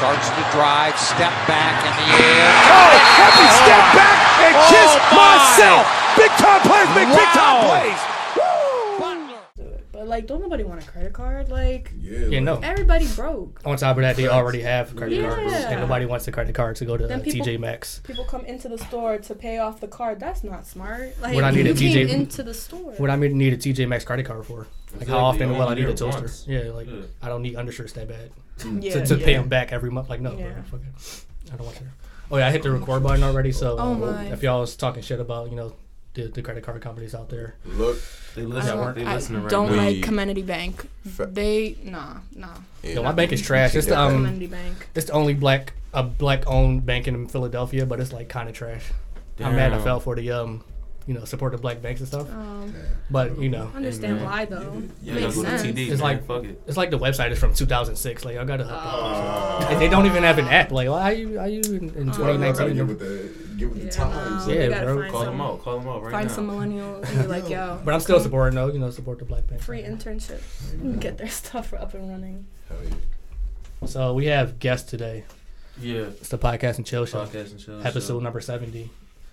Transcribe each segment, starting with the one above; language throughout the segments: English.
Starts to drive, step back in the air. Oh, happy step oh, back and Oh, kiss my. myself. Big time players make big time plays. Do it. But like, don't nobody want a credit card. Like, Yeah, no. everybody broke. On top of that, they already have credit Yeah. cards, and nobody wants the credit card to go to Then uh, people- TJ Maxx. People come into the store to pay off the card. That's not smart. Like, When I need you a came TJ into the store. What I mean, need a TJ Maxx credit card for? Like Exactly. how often will I need a need it toaster? once. Yeah, like Yeah. I don't need undershirts that bad yeah, to, to yeah. pay them back every month. Like no, bro, fuck it. I don't want to. Oh yeah, I hit the record button already. So Oh, uh, my. if y'all was talking shit about you know the, the credit card companies out there. Look, they listen. I don't, they listen I right don't like Community Bank. They nah nah. Yeah. No, my bank is trash. It's the um, Bank. It's the only black a uh, black owned bank in Philadelphia, but it's like kind of trash. Damn. I'm mad I fell for the um. You know, support the black banks and stuff, um, but you know, understand why though. Yeah, it Makes sense. TD, it's man. like fuck it. it's like the website is from 2006. Like I gotta uh, up. Uh, they don't even have an app. Like why are you are you in, in 2019? Get with the get with the Yeah, times. no, Yeah, bro. Call some, them out. Call them out right Find now. some millennials and be like, yo. But I'm still supporting though. You know, support the black bank. free internship. Get their stuff up and running. Hell yeah. So we have guests today. Yeah. It's the podcast and chill show, Podcast and show. episode show. number 70.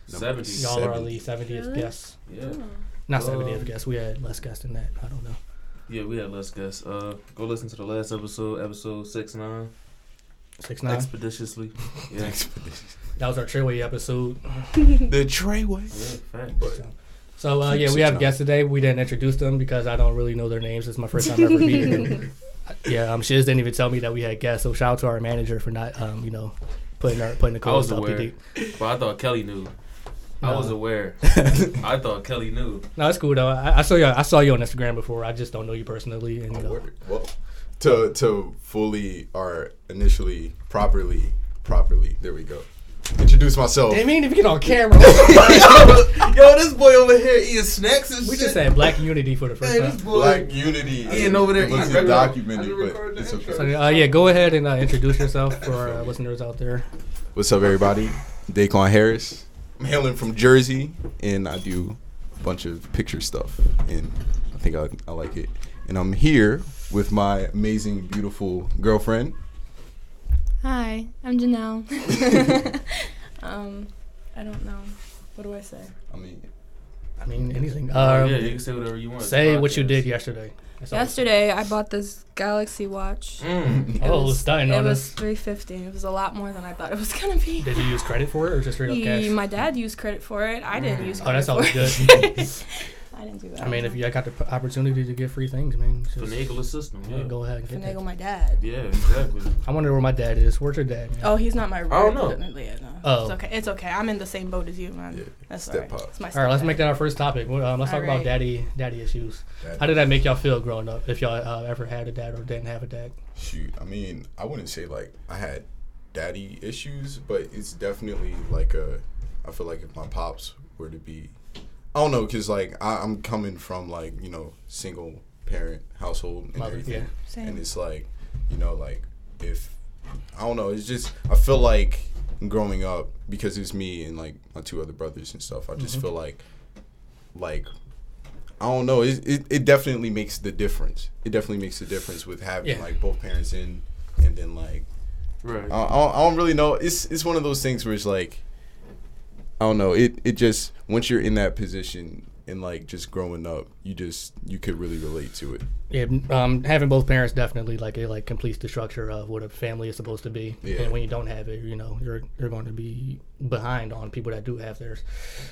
seventy. Y'all are 70. the 70th Really? guests. Yeah. Oh. Not Um, 70th guests. We had less guests than that. I don't know. Yeah, we had less guests. Uh, go listen to the last episode, episode six nine, Six nine. expeditiously. Yeah, That was our Treyway episode. the Treyway. yeah, fact. But So uh, yeah, we have guests today. We didn't introduce them because I don't really know their names. It's my first time ever meeting. yeah, um, Shiz didn't even tell me that we had guests. So shout out to our manager for not, um, you know, putting our putting the I was codes up. aware, but I thought Kelly knew. I was aware. I thought Kelly knew. No, it's cool though. I, I saw you. I saw you on Instagram before. I just don't know you personally. And you know, Well, to to fully or initially properly properly. There we go. Introduce myself. They mean if you get on camera. Yo, this boy over here eating snacks and we shit. just said Black Unity for the first Hey, time. this boy. Black Unity. Ian over there It was eating regular- documented, I but recorded it's the okay. So, uh, yeah, go ahead and uh, introduce yourself for our uh, listeners out there. What's up, everybody? Daquan Harris. I'm hailing from Jersey, and I do a bunch of picture stuff, and I think I, I like it. And I'm here with my amazing, beautiful girlfriend. Hi, I'm Janelle. um, I don't know. What do I say? I mean, I mean, anything. Oh, Uh, yeah, you can say whatever you want. say what you did yesterday. That's. Yesterday, I bought this Galaxy watch. Mm. Oh, it's done It was three fifty. It was a lot more than I thought it was gonna be. Did you use credit for it or just straight up cash? my dad used credit for it. I didn't use Oh, credit that's always good. it. I didn't do that. I mean, if you got the p- opportunity to get free things, man, just Finagle the system. yeah, Yeah. go ahead and get finagle that. my dad. Yeah, exactly. I wonder where my dad is. Where's your dad? Man? Oh, he's not my. don't know. Yeah, no. Oh. It's okay. It's okay. I'm in the same boat as you, man. Yeah, That's step alright. up. It's my all right, let's make that our first topic. Well, Um, let's talk All about daddy, daddy issues. that- How did that make y'all feel growing up? If y'all uh, ever had a dad or didn't have a dad? shoot, I mean, I wouldn't say like I had daddy issues, but it's definitely like a. I feel like if my pops were to be, I don't know, cause like I, I'm coming from like you know single parent household and Mother, everything, yeah. Same. and it's like you know like if I don't know, it's just I feel like growing up because it's me and like my two other brothers and stuff. I just Mhm. feel like like I don't know. It, it it definitely makes the difference. It definitely makes the difference with having Yeah. like both parents in, and then like Right. I, I, don't, I don't really know. It's it's one of those things where it's like I don't know. It it just once you're in that position and like just growing up, you just you could really relate to it. Yeah, um, having both parents definitely like it like completes the structure of what a family is supposed to be. Yeah. And when you don't have it, you know, you're you're going to be behind on people that do have theirs.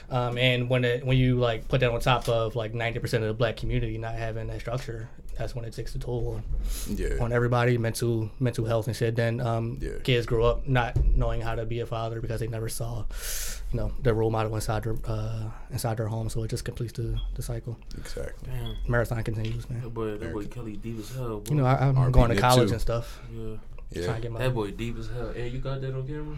Um, and when it when you like put that on top of like ninety percent of the black community not having that structure, that's when it takes a toll on, Yeah. on everybody, mental mental health and shit. Then um, Yeah. kids grow up not knowing how to be a father because they never saw, you know, their role model inside their uh, inside their home. So it just completes the, the cycle. Exactly. Damn. Marathon continues, man. That boy, that boy Kelly deep as hell. Boy. You know, I, I'm RP going to college too. and stuff. yeah. Yeah. get my. That boy deep as hell. Hey, you got that on camera?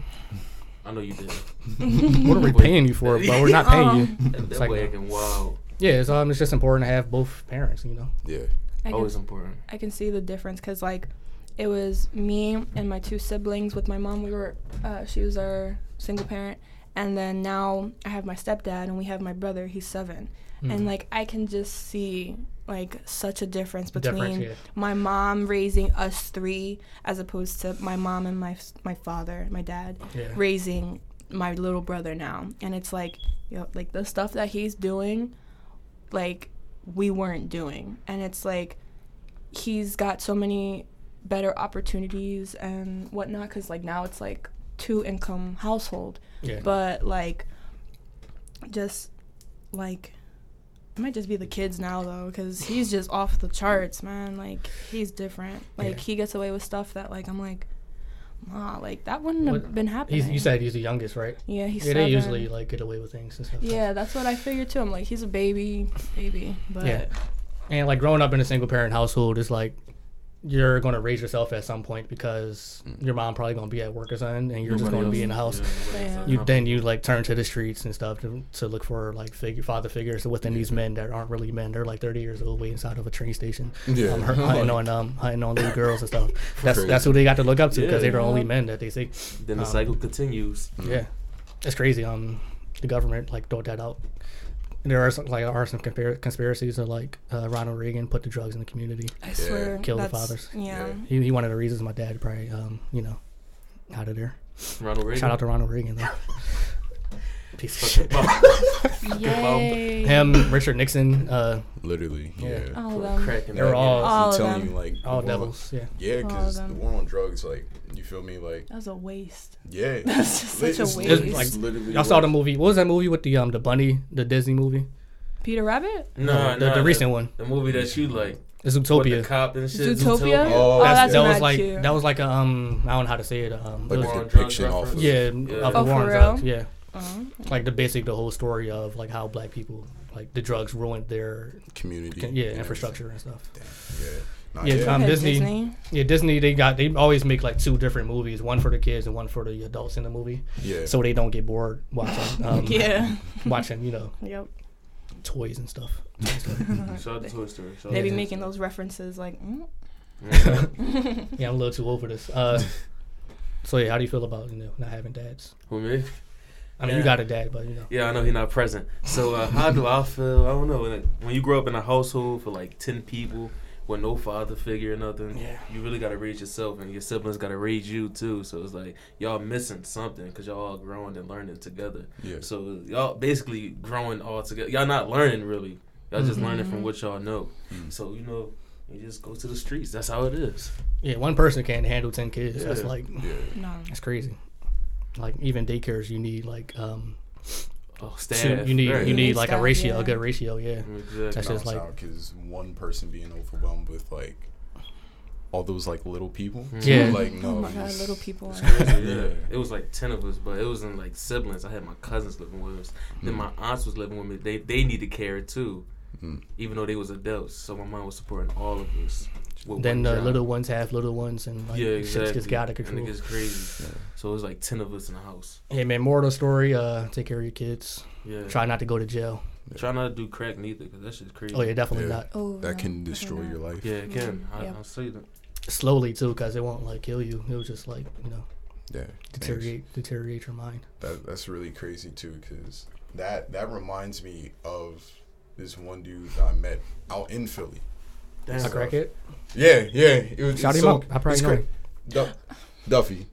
I know you did. What are we paying you for? But we're not paying you. That, It's that like- boy acting wild. Yeah, it's, um, it's just important to have both parents. You know. Yeah. I can, Always important. I can see the difference because like it was me and my two siblings with my mom. We were uh, she was our single parent, and then now I have my stepdad, and we have my brother. He's 7 Mm. and like I can just see like such a difference between yeah. my mom raising us three as opposed to my mom and my my father, my dad Yeah. raising my little brother now. And it's like, you know, like the stuff that he's doing, like we weren't doing. And it's like he's got so many better opportunities and whatnot because like now it's like two income household Yeah. but like just like it might just be the kids now though because he's just off the charts man like he's different like Yeah. he gets away with stuff that like i'm like nah like that wouldn't have been happening He's, you said he's the youngest, right? yeah he's yeah, seven. they usually like get away with things and stuff. yeah that's what i figured too i'm like he's a baby baby but Yeah. And like growing up in a single parent household is like you're gonna raise yourself at some point because your mom probably gonna be at work or something, and you're just gonna be in the house. yeah, Yeah. You then you like turn to the streets and stuff to, to look for like figure father figures within these men that aren't really men. They're like 30 years old, waiting inside of a train station, Yeah. um, hunting on um hunting on little girls and stuff. That's Crazy. that's who they got to look up to because Yeah. they're the only men that they see. Then the Um, cycle continues. Yeah, it's crazy. Um, the government like thought that out. There are some, like are some conspir- conspiracies of like uh, Ronald Reagan put the drugs in the community, i swear kill the fathers. yeah, Yeah. He, he one of the reasons my dad probably um you know out of there. Ronald Reagan. Shout out to Ronald Reagan though. Piece of shit. yay Him, Richard Nixon, uh, Literally, Yeah. yeah. all of them They're all- All I'm of telling them. you, like all the war- devils. Yeah. Yeah, because the war on drugs, like you feel me, like that was a waste yeah, That's just such a waste. it's Like, literally Y'all saw the movie. What was that movie with the um the bunny, the Disney movie? peter rabbit No, the, nah, the the- recent one. The movie that you like. It's With Zootopia. the cop and shit. Zootopia? Oh, Oh, That's, that's that was like cute. that was like a um I don't know how to say it um it like was- War a on depiction drugs off of yeah, Yeah. of Oh, the for real? drugs yeah uh-huh. like the basic the whole story of like how black people like the drugs ruined their community, yeah and infrastructure and stuff everything. Yeah, Nah, Yeah, yeah. um, Had Disney- yeah Disney they got they always make like two different movies one for the kids and one for the adults in the movie yeah. so they don't get bored watching um, yeah watching you know yep toys and stuff Shout out to Toy Story. Shout they be Toy making Story. those references like mm, Yeah. yeah I'm a little too old for this uh so yeah how do you feel about you know not having dads Who me? I mean Yeah. you got a dad but you know Yeah, I know he's not present. So uh, how do I feel? I don't know. When, it, when you grow up in a household for like ten people with no father figure or nothing, Yeah. you really gotta raise yourself, and your siblings gotta raise you too. So it's like y'all missing something because y'all all growing and learning together. yeah. So y'all basically growing all together. Y'all not learning really. Y'all just Mhm. learning from what y'all know. Mm. So you know, you just go to the streets. That's how it is. yeah one person can't handle 10 kids that's like yeah. no That's crazy. Like even daycares, you need like um, Oh, two, staff. you need right. you need need like a ratio, yeah. a good ratio, yeah. Exactly. That's just like- because one person being overwhelmed with like all those like little people. Yeah. like no. oh my god little people It's are- crazy, yeah. Yeah. It was like ten of us, but it wasn't like siblings. I had my cousins living with us. Then Mm. my aunts was living with me. They they needed care too, Mm. even though they was adults. So my mom was supporting all of us. With Then one the job. little ones have little ones, and like yeah, shit exactly. gets out of And control. it gets crazy. Yeah. So it was like ten of us in the house. Hey man, moral of the story: uh, take care of your kids. Yeah. Try not to go to jail. Try not to do crack neither, cause that shit's crazy. Oh yeah, definitely Yeah. not. oh no, That can destroy your life. Yeah, it can. I, Yeah. I'll say that. Slowly too, because it won't like kill you. It'll just like you know Yeah. thanks. deteriorate deteriorate your mind. That that's really crazy too, because that that reminds me of this one dude that I met out in Philly. Damn. A So- crackhead. Yeah, yeah. It was Shout it's him so, out. I probably it's know cra- Duffy,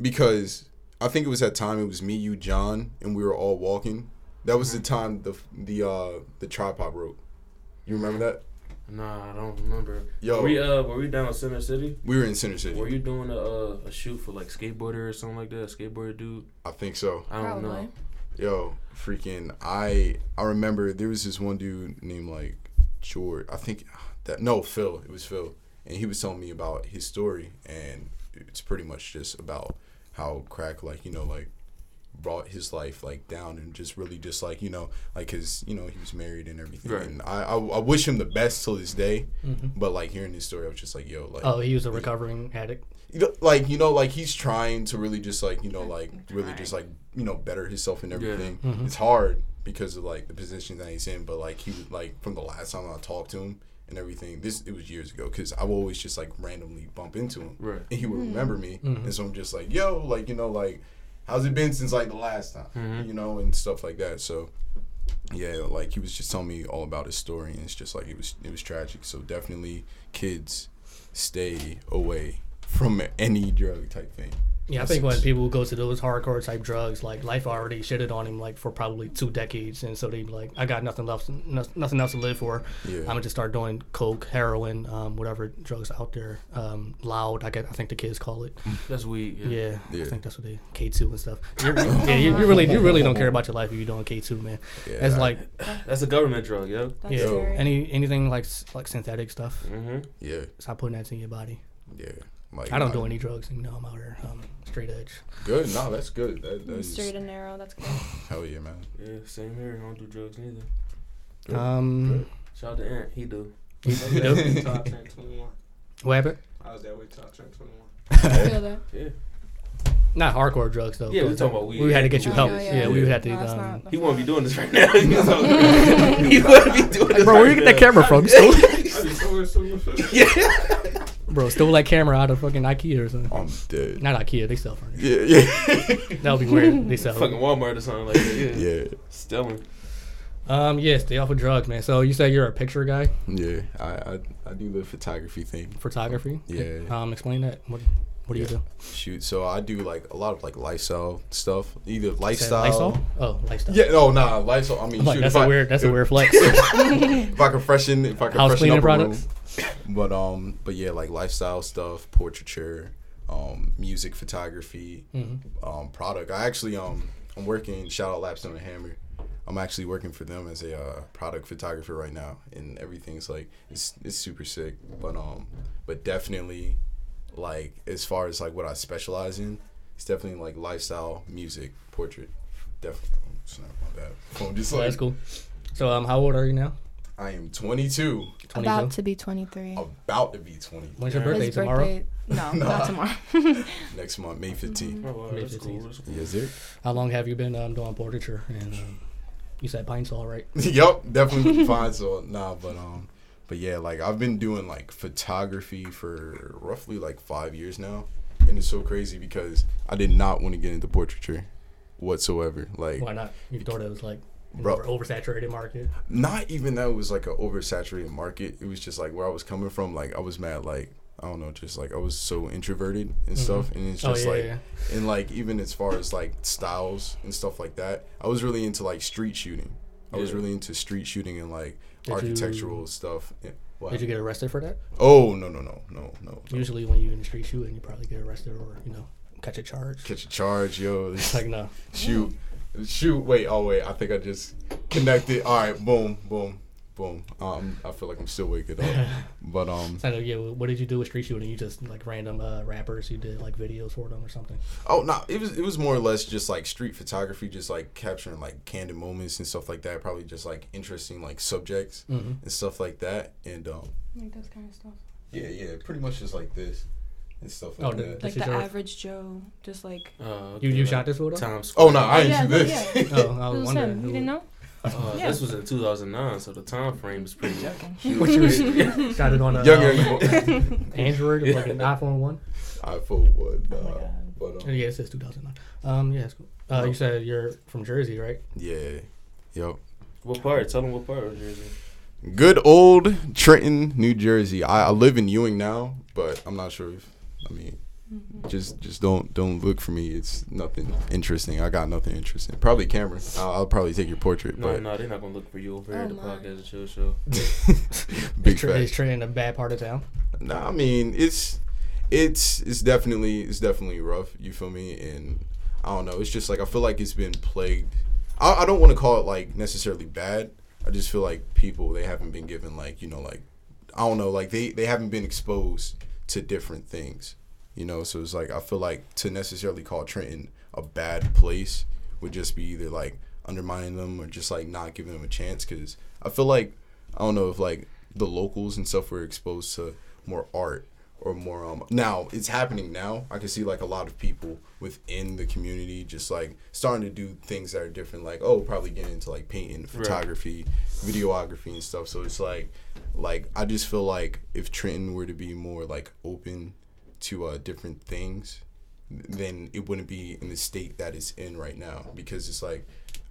because I think it was that time. It was me, you, John, and we were all walking. That was the time the the uh the tripod broke. You remember that? Nah, I don't remember. Yo, Were we uh were we down in Center City? we were in Center City. Were you doing a uh, a shoot for like skateboarder or something like that? A skateboarder dude? I think so. I don't Probably. know. Yo, freaking! I I remember there was this one dude named like George. I think that no Phil. It was Phil, and he was telling me about his story, and it's pretty much just about how crack, like you know, like brought his life like down and just really just like you know like his you know he was married and everything Right. and I, I I wish him the best till this day hmm but like hearing his story I was just like yo like Oh, he was a recovering addict. you know, like you know like he's trying to really just like you know like really just like you know better himself and everything Mhm. it's hard because of like the position that he's in but like he would like from the last time i talked to him and everything this it was years ago because i would always just like randomly bump into him Right. and he would remember me Mhm. and so i'm just like yo like you know like how's it been since like the last time, Mhm. you know, and stuff like that. So yeah, like he was just telling me all about his story, and it's just like it was it was tragic. So definitely, kids stay away from any drug type thing. Yeah, I think when people go to those hardcore type drugs, like life already shitted on him like for probably two decades, and so they like, I got nothing left, no, nothing else to live for. Yeah. I'm gonna just start doing coke, heroin, um, whatever drugs out there. Um, loud, I get, I think the kids call it. That's weed. Yeah. Yeah, Yeah. I think that's what they K two and stuff. You're, yeah, you, you really, you really don't care about your life if you're doing K two, man. Yeah, It's I- like, That's a government drug, yo. That's yeah, scary. any anything like like synthetic stuff. Mm-hmm. yeah, Stop putting that in your body. yeah. Like I don't do any drugs. You know, I'm out here um, straight edge. Good, no, that's good. That, Mm, that's Straight and narrow. That's good. hell yeah, man. Yeah, same here. I don't do drugs neither. Good, Um, Shout out to Ant. He do. you know, Top 10, 21. what happened? I was that way, top 10, 21. I feel that. Yeah. Not hardcore drugs though. Yeah, we 'cause talking about weed. We had to get you Oh, help. yeah, Yeah, yeah. we would have to. No, um, not- He won't be doing this right now. he won't be doing this. bro, where you get that right camera from? Still, I be so so bro, stole that camera out of fucking IKEA or something. I'm dead. Not IKEA, they sell furniture. Yeah, yeah, That would be weird. They sell. Fucking Walmart or something like that. Yeah. yeah, Stealing. Um, yeah, stay off of drugs, man. So you said you're a picture guy, yeah. I, I I do the photography thing. photography. Yeah. Um, explain that. What What do you do? Shoot, so I do like a lot of like lifestyle stuff, either lifestyle. Lysol? Oh, lifestyle. Yeah, no, nah, lifestyle. I mean, like, shoot, that's a I- weird. That's a weird flex. If I can freshen, if I can House freshen up a room. products? But um, but yeah, like lifestyle stuff, portraiture, um, music photography, Mhm. um, product. I actually um, I'm working. Shout out Lapstone and Hammer. I'm actually working for them as a uh, product photographer right now, and everything's like it's it's super sick. But um, but definitely, like as far as like what I specialize in, it's definitely like lifestyle, music, portrait. Definitely. Oh, snap, my bad. Phone just So like that's cool. So um, how old are you now? I am 22, About to be 23. about to be 20 When's your birthday His tomorrow? birthday- No, Nah. not tomorrow. next month, May 15th. Oh, wow, May that's cool. 15th. That's cool. Yes, sir. How long have you been um, doing portraiture? And um, you said Pine Sol, right? yep, definitely fine. So nah, but um, but yeah, like I've been doing like photography for roughly like five years now, and it's so crazy because I did not want to get into portraiture whatsoever. Like Why not? You thought it was like Bro. over, oversaturated market. not even that it was like an oversaturated market. It was just like where I was coming from. Like I was mad. Like I don't know, just like I was so introverted and mm-hmm. stuff, and it's Oh just yeah, like. yeah. and like even as far as like styles and stuff like that i was really into like street shooting i was really into street shooting and like Did architectural you- stuff Yeah. Did you get arrested for that? oh no no no no no no. Usually, when you in the street shooting, you probably get arrested or you know catch a charge. catch a charge yo It's like no. shoot shoot wait oh wait i think i just connected all right boom boom boom um i feel like i'm still waking up but um So yeah, what did you do with street shooting? You just like random uh, rappers. You did like videos for them or something. Oh no, it was it was more or less just like street photography, just like capturing like candid moments and stuff like that. Probably just like interesting like subjects Mhm. and stuff like that. And um, like this kind of stuff. yeah, yeah, pretty much just like this and stuff Oh, like the- that. Like This the is your- average Joe, just like. Uh, You okay, you like shot this photo? Times Oh no, I ain't yeah, do this. yeah. Oh, I was was wondering. him. You didn't know? Uh, Yeah. This was in 2009, so the time frame is pretty. Joking. What you shot it on a Younger, um, Android, or like an iPhone one. iPhone one. uh, Oh but um, yeah, it says 2009. Um, yeah, it's cool. Uh, you said you're from Jersey, right? yeah, yep. What part? Tell them what part of Jersey. Good old Trenton, New Jersey. I, I live in Ewing now, but I'm not sure if I mean just just don't don't look for me. It's nothing interesting. I got nothing interesting. Probably camera. I'll, I'll probably take your portrait, No, but no, they're not gonna look for you over here Oh, at the my. podcast and chill show. big Is Tre- is fact. Trey in a bad part of town? Nah, I mean it's it's it's definitely it's definitely rough. You feel me? And I don't know. It's just like I feel like it's been plagued. I, I don't want to call it like necessarily bad. I just feel like people they haven't been given like you know like I don't know like they they haven't been exposed to different things. You know, so it's like I feel like to necessarily call Trenton a bad place would just be either like undermining them or just like not giving them a chance. Because I feel like I don't know if like the locals and stuff were exposed to more art or more um now it's happening now i can see like a lot of people within the community just like starting to do things that are different like oh probably getting into like painting photography videography and stuff so it's like like i just feel like if trenton were to be more like open to uh different things then it wouldn't be in the state that it's in right now. Because it's like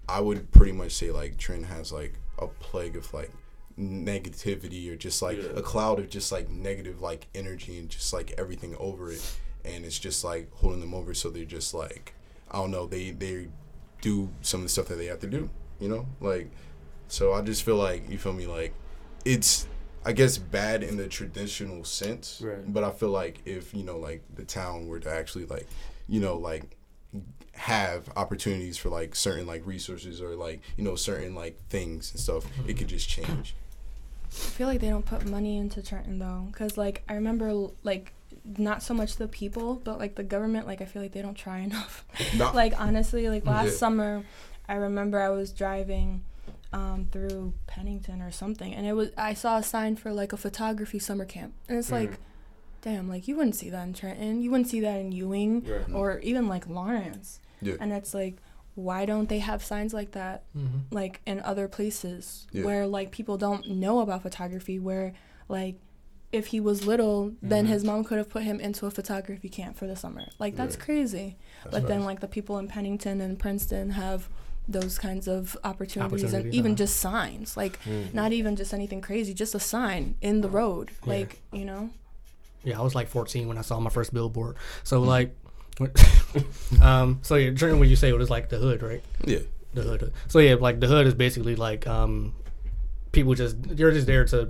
I would pretty much say like Trenton has like a plague of like negativity or just like Yeah. a cloud of just like negative like energy and just like everything over it. And it's just like holding them over. So they're just like I don't know they they do some of the stuff that they have to do you know? Like so I just feel like you feel me? Like it's I guess bad in the traditional sense Right. but I feel like if you know like the town were to actually like you know like have opportunities for like certain like resources or like you know certain like things and stuff it could just change I feel like they don't put money into Trenton though, cause like I remember like not so much the people, but like the government. Like I feel like they don't try enough. Not- like honestly, like last Yeah. summer, I remember I was driving um, through Pennington or something, and it was I saw a sign for like a photography summer camp, and it's like, damn, like you wouldn't see that in Trenton, you wouldn't see that in Ewing, Right. or even like Lawrence, Yeah. and it's like, why don't they have signs like that Mm-hmm. like in other places Yeah. where like people don't know about photography where like if he was little then Mhm. his mom could have put him into a photography camp for the summer like that's Right. crazy That's but then like the people in pennington and princeton have those kinds of opportunities and even uh-huh. just signs like Mhm. not even just anything crazy just a sign in the road Yeah. like you know Yeah, I was like 14 when I saw my first billboard. So like, um, so yeah, Trenton, when you say it was like the hood, right? yeah The hood. So yeah, like the hood is basically like um, people just you're just there to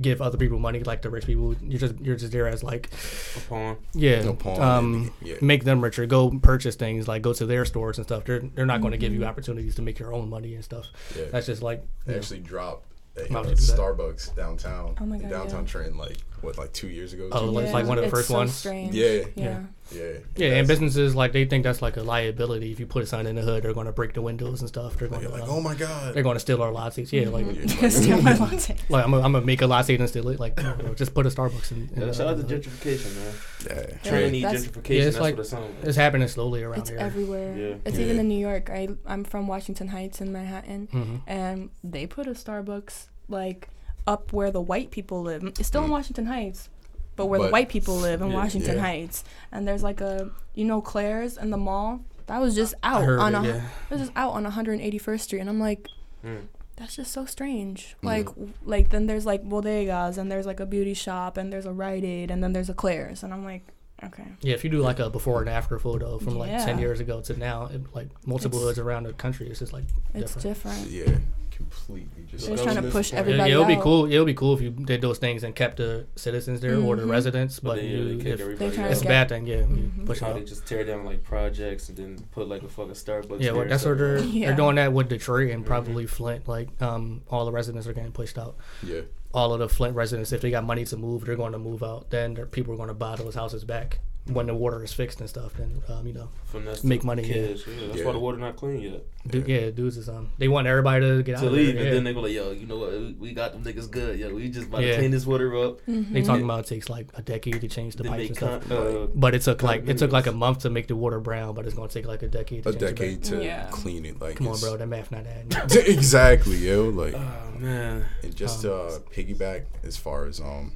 give other people money, like the rich people. You're just you're just there as like A pawn. yeah, No pawn, um, yeah. make them richer. Go purchase things like go to their stores and stuff. They're they're not going to give you opportunities to make your own money and stuff. yeah That's just like they you know, actually dropped a uh, would you do that? Starbucks downtown Oh my God, downtown yeah. Trenton like what like two years ago Oh, two like- years like one of the it's first so ones? strange. Yeah. yeah yeah yeah, and businesses like they think that's like a liability. If you put a sign in the hood, they're going to break the windows and stuff. They're going you're to like uh, oh my god they're going to steal our lattes. Yeah, like Yeah. Steal my latte. like I'm gonna make a latte and steal it. Like you know, just put a Starbucks in. in Yeah, the- shout out to in the hood. gentrification, man. yeah Trying to that's- gentrification. Yeah, it's that's like- what it sounds like. It's happening slowly around It's here. everywhere. Yeah. It's even in New York. I I'm from Washington Heights in Manhattan, hmm and they put a Starbucks like up where the white people live. It's still in Mm. Washington Heights, but where the white people live in Yeah. Washington Yeah. Heights. And there's like a you know Claire's in the mall. That was just out on it, a yeah. it was just out on 181st Street, and I'm like. Mm. That's just so strange. Mhm. Like, w- like then there's like bodegas, and there's like a beauty shop, and there's a Rite Aid, and then there's a Claire's, and I'm like, okay. Yeah, if you do like a before and after photo from like ten years ago to now, it, like multiple It's- hoods around the country, it's just like It's different. different. yeah completely just They're just trying to push support. everybody Yeah, it'll be out. cool. It'll be cool if you did those things and kept the citizens there or the Mhm. residents. But But, then, yeah, you, they if, everybody trying to it's a bad thing. Yeah, you Mhm. push it they out. just tear down like projects and then put like a fucking Starbucks. Yeah, there well, that's what they're. Yeah. they're doing that with Detroit and probably Flint. Like, um, all the residents are getting pushed out. yeah All of the Flint residents, if they got money to move, they're going to move out. Then their- people are going to buy those houses back when the water is fixed and stuff. Then, um, you know, Finesse Make money, yeah. Kids. Yeah. that's Yeah. why the water not clean yet. du- yeah, dudes is um, they want everybody to get out To of leave, there. and yeah. then they go like, "Yo, you know what? We- We got them niggas good. Yo, we just about Yeah. to clean this water up." Mm-hmm. They talking about it takes like a decade to change the Then pipes and stuff. con- uh, But it took like it took like a month to make the water brown, but it's gonna take like a decade. To a change it decade to Yeah. clean it like Come on, it's- bro, that math not adding. exactly yo like Oh man. And just Um, to uh, piggyback as far as um,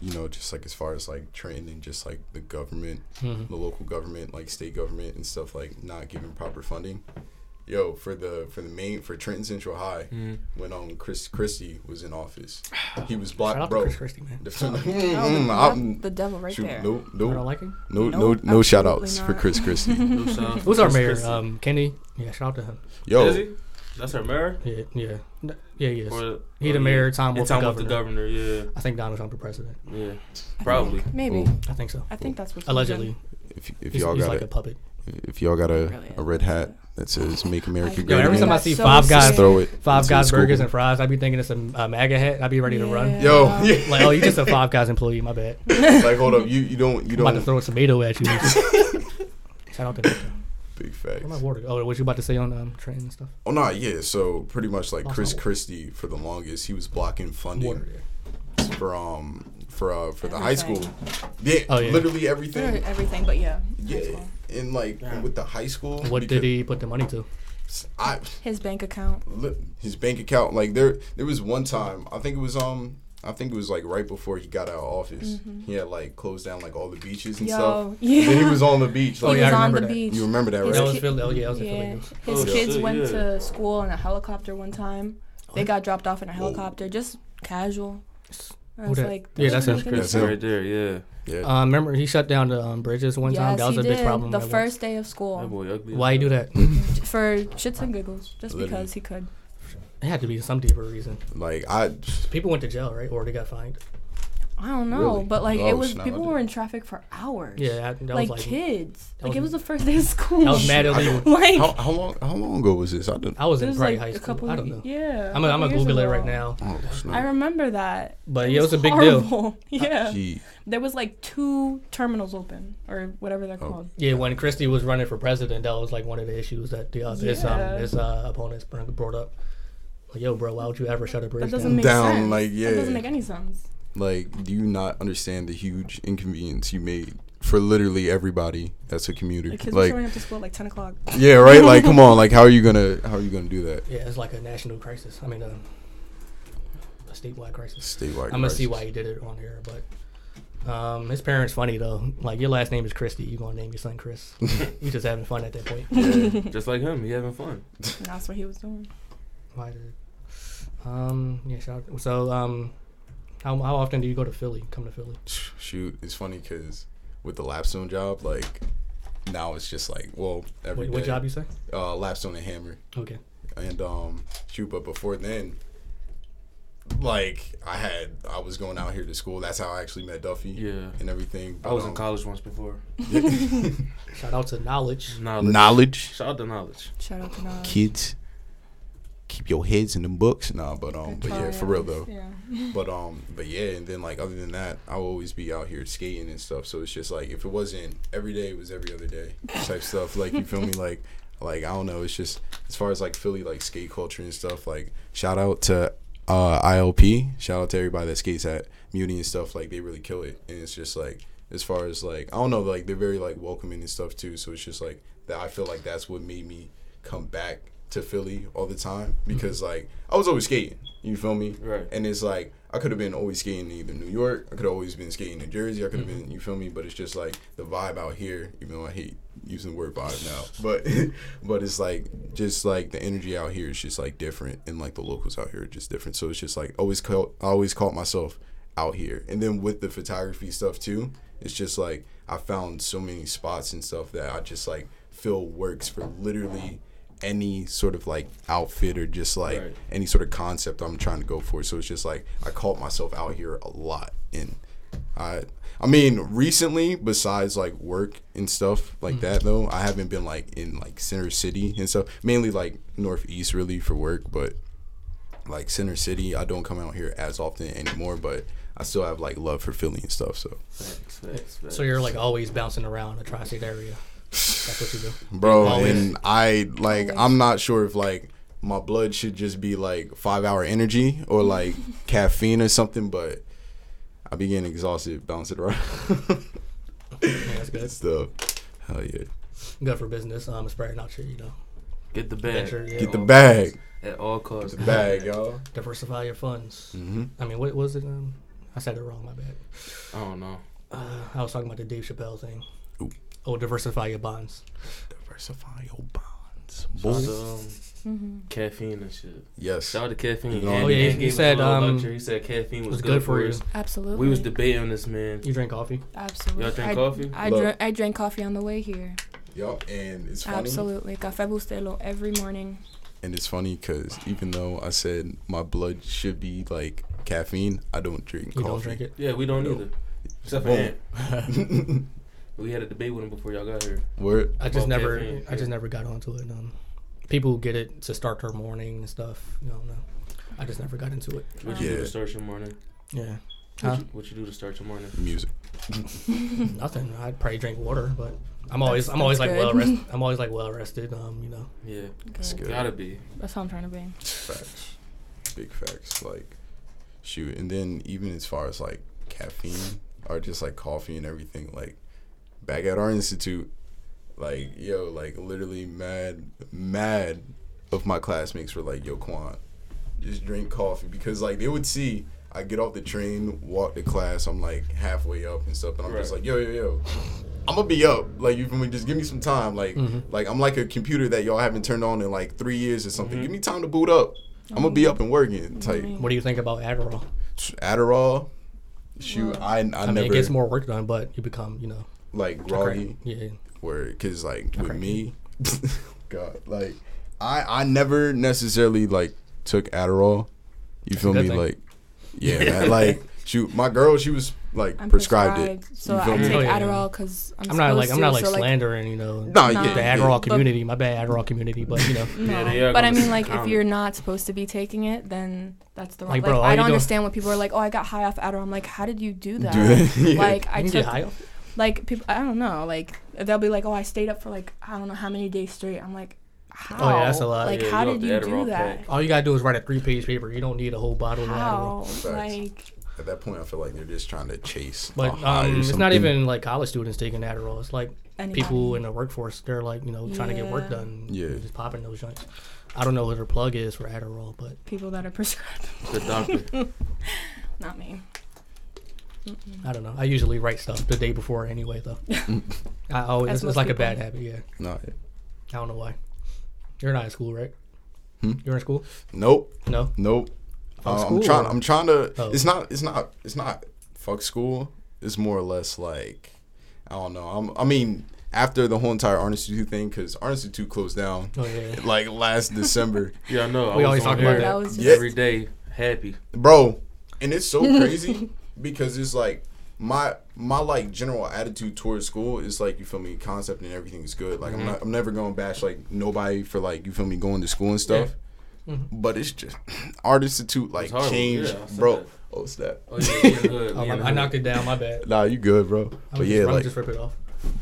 you know, just like as far as like Trenton and just like the government, Mhm. the local government, like state government and stuff like not giving proper funding. Yo, for the for the main for Trenton Central High, Mm. when um Chris Christie was in office, he was Shout blocked, bro. Chris Christie, man. The- Oh, Mm, the, the devil right shoot, there. no, I don't no, like him. no, Nope, no, no shout outs absolutely for. Chris Christie. No shout out Who's our mayor? Um, Kenney. Yeah, shout out to him. Yo, Is he? That's our mayor. Yeah, yeah, N- yeah, he is. Or- He oh, the yeah. mayor. Tom And Wolf, Tom the Wolf, the governor. governor. Yeah, I think Donald Trump the president. yeah. I Probably. think. Maybe. Ooh. I think so. I think that's what. Allegedly, if if he's, y'all he's got like a, a puppet. if y'all got a, Really a red hat that says "Make America Great Yo, every time I see so Five Guys, throw it. Five Guys burgers and fries, I'd be thinking it's a, a MAGA hat. I'd be ready to run. Yo. Like, oh, you just a Five Guys employee. My bad. like hold up, you you don't you I'm about to throw a tomato at you. Shout out to Nick. Big Where my facts. water? go? Oh, what you about to say on um, train and stuff? Oh no, yeah. So pretty much like Lost Chris. Christie for the longest, he was blocking funding Water. Yeah. for um for uh for the high school. Yeah, Oh, yeah. literally For everything. everything, but yeah. Yeah, and like Yeah. with the high school. What did he put the money to? I His bank account. li- his bank account like there there was one time I think it was um I think it was like right before he got out of office. He had like closed down like all the beaches and Yo, stuff. yeah. Then he was on the beach. He Like, Oh, yeah, I was on remember the that. beach. you remember that, His That right? was ki- Philly. Oh yeah, was Yeah, his Oh, kids shit, went to school in a helicopter one time. They got dropped off in a helicopter, just casual. I was that? like, Yeah, that that's doesn't him. make That's That's right there. Yeah. yeah. Uh, remember he shut down the um, bridges one time. Yes, That was he a big did. problem. The at once. first day of school boy. Why you do that? for shits and giggles, just Literally. because he could. It had to be some deeper reason. like I, People went to jail, right? Or they got fined. I don't know, Really? but like Oh, it was snap, people were in traffic for hours. Yeah, that, that like, was like kids. that Like was- it was the first day of school. I was mad illegal. like how, how long how long ago was this? I don't. I was in was probably like high a couple. I don't know. Yeah. I'm gonna I'm a gonna Google it years right ago. now. Oh, I remember that. But It yeah, it was a big deal. yeah. Gee, There was like two terminals open or whatever Oh. they're called. Yeah, when Christie was running for president, that was like one of the issues that the uh, his um his uh, opponents brought up. Like, yo, bro, why would you ever shut a bridge That doesn't down? make Down, sense. like, yeah. That doesn't make any sense. like, do you not understand the huge inconvenience you made for literally everybody that's a commuter? The kids were Like, showing up to school at like ten o'clock. yeah, right. Like, come on. Like, how are you gonna how are you gonna do that? Yeah, it's like a national crisis. I mean, a, a statewide crisis. Statewide. Crisis. I'm gonna see why he did it on here, but um, his parents funny though. Like your last name is Christie, you gonna name your son Chris? you just having fun at that point. Yeah. Just like him, he having fun. And that's what he was doing. Why did? Um, yeah. Shout out. So um, how how often do you go to Philly? Come to Philly? Shoot, it's funny because with the lapstone job, like now it's just like well every What, what day. job you say? Uh, lapstone and hammer, Okay. and um, shoot. But before then, like I had, I was going out here to school. That's how I actually met Duffy. Yeah. and everything. I was in um, college once before. Shout out to Knowledge. Knowledge. Knowledge, Shout out to knowledge. Shout out to knowledge. kids, keep your heads in the books. Nah, but um, but yeah, for real though. Yeah. But um, but yeah, and then like other than that, I'll always be out here skating and stuff. So it's just like if it wasn't every day, it was every other day type stuff. Like you feel me? Like like I don't know. It's just as far as like Philly like skate culture and stuff. Like shout out to uh ILP. Shout out to everybody that skates at Muni and stuff. Like they really kill it. And it's just like as far as like I don't know. Like they're very like welcoming and stuff too. So it's just like that. I feel like that's what made me come back to Philly all the time mm-hmm. because like I was always skating. You feel me? Right. And it's like I could have been always skating in either New York. I could have always been skating in Jersey. I could have mm-hmm. been, you feel me? But it's just like the vibe out here. Even though I hate using the word vibe now, but but it's like just like the energy out here is just like different, and like the locals out here are just different. So it's just like always caught, I always caught myself out here, and then with the photography stuff too, it's just like I found so many spots and stuff that I just like feel works for literally any sort of like outfit or just like Right. any sort of concept I'm trying to go for. So it's just like I caught myself out here a lot and I I mean recently besides like work and stuff like that though, I haven't been like in like center city and stuff. Mainly like northeast really for work, but like center city I don't come out here as often anymore, but I still have like love for Philly and stuff. So Facts, facts, facts. So you're like always bouncing around the tri-state area. That's what you do. bro Always. and i like Always. i'm not sure if like my blood should just be like five hour energy or like caffeine or something but i be getting exhausted bouncing around Yeah, that's good. stuff hell yeah Good for business. Um, spreading not your, you know, Get the bag. venture. Yeah, get the all bag At all costs. the bag y'all diversify your funds. mm-hmm. I mean, what was it? Um, I said it wrong. My bad. I don't know. Uh, I was talking about the Dave Chappelle thing. Ooh. Oh, diversify your bonds. diversify your bonds Shout out boy um, Mm-hmm. caffeine and shit. yes Shout out to caffeine. Oh, And- yeah, he- and he gave us a said, um, he said caffeine was, was good, good for for you. us. Absolutely. We was debating this man. You drink coffee? Absolutely. Y'all drink I, coffee? I, Look. drank. I drank coffee on the way here. yup and it's funny Absolutely. Café Bustelo every morning. and it's funny because even though i said my blood should be like caffeine i don't drink You coffee don't drink it? Yeah, we don't No. either. Except for Boom. Ant. We had a debate with him before y'all got here. Word. I just About never, caffeine, I just never got onto it. Um, people get it to start their morning and stuff. You know, no. I just never got into it. What you do to start your morning? Yeah. What, Huh? you, what you do to start your morning? music Nothing. I'd probably drink water, but I'm always, That's- I'm always like good. well rested. I'm always like well rested. Um, you know. Yeah, That's Good. good. gotta be. That's how I'm trying to be. Facts. Big facts. Like, shoot. And then even as far as like caffeine or just like coffee and everything, like back at our institute, like yo, like literally mad, mad of my classmates were like, yo, Quan, just drink coffee because like they would see I get off the train, walk to class. I'm like halfway up and stuff, and I'm just like, yo, yo, yo. I'm gonna be up. Like you feel me? Just give me some time. Like, mm-hmm. like I'm like a computer that y'all haven't turned on in like three years or something. Mm-hmm. Give me time to boot up. I'm gonna be up and working. Type What do you think about Adderall? Adderall. Shoot, I I, I never mean, it gets more work done, but you become, you know, like a groggy. Yeah. where because like with crack. me god like i i never necessarily like took adderall you feel me thing. like yeah man like shoot my girl she was like I'm prescribed, prescribed, it so You I me? take Oh. Adderall because I'm, I'm not like I'm not like so, slandering, you know, Nah, Nah. yeah, the yeah. Adderall But- community. My bad, Adderall community, but you know, No, Yeah, but I mean, like, if you're not supposed to be taking it, then that's the wrong. Like, Like, bro, all I don't doing- understand when people are like, "Oh, I got high off Adderall." I'm like, "How did you do that?" Do that? Yeah. Like, I you took, get high. off- like, people, I don't know, like, they'll be like, "Oh, I stayed up for like I don't know how many days straight." I'm like, "How?" Oh, yeah, that's a lot. Like, Yeah, how you did you do that? pack. All you gotta do is write a three-page paper. You don't need a whole bottle of Adderall. How? Facts. Like, at that point i feel like they're just trying to chase a But high or um, it's not even like college students taking Adderall. It's like anybody. people in the workforce. They're like, you know, trying to get work done. Yeah. just popping those joints. I don't know what their plug is for Adderall, but people that are prescribed, The doctor. not me. I don't know. I usually write stuff the day before anyway, though. I always As it's, most it's like a people. bad habit. Yeah, no, I don't know why. You're not in school, right? Hmm? You're in school? nope No. nope Fuck Uh, i'm trying or- i'm trying to Oh. it's not it's not it's not fuck school it's more or less like i don't know I'm, i mean after the whole entire art institute thing because art institute closed down Oh yeah. like last december Yeah, I know. I We was always on talk about here that. That was just, every day, happy. bro and it's so crazy because it's like my my like general attitude towards school is like you feel me concept and everything is good like i'm not i'm never gonna bash like nobody for like you feel me going to school and stuff but it's just art institute like change Yeah, bro that. oh snap Oh yeah, we in. Oh, we in the I hood. knocked it down. My bad. nah you good bro I'm but just, yeah I'm like just rip it off.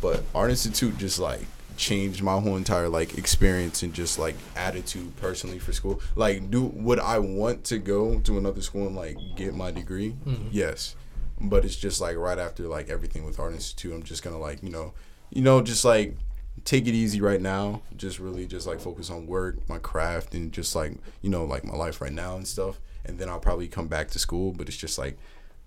but art institute just like changed my whole entire like experience and just like attitude personally for school. Like do would i want to go to another school and like get my degree? Mm-hmm. Yes. But it's just like right after like everything with art institute i'm just gonna like you know you know just like take it easy right now. Just really just like focus on work my craft and just like you know like my life right now and stuff. And then i'll probably come back to school but it's just like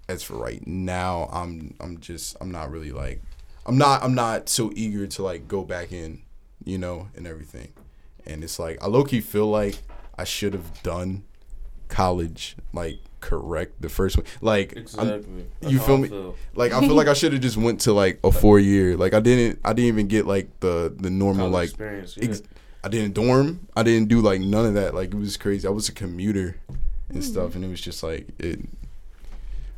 as for right now i'm i'm just i'm not really like i'm not i'm not so eager to like go back in you know and everything and it's like i low-key feel like i should have done college like correct the first one like Exactly. You feel me? feel. like I feel like I should have just went to like a four year. Like I didn't I didn't even get like the the normal College like experience. Yeah. ex- I didn't dorm. I didn't do like none of that. Like it was crazy. I was a commuter and hmm. stuff, and it was just like it.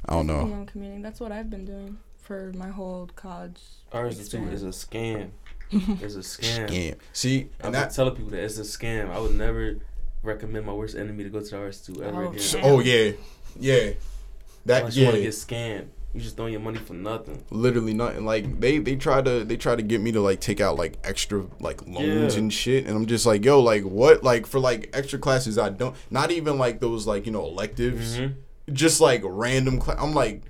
I don't know. Commuting. That's what I've been doing for my whole college. Art institute is a scam. It's a scam. Scam. See, I've and been that. telling people that it's a scam. I would never recommend my worst enemy to go to the art institute ever Oh, again. shit. Oh yeah, yeah. That Unless you want to get scammed. You just throwing your money for nothing. literally nothing. Like they they try to they try to get me to like take out like extra like loans Yeah. and shit, and I'm just like, yo, like what? Like for like extra classes, I don't. Not even like those like you know electives. Mhm. Just like random. Cl- I'm like,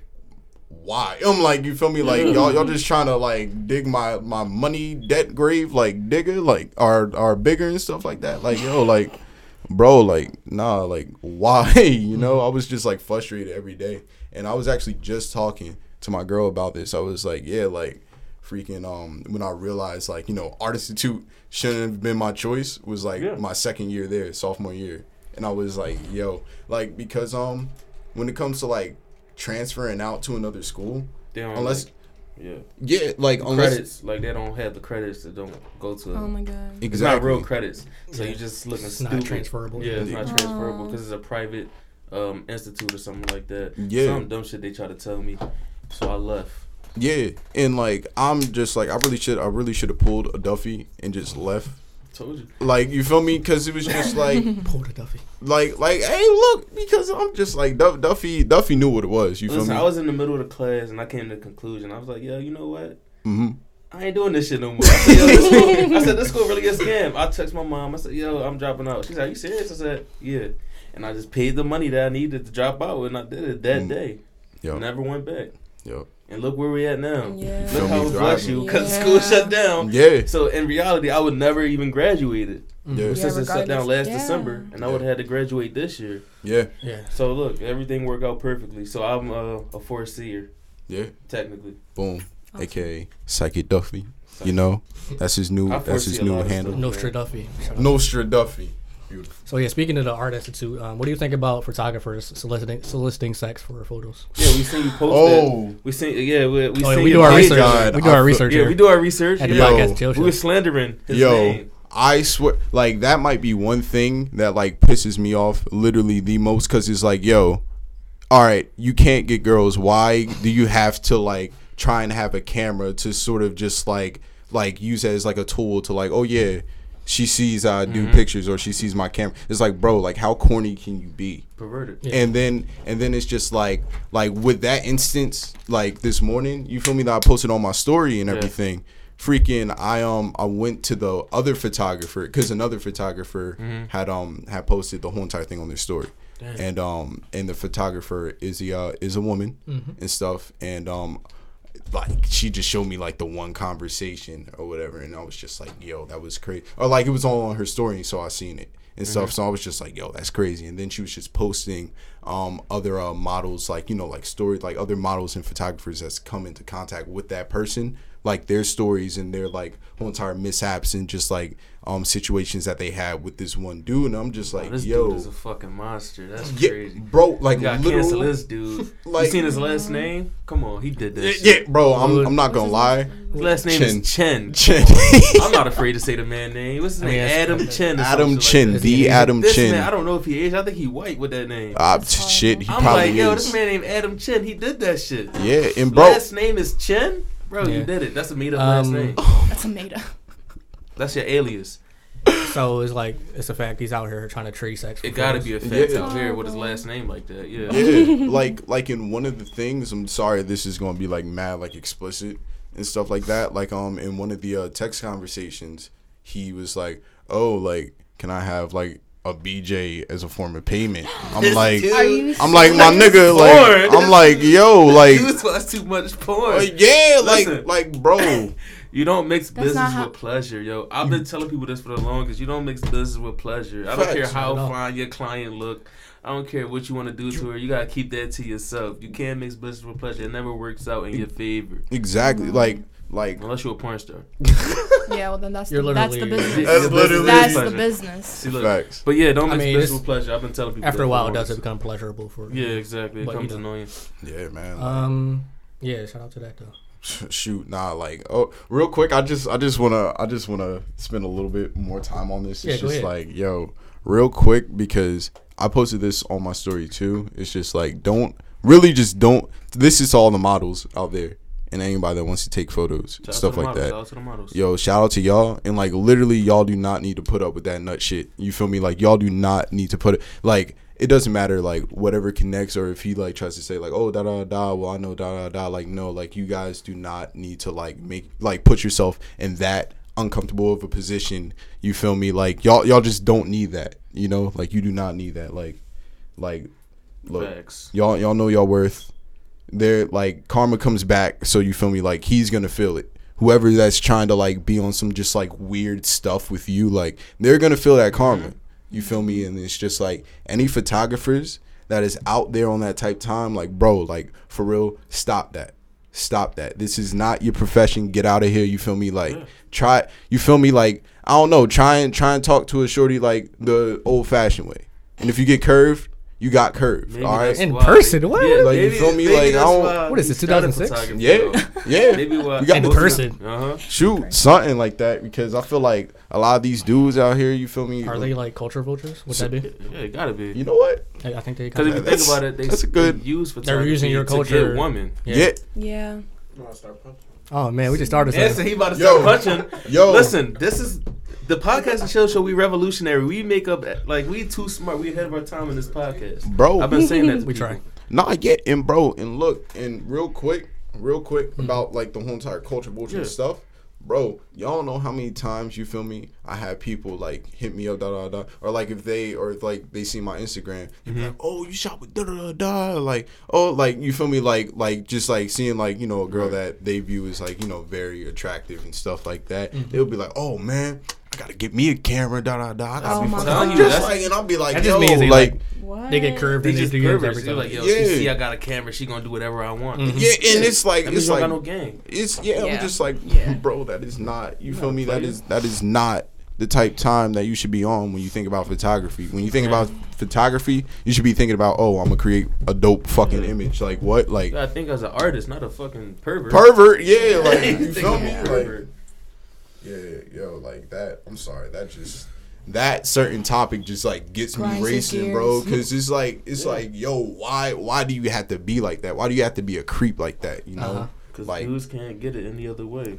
why? I'm like, you feel me? Like y'all y'all just trying to like dig my my money debt grave, like digger, like are are bigger and stuff like that. Like yo, like. Bro, like, nah, like, why? You know, I was just like frustrated every day. And I was actually just talking to my girl about this. I was like, yeah, like, freaking, um, when I realized, like, you know, Art Institute shouldn't have been my choice was like Yeah. my second year there, sophomore year. And I was like, yo, like, because, um, when it comes to like transferring out to another school, They don't unless, like, yeah. yeah, like, unless, credits like they don't have the credits that don't go to. Oh my god. It's not real credits, so Yeah. you just looking It's stupid. not transferable. Yeah, it's not Yeah. transferable Oh. because it's a private um, institute or something like that. Yeah. some dumb shit they try to tell me, so I left. Yeah, and like I'm just like I really should I really should have pulled a Duffy and just left. Told you. Like you feel me? Because it was just like Pull the Duffy. like like hey look because I'm just like Duff, Duffy Duffy knew what it was. You feel me? I was in the middle of the class and I came to the conclusion. I was like, yo, you know what? hmm I ain't doing this shit no more. I said, yo, this school, I said, this school really a scam. I text my mom. I said, yo, I'm dropping out. She said, are you serious? I said, yeah. And I just paid the money that I needed to drop out, and I did it that Mm. day. Yo, Never went back. yo, And look where we at now. Yeah. Look how me it bless you because Yeah. school shut down. yeah, So in reality, I would never even graduated. Yeah. Since it shut down last yeah. December, and I would have had to graduate this year. Yeah. Yeah. So look, everything worked out perfectly. So I'm uh, a foreseer, Yeah. technically. Boom. Awesome. AKA Psychic Duffy. You know, that's his new. That's his new handle. stuff. Nostra Duffy. Nostra Duffy. Beautiful. So yeah, speaking of the Art Institute, um, what do you think about photographers soliciting soliciting sex for photos? Yeah, we seen you post Oh. that. We seen yeah, we, we Oh, yeah, seen we you do our research. God, we do I our research Yeah, here. we do our research. At the yeah. podcast chill We show. were slandering his Yo, name. I swear, like that might be one thing that like pisses me off literally the most because it's like, yo, all right, you can't get girls. Why do you have to like try and have a camera to sort of just like like use it as like a tool to like, oh yeah, she sees I do Mm-hmm. pictures or she sees my camera. It's like, bro, like how corny can you be? Perverted. and then and then it's just like like with that instance like this morning you feel me that i posted on my story and Yeah. everything freaking i um i went to the other photographer because another photographer Mm-hmm. had um had posted the whole entire thing on their story and um and the photographer is a uh, is a woman and stuff and um like she just showed me like the one conversation or whatever and i was just like yo that was crazy or like it was all on her story so i seen it and stuff so i was just like yo that's crazy and then she was just posting um other uh, models like you know like story like other models and photographers that's come into contact with that person like their stories and their like whole entire mishaps and just like um situations that they had with this one dude and i'm just like this yo dude is a fucking monster. That's yeah, crazy. bro like You gotta this dude. like- you seen his last name? Come on, he did this. yeah, bro i'm, I'm not gonna lie His last name Chin. is Chen. Chen. I'm not afraid to say the man name. What's his I mean, name? Adam Chen. Adam shit like Chin, that. the Adam This Chin. man, I don't know if he is. I think he white with that name. Uh, shit, he. I'm probably like, yo, this man named Adam Chen. He did that shit. Yeah, and bro, Last name is Chen? Bro, Yeah. you did it. That's a made up last Um, name. That's a made up. That's your alias. So it's like it's a fact he's out here trying to trade sex. For It gotta be a fact Yeah. out here with his last name like that. Yeah. yeah, like like in one of the things, I'm sorry, this is gonna be like mad, like explicit and stuff like that. Like um, in one of the uh, text conversations, he was like, "Oh, like, can I have like a BJ as a form of payment?" I'm like, Are I'm like, my serious? nigga, like, I'm like, yo, like, You watch too much porn. uh, yeah, like, Listen. like, bro, You don't mix That's business how- with pleasure, yo. I've been telling people this for the longest. You don't mix business with pleasure. I don't Facts. care how Not fine your client look. I don't care what you want to do to her. You gotta keep that to yourself. You can't mix business with pleasure. It never works out in your favor exactly, like, like, unless you're a porn star. Yeah, well then that's You're the, that's the literally- business. That's Your business literally- That's the pleasure. business. See, look. facts. But yeah, don't I mix mean, business it's- with pleasure. I've been telling people. After that a for while, it does longest. become pleasurable for. Yeah, exactly. It But, you becomes know. annoying. Yeah, man. Um. Yeah. Shout out to that though. Shoot nah like oh real quick i just i just want to i just want to spend a little bit more time on this Yeah, it's just ahead. like yo real quick because i posted this on my story too it's just like don't really just don't this is all the models out there and anybody that wants to take photos Shout stuff like models. that Shout out to the models. yo shout out to y'all and like literally y'all do not need to put up with that nut shit you feel me like y'all do not need to put it like it doesn't matter like whatever connects or if he like tries to say like oh da da da well i know da da da like no like you guys do not need to like make like put yourself in that uncomfortable of a position. You feel me? Like y'all y'all just don't need that you know? Like you do not need that like like look Facts. y'all y'all know y'all worth. There like karma comes back so you feel me? Like he's gonna feel it. Whoever that's trying to like be on some just like weird stuff with you like they're gonna feel that karma you feel me? And it's just like any photographers that is out there on that type time like bro like for real stop that. Stop that. This is not your profession. Get out of here. You feel me? Like try you feel me? Like i don't know. Try and try and talk to a shorty like the old fashioned way. And if you get curved you got curved Maybe all right In why- person? What? Like, you feel me? Like, I don't- What is this? it, 2006? Yeah, yeah. Maybe why You got In person. Uh huh. shoot something like that because I feel like a lot of these dudes out here, you feel me? Are they like culture vultures? Would that be? Yeah, it gotta be. You know what? I, I think they. Because if Kind you think about it, they, that's a good- they use They're using your to culture. get women. Yeah, Yeah. No, I start punching. oh man, we just started. Yeah, so he about to Yo. start punching. yo, Listen, this is the podcast and show show. We revolutionary. We make up like we too smart. We ahead of our time in this podcast. bro. I've been saying that. To We try. No, I get and bro, and look, and real quick, real quick hmm. about like the whole entire culture bullshit Yeah. stuff. Bro, y'all know how many times you feel me? I have people like hit me up, da da da, or like if they or if like they see my Instagram, they be mm-hmm. like, oh, you shot with da da da da, like oh, like you feel me? Like like just like seeing like you know a girl that they view as like you know very attractive and stuff like that. Mm-hmm. They'll be like, oh man, I gotta get me a camera, da da da. I gotta Oh be my fucking- God. I'm just That's- like, and I'll be like, That yo, means they, like, like, What? They get curved They in just their DMs perverts. every They're like, yo, Yeah. she see I got a camera, she gonna do whatever I want. Mhm. yeah, and it's like, That it's like, got no game. it's yeah, Yeah. I'm just like, Yeah. bro, that is not. You feel me? That is that is not the type time that you should be on when you think about photography. When you think Yeah. about photography, you should be thinking about, oh, I'm gonna create a dope fucking image. Like what? Like I think as an artist, not a fucking pervert. pervert? Yeah, like you feel me? a Like pervert. Yeah, yo, like that. I'm sorry, that just that certain topic just like gets Grinds me your racing, bro. Because it's like it's Yeah. like, yo, why why do you have to be like that? Why do you have to be a creep like that? You know, Uh-huh. Cause like dudes can't get it any other way.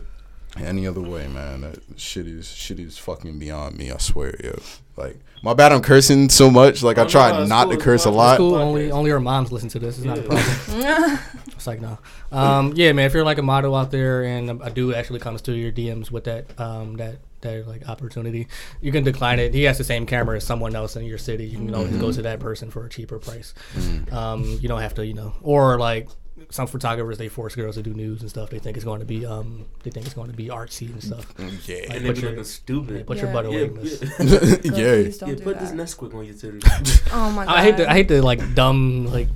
Any other way, man. That shit is shit is fucking beyond me. I swear, yo. Like my bad, I'm cursing so much. Like I try no, it's not cool, to curse a lot. It's Cool. Only only our moms listen to this. It's not a problem. It's like no. Um, yeah, man. If you're like a model out there and a dude actually comes to your DMs with that um, that that like opportunity, you can decline it. He has the same camera as someone else in your city. You can always go to that person for a cheaper price. Um, you don't have to, you know, or like some photographers they force girls to do news and stuff. They think it's going to be um they think it's going to be artsy and stuff. Yeah, Like, And they put be your- looking stupid. Put Yeah. your butt Yeah, away. miss. yeah. Girl, yeah. don't Yeah, do put this. Nesquik on your titties. Oh my god. I hate to I hate to like dumb like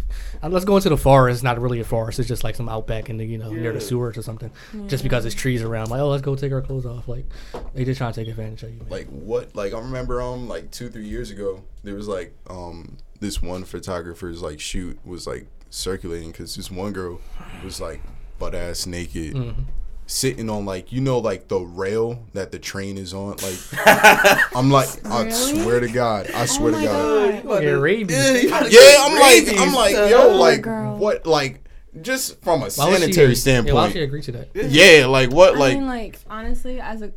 uh, let's go into the forest. It's not really a forest. It's just like some outback in the you know near the sewers or something. Just because there's trees around, like oh let's go take our clothes off. Like they just trying to take advantage of you. Man. Like what? Like I remember um like two three years ago there was like um this one photographer's like shoot was like circulating because this one girl was like butt ass naked. Mm-hmm. Sitting on like you know like the rail that the train is on like I'm like I swear to God I Oh swear my to God god. Yeah, rabies. yeah I'm like I'm like yo Oh, like girl. what like just from a Why would she- sanitary Yeah, why standpoint would she agree to that? yeah like what I like mean, like honestly, as a,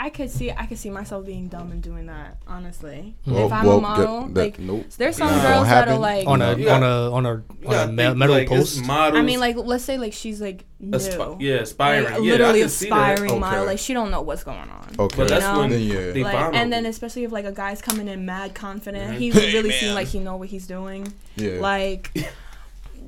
I could see, I could see myself being dumb and doing that. Honestly, Well, if I'm well, a model, that- that- like nope. there's some Not girls that are like, On a You on a on a on gotta a me- think, metal like, post. models, I mean, like let's say like she's like new, aspi- yeah, like, aspiring. yeah, literally can see that. aspiring model, like she don't know what's going on. okay But that's You know? when Then, yeah. Like, vulnerable. and then especially if like a guy's coming in mad confident, Mhm. he Hey, really man. seems like he know what he's doing. yeah Like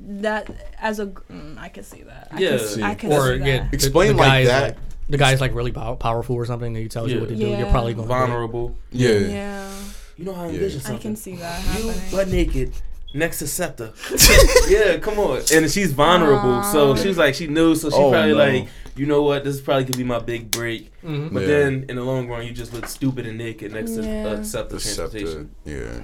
that as a, gr- mm, I could see that. I Yeah. could, See. I could or see that. yeah, Explain like that. The guy's like really pow- powerful or something, and he tells you what to do. You're probably going to vulnerable. yeah yeah, You know how I Yeah. envision I can see that You happening. butt naked next to SEPTA. yeah, come on. And she's vulnerable, so Aw. she was like, she knew, so she Oh, probably no. like, you know what, this is probably could be my big break. Mhm. But Yeah. then in the long run, you just look stupid and naked next to Yeah. uh, SEPTA the transportation. yeah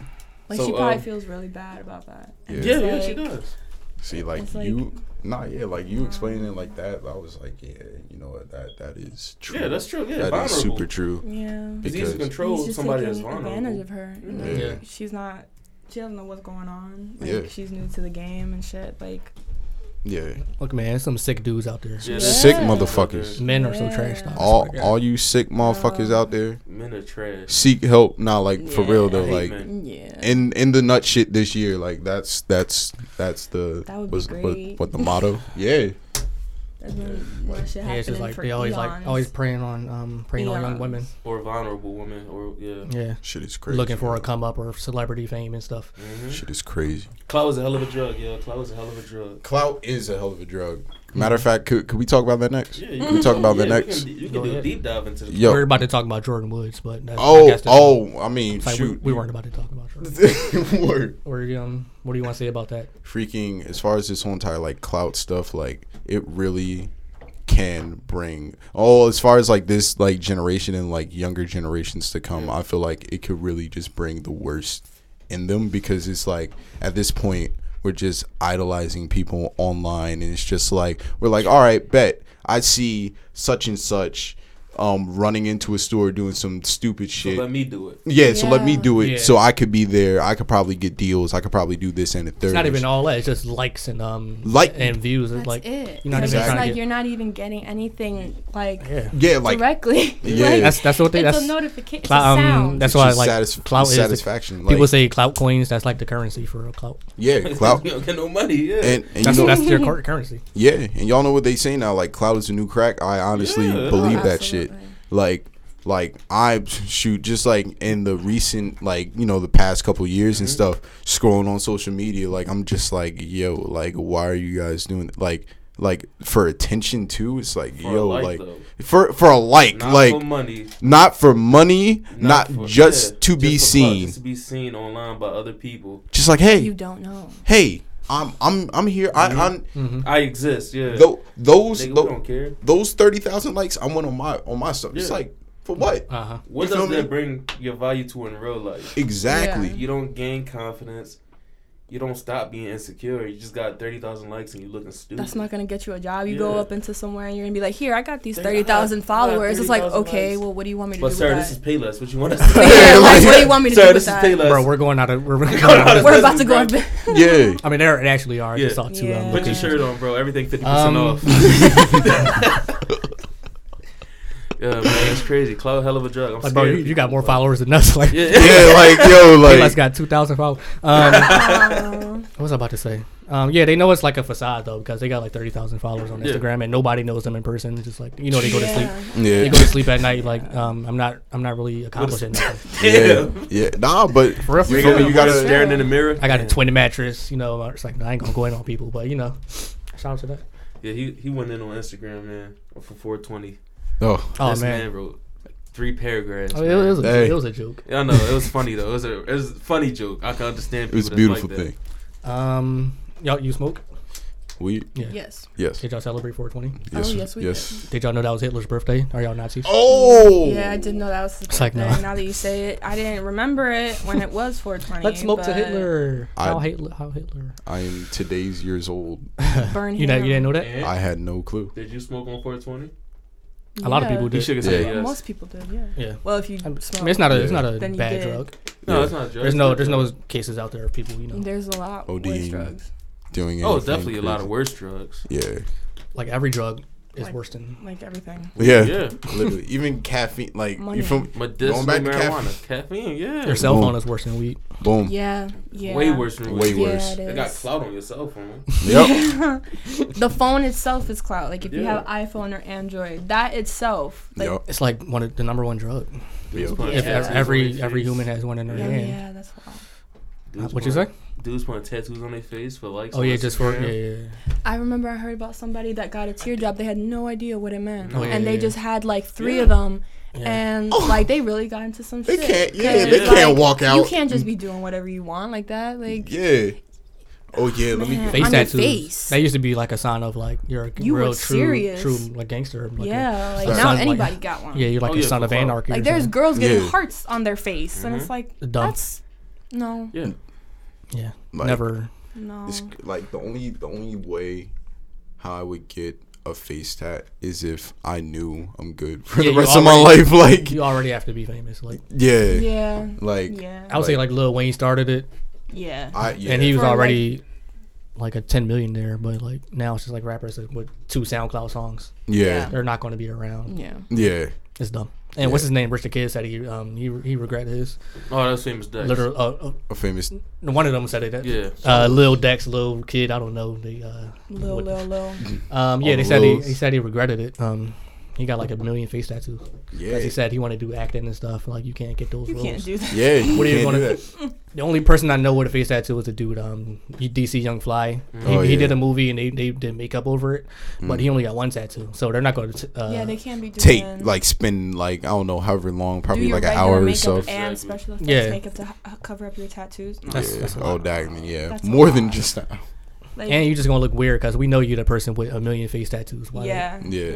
Like So, she probably um, feels really bad about that. Yeah. And Yeah, it's yeah, she does. See, like, like- you, nah, yeah, like you explaining it like that. I was like, yeah, you know what, that that is true. Yeah, that's true. Yeah, That is vulnerable. super true. Yeah. It's easy to Because- control He's just somebody that's vulnerable. advantage of her. you? Yeah. Yeah. She's not. She doesn't know what's going on. Like, Yeah. She's new to the game and shit. Like. Yeah, Look, man, some sick dudes out there. Yeah, Yeah. sick motherfuckers. Men are so trash. Dog. All swear all you sick motherfuckers out there, Men are trash. seek help. Not like for real though. Like men. Yeah. in in the nut shit this year. Like that's that's that's the That would be was- what, what the motto. Yeah, yeah, it's just like for they always like always preying on um preying on young women. Or vulnerable women. Or, yeah. Yeah, shit is crazy. looking for a come up or celebrity fame and stuff. hmm Shit is crazy. Clout is a hell of a drug, yeah. Clout is a hell of a drug. Clout is a hell of a drug. Matter of fact, could, could we talk about that next? Yeah, you Can we talk about yeah, that next? Can, you can do a deep dive into. The Yo. We're about to talk about Jordyn Woods, but that's, I Oh, guess that's- oh, I mean, it's like we, shoot. we weren't about to talk about Jordan. Word. Or um, what do you want to say about that? freaking as far as this whole entire like clout stuff like it really can bring oh as far as like this like generation and like younger generations to come i feel like it could really just bring the worst in them because it's like at this point we're just idolizing people online and it's just like we're like all right bet i see such and such um running into a store doing some stupid So shit let me do it. yeah, so let me do it Yeah. so I could be there. I could probably get deals. I could probably do this and a third. It's not even all that. It's just likes and um Like- and views. It's That's like it. you're not It's even just like you're not even getting anything like yeah. Yeah, like directly. Yeah. Like, That's that's what they. it's That's a notification. It's clout, um, sound. that's it's why just like satis- clout is the, satisfaction. people like, say clout coins. That's like the currency for a clout. yeah, clout. you don't get no money, yeah. And, and That's you know, that's their cur- currency. yeah, and y'all know what they say now. Like clout is a new crack. I honestly Yeah. believe that shit. Absolutely. Like, like I shoot just like in the recent, like you know, the past couple years and Mm-hmm. stuff, scrolling on social media. Like I'm just like, yo, like why are you guys doing? Like like for attention too. It's like For yo, like, like for for a like, Not like for money. not for money, not, for- just yeah, to be just for seen. Just to be seen online by other people. Just like hey, You don't know. hey, I'm I'm I'm here. I I'm Mm-hmm. I exist. Yeah. tho- those Nigga, we don't care. those thirty thousand likes I want on my on my stuff. It's like for what? Uh huh. What You feel does that me? bring your value to in real life? Exactly. Yeah. You don't gain confidence. You don't stop being insecure. You just got thirty thousand likes and you're looking stupid. That's not gonna get you a job. You go up into somewhere and you're gonna be like, "Here, I got these thirty thousand got- I got followers." It's like, okay, likes. well, what do you want me to But do But sir, with this is? Payless. What you want to yeah, like, what do you want me to sir, do with this is? Payless. Bro, we're going out of. We're going out of We're about to go. right. on- Yeah. I mean, they actually are. I just Yeah. saw two Yeah. of them. Put your shirt on, bro. Everything fifty percent Um, off. yeah, man, it's crazy. Cloud, hell of a drug. I'm Like, bro, you, you got more followers than us. Like, Yeah, Yeah, like yo, Payless like got two thousand followers. Um, what was I about to say? Um, yeah, they know it's like a facade though because they got like thirty thousand followers on Yeah. Instagram and nobody knows them in person. Just like you know they go to sleep. yeah. They go to sleep at night. Like um, I'm not. I'm not really accomplishing nothing. yeah, yeah. Nah, but For real, you for feel me? real. You gotta. staring in the mirror. I got a twin mattress. You know, it's like I ain't gonna go in on people, but you know, shout out to that. Yeah, he he went in on Instagram, man, for 420. Oh, Oh this man, man wrote like three paragraphs. oh, it, it was a, Hey. it was a joke. I know it was funny though. It was a it was a funny joke. I can understand it was a beautiful like thing. that. Um, y'all, you smoke? We Yeah. Yes. yes, Did y'all celebrate 420? yes, oh yes, we yes. Did y'all know that was Hitler's birthday? Are y'all Nazis? Oh. Yeah, I didn't know that was. It's like, birthday. no. Now that you say it, I didn't remember it when it was 420. Let's smoke to Hitler. I- How Hitler? How Hitler? I am today's years old. Burn You know, you didn't know that? And I had no clue. did you smoke on 420? A lot of people He did. should have Yeah. said yes. Most people did. Yeah. Yeah. Well, if you I mean, smoke, it's not a. It's not a Then bad did. drug. No, Yeah. it's not a drug. There's no. There's no cases out there of people. You know, There's a lot worse drugs. Doing it. Oh, anything definitely a lot of worse drugs. Yeah, like every drug is Like- worse than. Like everything. yeah, Yeah. literally. Even caffeine, like Money. you from Medicinal back to marijuana, caffeine. Yeah. Your cell Boom. phone is worse than weed. boom. Yeah. Yeah. Way worse than Way weed. worse. Yeah, it They got is. clout on your cell phone. Yep. the phone itself is cloud. Like if you have iPhone or Android, that itself. Like, Yep. It's like one of the number one drug. Dudes Yep. putting If tattoos every every human has one in their Yeah, hand. yeah, that's wild. Dudes What you say? Dudes putting tattoos on their face for likes. Oh on yeah, just for yeah, Instagram. yeah, I remember I heard about somebody that got a teardrop. They had no idea what it meant, Oh, yeah, and they yeah. just had like three Yeah. of them, yeah. and like they really got into some They shit. can't. Yeah, 'Cause, they can't walk out. You can't just be doing whatever you want like that. Like Yeah. Oh yeah. Let me. Face on your tattoos. face. That used to be like a sign of like you're a You real true serious. true like gangster. Like a- yeah, like now son, like- anybody got one. yeah, you're like Oh, a yeah, son of anarchy. Like there's something. girls getting Yeah. hearts on their face, and it's Mhm. like Dumb. that's no, Yeah. Yeah, Like, never. no. It's like the only the only way how I would get a face tat is if I knew I'm good for Yeah, the you rest of my life. Like You already have to be famous. Like yeah, Yeah, like yeah, I would say, like Lil Wayne started it, yeah. I yeah. and he was For, already like, a 10 millionaire. But like now it's just like rappers with two SoundCloud songs. yeah, They're not going to be around. yeah. yeah, It's dumb. And what's his name? Rich the Kid said he um he he regretted his Oh, that's Famous Dex. literal. Uh, a famous. uh, one of them said it. Yeah. Uh, Lil Dex, Lil Kid. I don't know. They uh Lil, lil, lil. Um, yeah, All they the said he, he said he regretted it. Um, he got like a million face tattoos because Yeah, he said he wanted to do acting and stuff. Like you can't get those You roles. can't do that. yeah. You What are you gonna- do the only person I know with a face tattoo was a dude, um, DC Young Fly. He, Oh, he did a movie and they, they did makeup over it, but Mm. he only got one tattoo, so they're not going to. Uh, yeah, they can't be doing Take like spend like I don't know however long, do probably your like an regular hour or makeup so. and Exactly. special effects Yeah. makeup to h- cover up your tattoos. That's- yeah. that's a oh, lot. dang, yeah. That's a More than just that. Like, and you're just gonna look weird because we know you're the person with a million face tattoos. Why yeah, Yeah. yeah.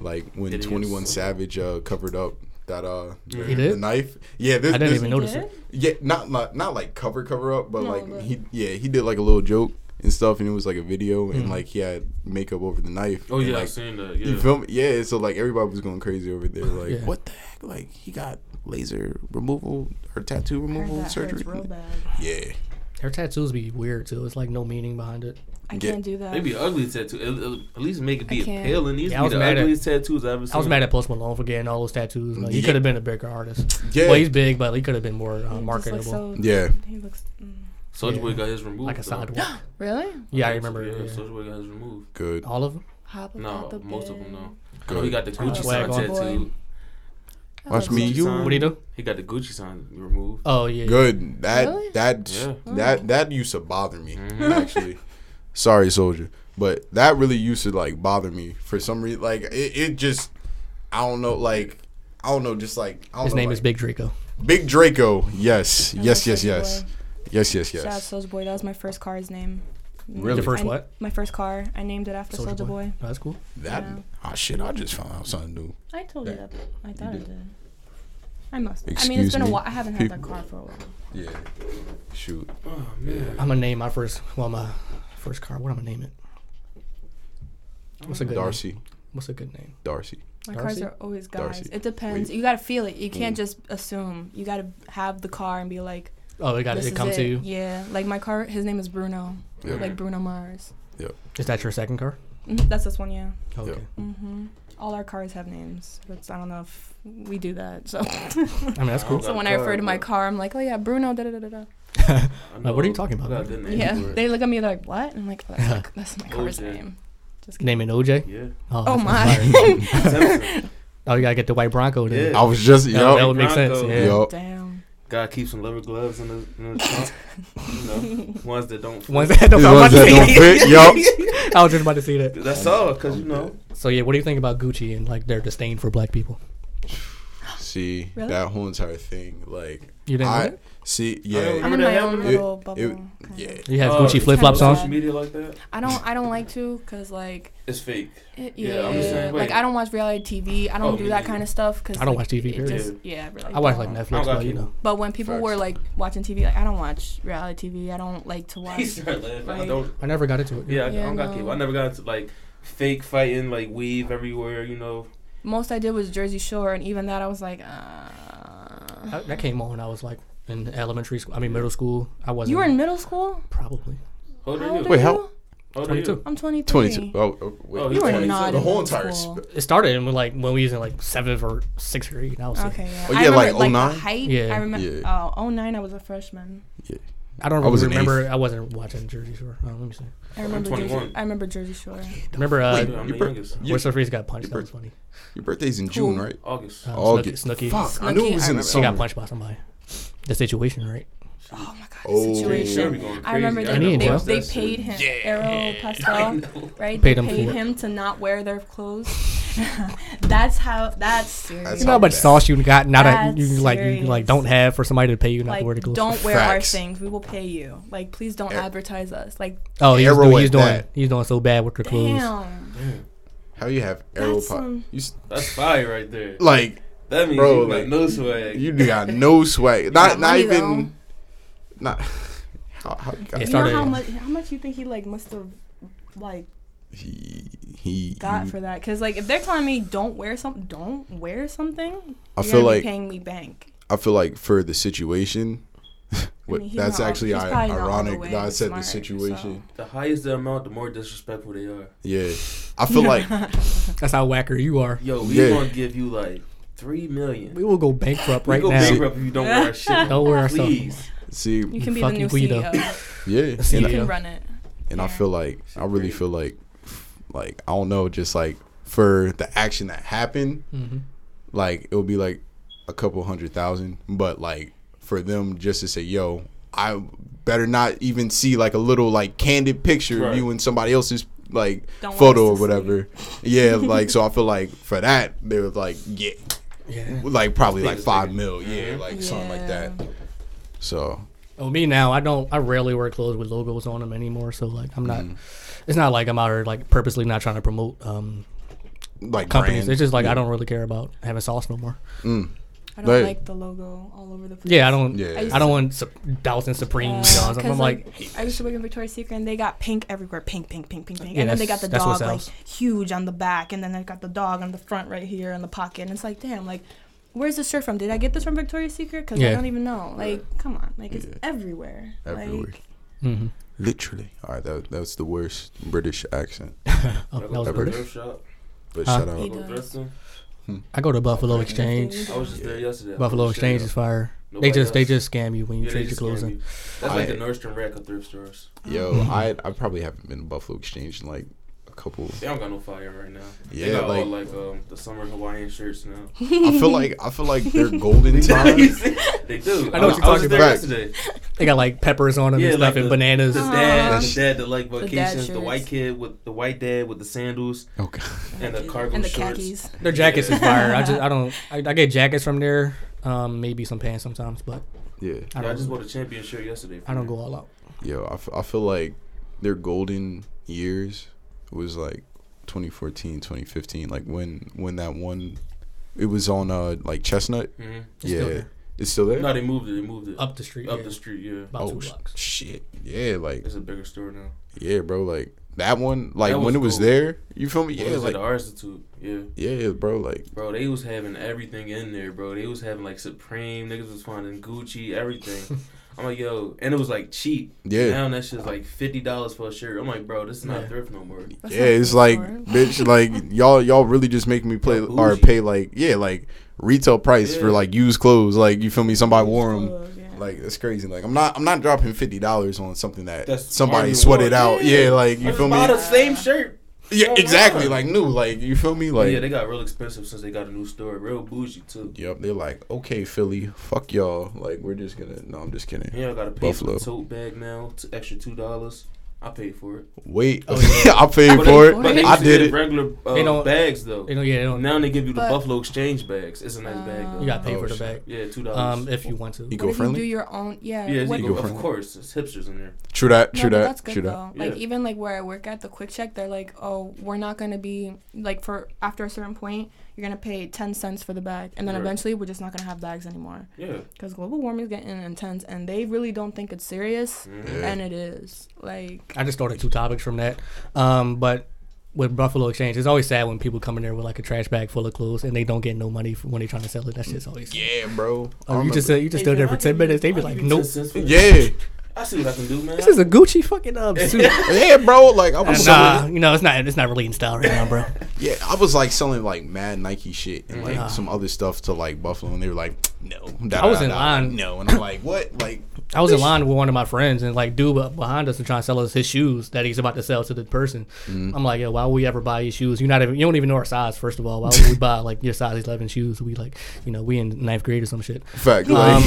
Like when It is. Twenty One Savage uh, covered up that uh the, did? the knife. Yeah, this, I didn't this- even notice it. Yeah, not not not like cover cover up, but No, like but- he yeah he did like a little joke and stuff, and it was like a video, and Mhm. like he had makeup over the knife. Oh and, yeah, I like, seen that. Yeah. you feel me? Yeah, so like everybody was going crazy over there. Like, Yeah. what the heck? Like he got laser removal or tattoo removal surgery. real bad. Yeah, Her tattoos be weird too. It's like no meaning behind it. I Yeah. can't do that. Maybe ugly tattoo. At, at- at least make it be can't. appealing. These Yeah, I be was the mad at- ugliest tattoos I've ever seen. I was mad at Post Malone for getting all those tattoos. Like, he Yeah. could have been a bigger artist. yeah, Well, he's big, but he could have been more uh, He looks marketable, so- yeah. He looks. Mm. Soulja Boy got his removed. like a though. sidewalk. Really? yeah, I remember. Yeah, Yeah, Soulja Boy got his removed. Good. All of them. Hop No, the most of them bed. no. I he got the Good. Gucci Swag sign on. tattoo. Watch me, you. sign. What do you do? He got the Gucci sign removed. Oh yeah. Good. That Really? that Yeah. that that used to bother me Mhm. actually. Sorry, soldier. But that really used to like bother me for some reason. Like it, it just, I don't know. Like I don't know. Just like I don't His know, name like, is Big Draco. Big Draco. Yes, I yes, love yes, Soulja yes, yes, yes, Shout out yes. Soulja Boy. That was my first car's name. Really? Your first I- what? My first car. I named it after Soldier Soulja Boy. Oh, that's cool. That Yeah. ah shit. I just found out something new. I told you That- that. I thought I did. did. I must. I mean, Excuse it's been me, a while. I haven't had that people. car for a while. Yeah. Shoot. Oh man. I'm gonna name my first. Well, my first car. What am I gonna name it? What's a good Darcy. Name? What's a good name? Darcy. My Darcy? cars are always guys. Darcy. It depends. Wait. You gotta feel it. You can't Mm. just assume. You gotta have the car and be like, Oh, it got "This it is come it." to you. Yeah, like my car. His name is Bruno. Yeah. Like Bruno Mars. Is that your second car? Mhm, That's this one. Yeah. Okay. hmm All our cars have names, but I don't know if we do that. So, I mean that's cool. so when I refer to my car, I'm like, oh yeah, Bruno. Da da da da da. I Like, what are you talking about? I got a good name Yeah. They look at me like, what? And I'm like, oh, oh, that's, my, that's my car's OJ. name. Just kidding. Name it OJ. Yeah. Oh, Oh my. oh, you gotta get the white Bronco then. Yeah. I was just That, that yo. would make sense. Yeah. Yo. Damn. Gotta keep some leather gloves in the, in the trunk. you know, ones that don't. Fit. Ones that don't, The I was ones about that to don't fit. Yo. I was just about to say that. That's all, cause you know. So yeah, what do you think about Gucci and like their disdain for black people? See Really? that whole entire thing. Like You didn't I know it? See. Yeah. I'm in my own happened? little It- bubble. it- kind yeah. of. You have Uh, Gucci flip flops kinda on. Social media like that, I don't. I don't like to, cause like, it's fake. it, Yeah, yeah, I'm the same like I don't watch reality TV. I don't Oh, do that neither. kind of stuff, cause I don't like, watch TV, period. just- yeah, really. I watch like Netflix, but you know. But when people Facts. were like watching TV, like I don't watch reality TV. I don't like to watch. He started. I don't. I never got into it. Yeah, I, I Yeah, don't got no. cable. I never got into like fake fighting, like weave everywhere. You know. Most I did was Jersey Shore, and even that I was like, uh. That, that came on when I was like in elementary school. I mean middle school. I wasn't. You were in middle school? probably. How old are you? are Wait, how- How old 22. I'm 23. Twenty-two. Oh, oh, wait. Oh, You were not the whole entire. school. Sp- It started in like when we was in like seventh or sixth grade. And I was like, Okay, yeah. Oh, I yeah, like remember, 09? the height. Yeah. I remember. Yeah. Oh, 09, I was a freshman. Yeah. I don't I was really in remember. I wasn't watching Jersey Shore. Oh, let me see. I remember. Jersey, 21. I remember Jersey Shore. Remember uh, Wait, I'm you the youngest. you- where Sophie's got punched. you That was funny. Your birthday's in June, right? August. Uh, August. Snooki. Snooki. Fuck, I knew Snooki, it was I in the remember. She got punched by somebody. The situation, right? Oh my god, Oh. the situation. we I remember crazy. they, And he they, they paid it. him. Arrow Pastel, right? Paid they him paid for- him to not wear their clothes. that's how. That's serious. That's You know how much bad. sauce you got Not a, you like you like don't have for somebody to pay you not like, to wear the clothes. don't wear our things. We will pay you. Like, please don't Ar- advertise us. Like, Oh, he's Arrow doing, he's doing he's doing so bad with the clothes. damn. How you have arrow That's pop? some- You s- That's fire right there. like That means Bro, you got like, no swag. you got no swag. Not not money, even. Not. How, how you You know how much? How much you think he like must have like he he. got he- for that? Because like, if they're telling me don't wear something, don't wear something. I feel like paying me bank. I feel like for the situation. what, mean, that's not actually i- probably not all the ironic that I said the smart, situation. the highest the amount, the more disrespectful they are. Yeah, I feel like That's how whacker you are. Yo, we Yeah. gonna give you like three million. We will go bankrupt We right go now. bankrupt if you don't wear our shit. Don't wear our stuff. Please. see You can be the new Guido. CEO. yeah, The and, You can run it. and I feel like I really feel like like I don't know, just like for the action that happened, Mhm. like it would be like a couple hundred thousand, but like for them just to say, "Yo, I better not even see like a little like candid picture of you in somebody else's like Don't photo or us to see. whatever." Yeah, like so I feel like for that they were like, yeah, Yeah. like probably like Things five bigger. mil, yeah, like something like that. So Oh, me now. I don't. I rarely wear clothes with logos on them anymore. So like, I'm not. Mm. It's not like I'm out here like purposely not trying to promote um like companies. brand, It's just like yeah. I don't really care about having sauce no more. Mm. I don't Right. like the logo all over the place. Yeah, I don't. Yeah. used I don't to- want Sup- and Supreme. Yeah, you know, 'cause, I'm like, I used to work in Victoria's Secret, and they got pink everywhere, pink, pink, pink, pink, pink, Yeah, and then they got the dog like huge on the back, and then they got the dog on the front right here in the pocket, and it's like, damn, like, where's this shirt from? Did I get this from Victoria's Secret? Because I don't even know. Like, come on, like it's Yeah. everywhere. everywhere. Like, mhm. Literally. All right, that that's the worst British accent. oh, that was to British. thrift shop. But Huh? shout out. Go I go to Buffalo Exchange. I was just there yesterday. Buffalo shit, Exchange is fire. Nobody they just they just scam you when you Yeah, trade your just clothes scam in. you. That's like the Nordstrom rack of thrift stores. Yo, I I probably haven't been to Buffalo Exchange in like a couple. They don't got no fire right now. Yeah, they got like- all like um the summer Hawaiian shirts now. I feel like I feel like they're golden time. they do. I know what you're was talking there about. yesterday. They got like peppers on them Yeah, and stuff like and bananas. The Uh-huh. dad, the dad that like vacations, the, shirts. white kid with the white dad with the sandals Okay. and the cargo and the shorts. khakis. Their jackets is fire. I just I don't I, I get jackets from there. Um, maybe some pants sometimes, but Yeah. I Yeah, I don't. just bought a champion shirt yesterday. I don't go all out. Yo, I, f- I feel like their golden years was like 2014, 2015. Like when when that one, it was on uh like Chestnut. hmm It's yeah, still there. it's still there. No, they moved it. They moved it Up the street. up yeah. the street. Yeah, About oh two blocks. shit. Yeah, like it's a bigger store now. yeah, bro. Like that one. Like That when it was cool. there, you feel me? Yeah, Yeah, it was like at the Art Institute. Yeah, yeah, bro. Like bro, they was having everything in there, bro. They was having like Supreme. Niggas was finding Gucci, everything. I'm like, yo, and it was like cheap. yeah. Now that shit's like fifty dollars for a shirt. I'm like, bro, this is not Yeah. thrift no more. That's yeah, it's like, for it. bitch, like y'all, y'all really just make me play Yo, or pay like, yeah, like retail price for like used clothes. Like you feel me? Somebody wore them. Clothes, yeah. Like that's crazy. Like I'm not, I'm not dropping fifty dollars on something that That's somebody sweated out. Yeah, like you I feel just bought me? the same shirt. Yeah, exactly. Like new. Like you feel me? Like yeah, they got real expensive since they got a new store. Real bougie too. Yep, they're like, okay, Philly, fuck y'all. Like, we're just gonna. No, I'm just kidding. Yeah, I gotta pay Buffalo. for the tote bag now. T- extra two dollars. I paid for it. Wait, Oh, I paid But for it. but they I used to did get it. Regular uh, They don't- bags though. You know, yeah, they don't, Now they give you the But- Buffalo Exchange bags. It's a nice bag though. you got to pay Oh, for the bag. Yeah, two dollars. Um, if you want to. You What go if you do your own? Yeah. yeah, what- you go go, of friendly. course. It's hipsters in there. True that. True but that. that's good True that. Like Yeah. even like where I work at the QuickChek, they're like, oh, we're not gonna be like for after a certain point, you're gonna pay ten cents for the bag, and then Right. eventually we're just not gonna have bags anymore Yeah. because global warming is getting intense, and they really don't think it's serious, Mhm. Yeah. and it is. Like, I just started two topics from that. Um, but with Buffalo Exchange, it's always sad when people come in there with like a trash bag full of clothes and they don't get no money for when they're trying to sell it. That shit's always. Yeah, bro. I Oh, you just uh, you just Hey, stood there man, for ten minutes. They be like, give nope. 10 cents for this. Yeah, I see what I can do, man. This is a Gucci fucking uh, suit. yeah, bro. Like I And, was nah, selling. you know it's not it's not really in style right now, bro. Yeah, I was like selling like mad Nike shit and like Mhm. some other stuff to like Buffalo, and they were like, no. I was in line. No, and I'm like, what? Like, I was in line with one of my friends, and like dude be- behind us was trying to sell us his shoes that he's about to sell to the person. Mm-hmm. I'm like, yo, why would we ever buy your shoes? You're not even you don't even know our size. First of all, why would we buy like your size 11 shoes? We like, you know, we in ninth grade or some shit. fact. Like, Um,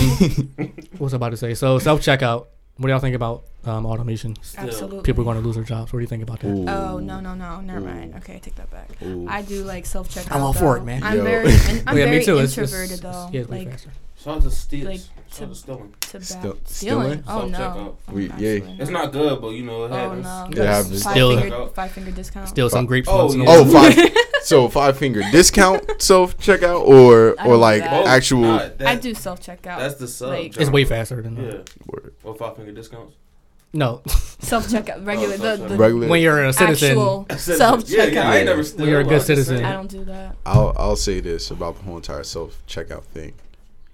what was I about to say? So self checkout. What do y'all think about um, automation? Still. absolutely. People are going to lose their jobs. What do you think about that? Ooh. Oh no no no never Ooh. mind. Okay, I take that back. Ooh. I do like self checkout. I'm all for it, man. I'm Yo. very I'm Yeah, very me too. It's- it's- introverted it's- though. yeah, it's way like faster. Shout out to Steels. Like, Shout out to Stealing. to back Still- stealing. stealing? Oh no. Self-checkout. Oh, We- yeah. It's not. not good, but you know it Oh no. It happens. Five Still- finger, five finger discount. Steal some grapes Oh, once in a yeah. Oh, so five finger discount self checkout or I or like that. Both. actual. Nah, that- I do self checkout. That's the sub. Like- It's way faster than Yeah. that. Word. Or five finger discounts. No, self checkout. Regular. Oh, the, the Regular. when you're a citizen, Self checkout. yeah. I ain't never still. When you're a good I'm citizen. I don't do that. I'll I'll say this about the whole entire self checkout thing.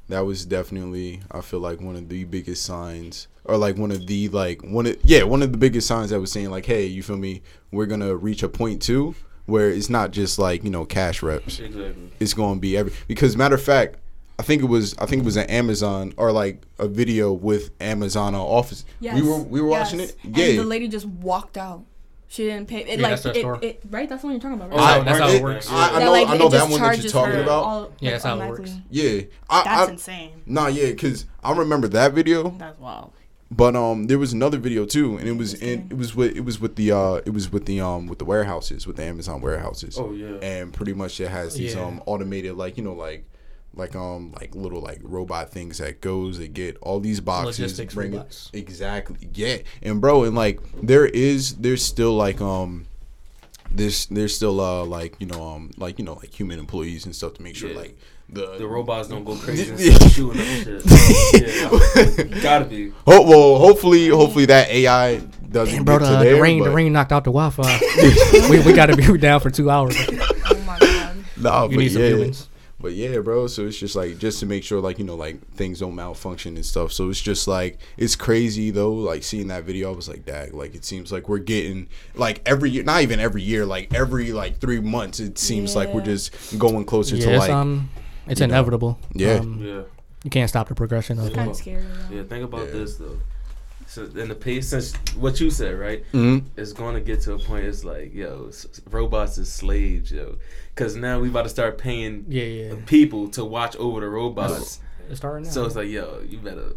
That was definitely I feel like one of the biggest signs or like one of the like one of yeah, one of the biggest signs that was saying like, hey, you feel me? We're gonna reach a point too where it's not just like, you know, cash reps. Exactly. It's gonna be every because matter of fact, I think it was I think it was an Amazon or like a video with Amazon on office. Yes. We were we were watching yes. it. And the lady just walked out. She didn't pay. It Yeah, like that's it, store. it, right. That's the one you're talking about, Oh, right? I- that's how it- it works. I, I That, know like, I know just that one that you're charges talking her about. all, Yeah, like, that's how it works. Yeah. I, That's I, insane. Nah, yeah, cause I remember that video. That's wild. But um, there was another video too, and it was in it was with it was with the uh it was with the um with the warehouses with the Amazon warehouses. Oh yeah. And pretty much it has these Yeah. um automated like you know like like um like little like robot things that goes that get all these boxes Logistics bring it robots. exactly yeah and bro and like there is there's still like um there's there's still uh like you know um like you know like human employees and stuff to make sure Yeah. like the The robots don't go crazy and start shooting up shit. Yeah. Gotta be. Ho- well, hopefully, hopefully that AI doesn't Damn, bro, get the, to there. the rain, the rain knocked out the Wi-Fi. we we got to be down for two hours. Oh my god. Nah, You but need some yeah, humans. But yeah, bro. So it's just like just to make sure, like you know, like things don't malfunction and stuff. So it's just like it's crazy though. Like seeing that video, I was like, dag. Like it seems like we're getting like every year, not even every year, like every like three months. It seems like we're just going closer Yeah, to it's like um, it's you know. inevitable. Yeah. Um, Yeah. you can't stop the progression of Kind of scary. though. Yeah. Think about Yeah. this though. So in the pace, since what you said, right? Mhm. It's going to get to a point. It's like, yo, s- s- robots is slaves, yo. Because now we about to start paying Yeah, yeah. people to watch over the robots. It's starting now. So it's like, yo, you better.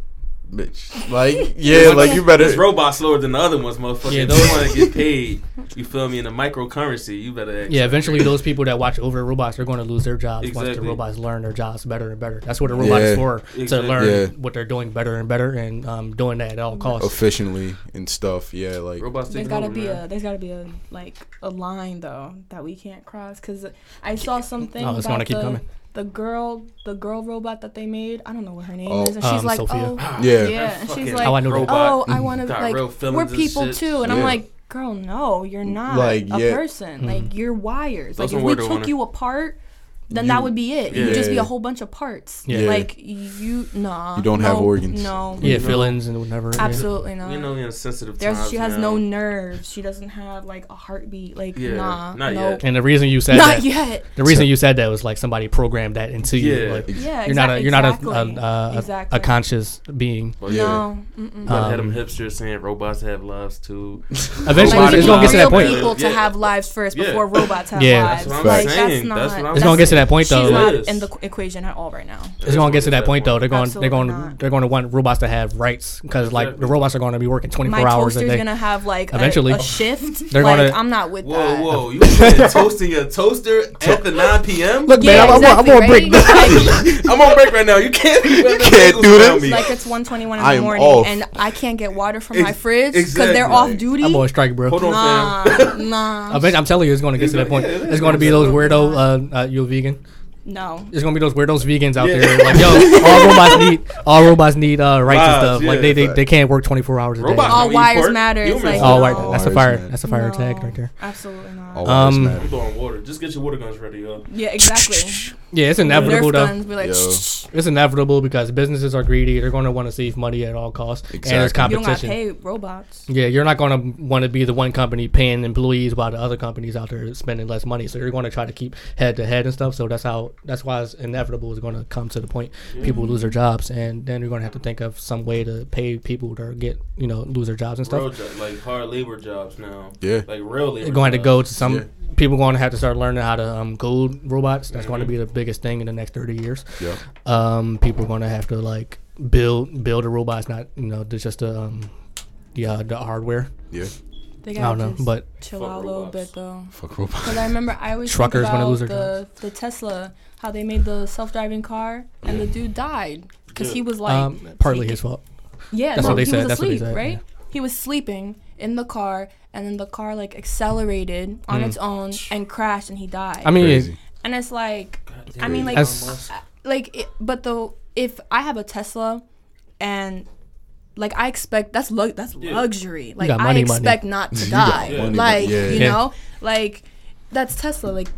Bitch. Like yeah, like you better. This robot slower than the other ones, motherfucker. Yeah, if those- you want to get paid, you feel me, in a microcurrency, you better. yeah, eventually those people that watch over robots are going to lose their jobs once the robots learn their jobs better and better. That's what a robot Yeah. is for to learn Yeah. what they're doing better and better, and um, doing that at all costs. efficiently and stuff. Yeah, like Robots There's taking gotta over, be man. a there's gotta be a like a line though that we can't cross because I saw something. Oh, it's gonna keep the, coming. The girl, the girl robot that they made. I don't know what her name Oh. is, and she's Um, like, Sophia. oh, Yeah. yeah, and she's like, How I know that. robot. oh, I want to like we're feelings and people too, and Yeah. I'm like, girl, no, you're not Like, a yeah. person. Hmm. Like you're wires. Those like if we took wanna- you apart. Then You- that would be it. You'd just be a whole bunch of parts. Yeah. Like you, nah. You don't have no, organs. No. yeah, know- feelings and whatever. yeah. Absolutely not. You know, in sensitive There's, times she has now. no nerves. She doesn't have like a heartbeat. Like Yeah, nah, not no, yet. And the reason you said not that, yet. the reason you said that was like somebody programmed that into you. Yeah. Like, Yeah, you're not a exac- you're not a, exactly. a, a, a, exactly. a conscious being. But yeah. No, mm-mm. But had them Um, hipsters saying robots have lives too. Eventually, it's gonna get to that real point. people to have lives first before robots have Yeah. lives. That's what I'm saying. that's what I'm It's gonna get to that point though. She's not It is. in the qu- equation at all right now. It's gonna get to that point though. They're going. They're Absolutely going. not. They're going to want robots to have rights because like the Exactly. robots are going to be working 24 My hours a toaster's day. gonna have like a- Eventually. a, shift. They're like, gonna- I'm not with Whoa, that. whoa! You putting toasting your toaster at the 9 p.m.? Look, Yeah, man, I'm, I'm, I'm exactly, gonna break. I'm on break right now. You can't. You can't do this. like it's 1:21 in I the am morning off. and I can't get water from my Ex- fridge because they're exactly. off duty. I'm on strike, bro. Hold on, Nah, fam. nah, I bet, I'm telling you, it's going to get to that point. It's going to be those weirdo. Uh, uh, you a vegan? No. There's going to be those weirdos vegans out Yeah. there. Like, yo, all robots need all robots need uh, rights and Lives, stuff. Like they, they they can't work 24 hours a day. All don't wires matter. It's like, do. right. no. That's a fire. matter. That's a fire No, tag right there. Absolutely not. all Um, lives matter. I'm throwing water. Just get your water guns ready, yo. Yeah, exactly. Yeah, it's inevitable Nerf though. guns be like, Yo. It's inevitable because businesses are greedy. They're going to want to save money at all costs, and there's Exactly. you don't gotta competition. pay robots. Yeah, you're not going to want to be the one company paying employees while the other companies out there spending less money. So you're going to try to keep head to head and stuff. So that's how that's why it's inevitable. It's going to come to the point people lose their jobs, and then you're going to have to think of some way to pay people to get you know lose their jobs and stuff. Real job, like hard labor jobs now. Yeah. Like real labor. They're going to go to some Yeah. People going to have to start learning how to um, code robots. That's going to be the biggest thing in the next 30 years. Yeah. Um, people are going to have to like build build a robots, not you know there's just the um, the uh, the hardware. Yeah. They I gotta don't know, but chill out a little bit though. Fuck robots. Because I remember I always Truckers think gonna about lose their the the Tesla, how they made the self driving car, and the dude died because he was like, um, partly his fault. yeah, that's no, what they he said, was that's what they asleep, said, right? yeah. He was sleeping in the car, and then the car like accelerated on its own and crashed, and he died. Mm. I mean, Crazy. and it's like. I mean, like, That's- like, it, but though, if I have a Tesla, and like I expect that's lu- that's Yeah. luxury. Like got I money, money. expect not to You got die. money, like money. Yeah. you Yeah. know, like that's Tesla. Like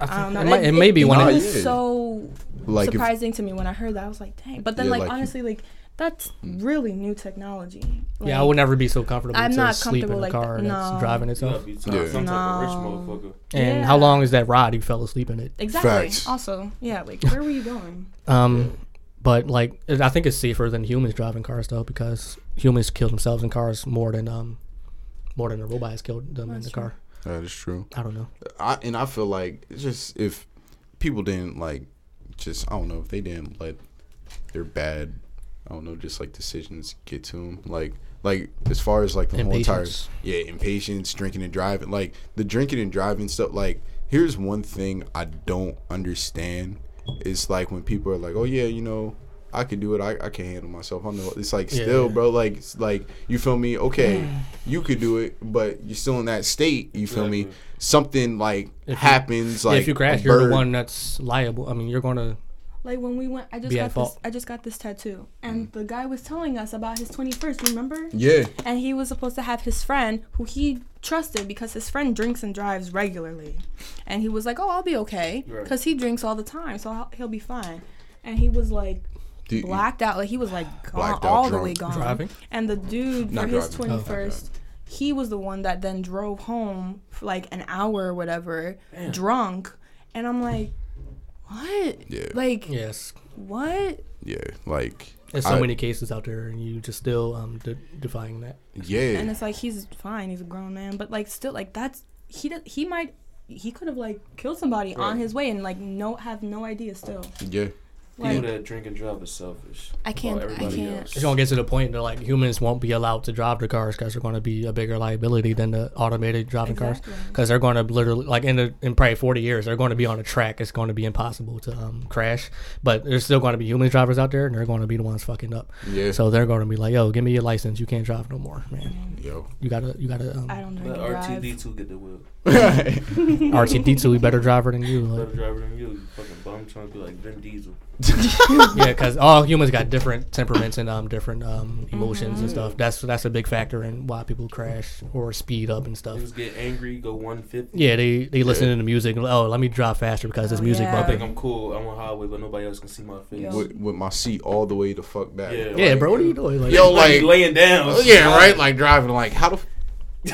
I don't know. it, might, it may be one. It Of, was yeah. so Like if, surprising to me when I heard that. I was like, dang. But then, Yeah, like, like you- honestly, like that's really new technology. Like, yeah, I would never be so comfortable I'm to not sleep in comfortable a like car that. that's No. driving itself. gotta some, Yeah. some type of rich No. motherfucker. And Yeah. how long is that ride? You fell asleep in it. Exactly. Facts. Also, yeah, like where were you going? Um, but like I think it's safer than humans driving cars though because humans kill themselves in cars more than um more than a robot has killed them in the true. car. that is true. I don't know. I and I feel like it's just if people didn't like just I don't know if they didn't let their bad I don't know just like decisions get to him. like like as far as like the whole entire yeah impatience drinking and driving like the drinking and driving stuff like here's one thing I don't understand It's like when people are like oh yeah you know I can do it I, I can handle myself I know it's like Yeah. still bro like like you feel me okay you could do it but you're still in that state you feel me something like If happens Yeah, like if you crash, you're the one that's liable. I mean, you're gonna. Like when we went, I just Be got this. I just got this tattoo, and the guy was telling us about his 21st. Remember? yeah And he was supposed to have his friend, who he trusted because his friend drinks and drives regularly, and he was like, "Oh, I'll be okay," Right. because he drinks all the time, so he'll- he'll be fine. And he was like Dude, blacked out, like he was like gone, Blacked out all the way gone. Driving? And the dude Not for his driving. Oh. twenty first, he was the one that then drove home for like an hour or whatever, drunk. And I'm like, what? Yeah. Like Yes. what? yeah like There's so I- many cases out there, and you just still um de- defying that. Yeah. And it's like he's fine, he's a grown man, but like still like that's he does, he might he could have like killed somebody on his way and like no have no idea still. yeah. People Like that drink and drive is selfish. I can't- I can't. else. It's gonna get to the point that like humans won't be allowed to drive the cars because they're gonna be a bigger liability than the automated driving cars. Because they're gonna literally like in the, in probably 40 years they're going to be on a track. It's going to be impossible to um, crash, but there's still going to be human drivers out there, and they're going to be the ones fucking up. Yeah. So they're going to be like, "Yo, give me your license. You can't drive no more, man. Yo. You gotta, you gotta." Um, I don't know. Let to. R2-D2 get the wheel. R2-D2, we better driver than you. Like, Better driver than you. You fucking bum trying to be like Vin Diesel. yeah, because all humans got different temperaments and um different um emotions Mm-hmm. and stuff. That's that's a big factor in why people crash or speed up and stuff. Just get angry, go 150. Yeah, they they listen to the music. and, Oh, let me drive faster because this Oh, music yeah. I bumping. think I'm cool. I'm on highway, but nobody else can see my face. Yo. with, with my seat all the way the fuck back. Yeah. Yeah, bro, what are you doing? Like, Yo, Like, like, laying down. Yeah, right. Like driving, like how the, f-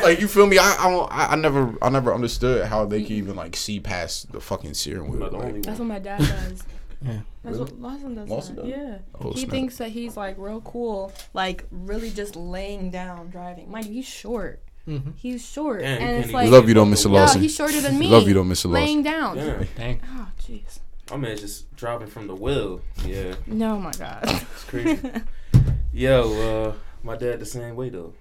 like you feel me? I, I don't, I I never, I never understood how they can even like see past the fucking steering I'm wheel. Like, That's what my dad does. Yeah. That's what Lawson does. Lawson does? Yeah. Oh, he snap. thinks that he's like real cool, like really just laying down driving. Mind you, he's short. Mhm. He's short, Damn, you and it's like, Love you though, Mr. yeah, Lawson. he's shorter than me. Love you though, Mr. Lawson. Laying Lawson. down. Yeah. Dang. Oh, jeez. My man just dropping from the wheel. Yeah, No, my God. it's crazy. Yo, uh, my dad the same way though,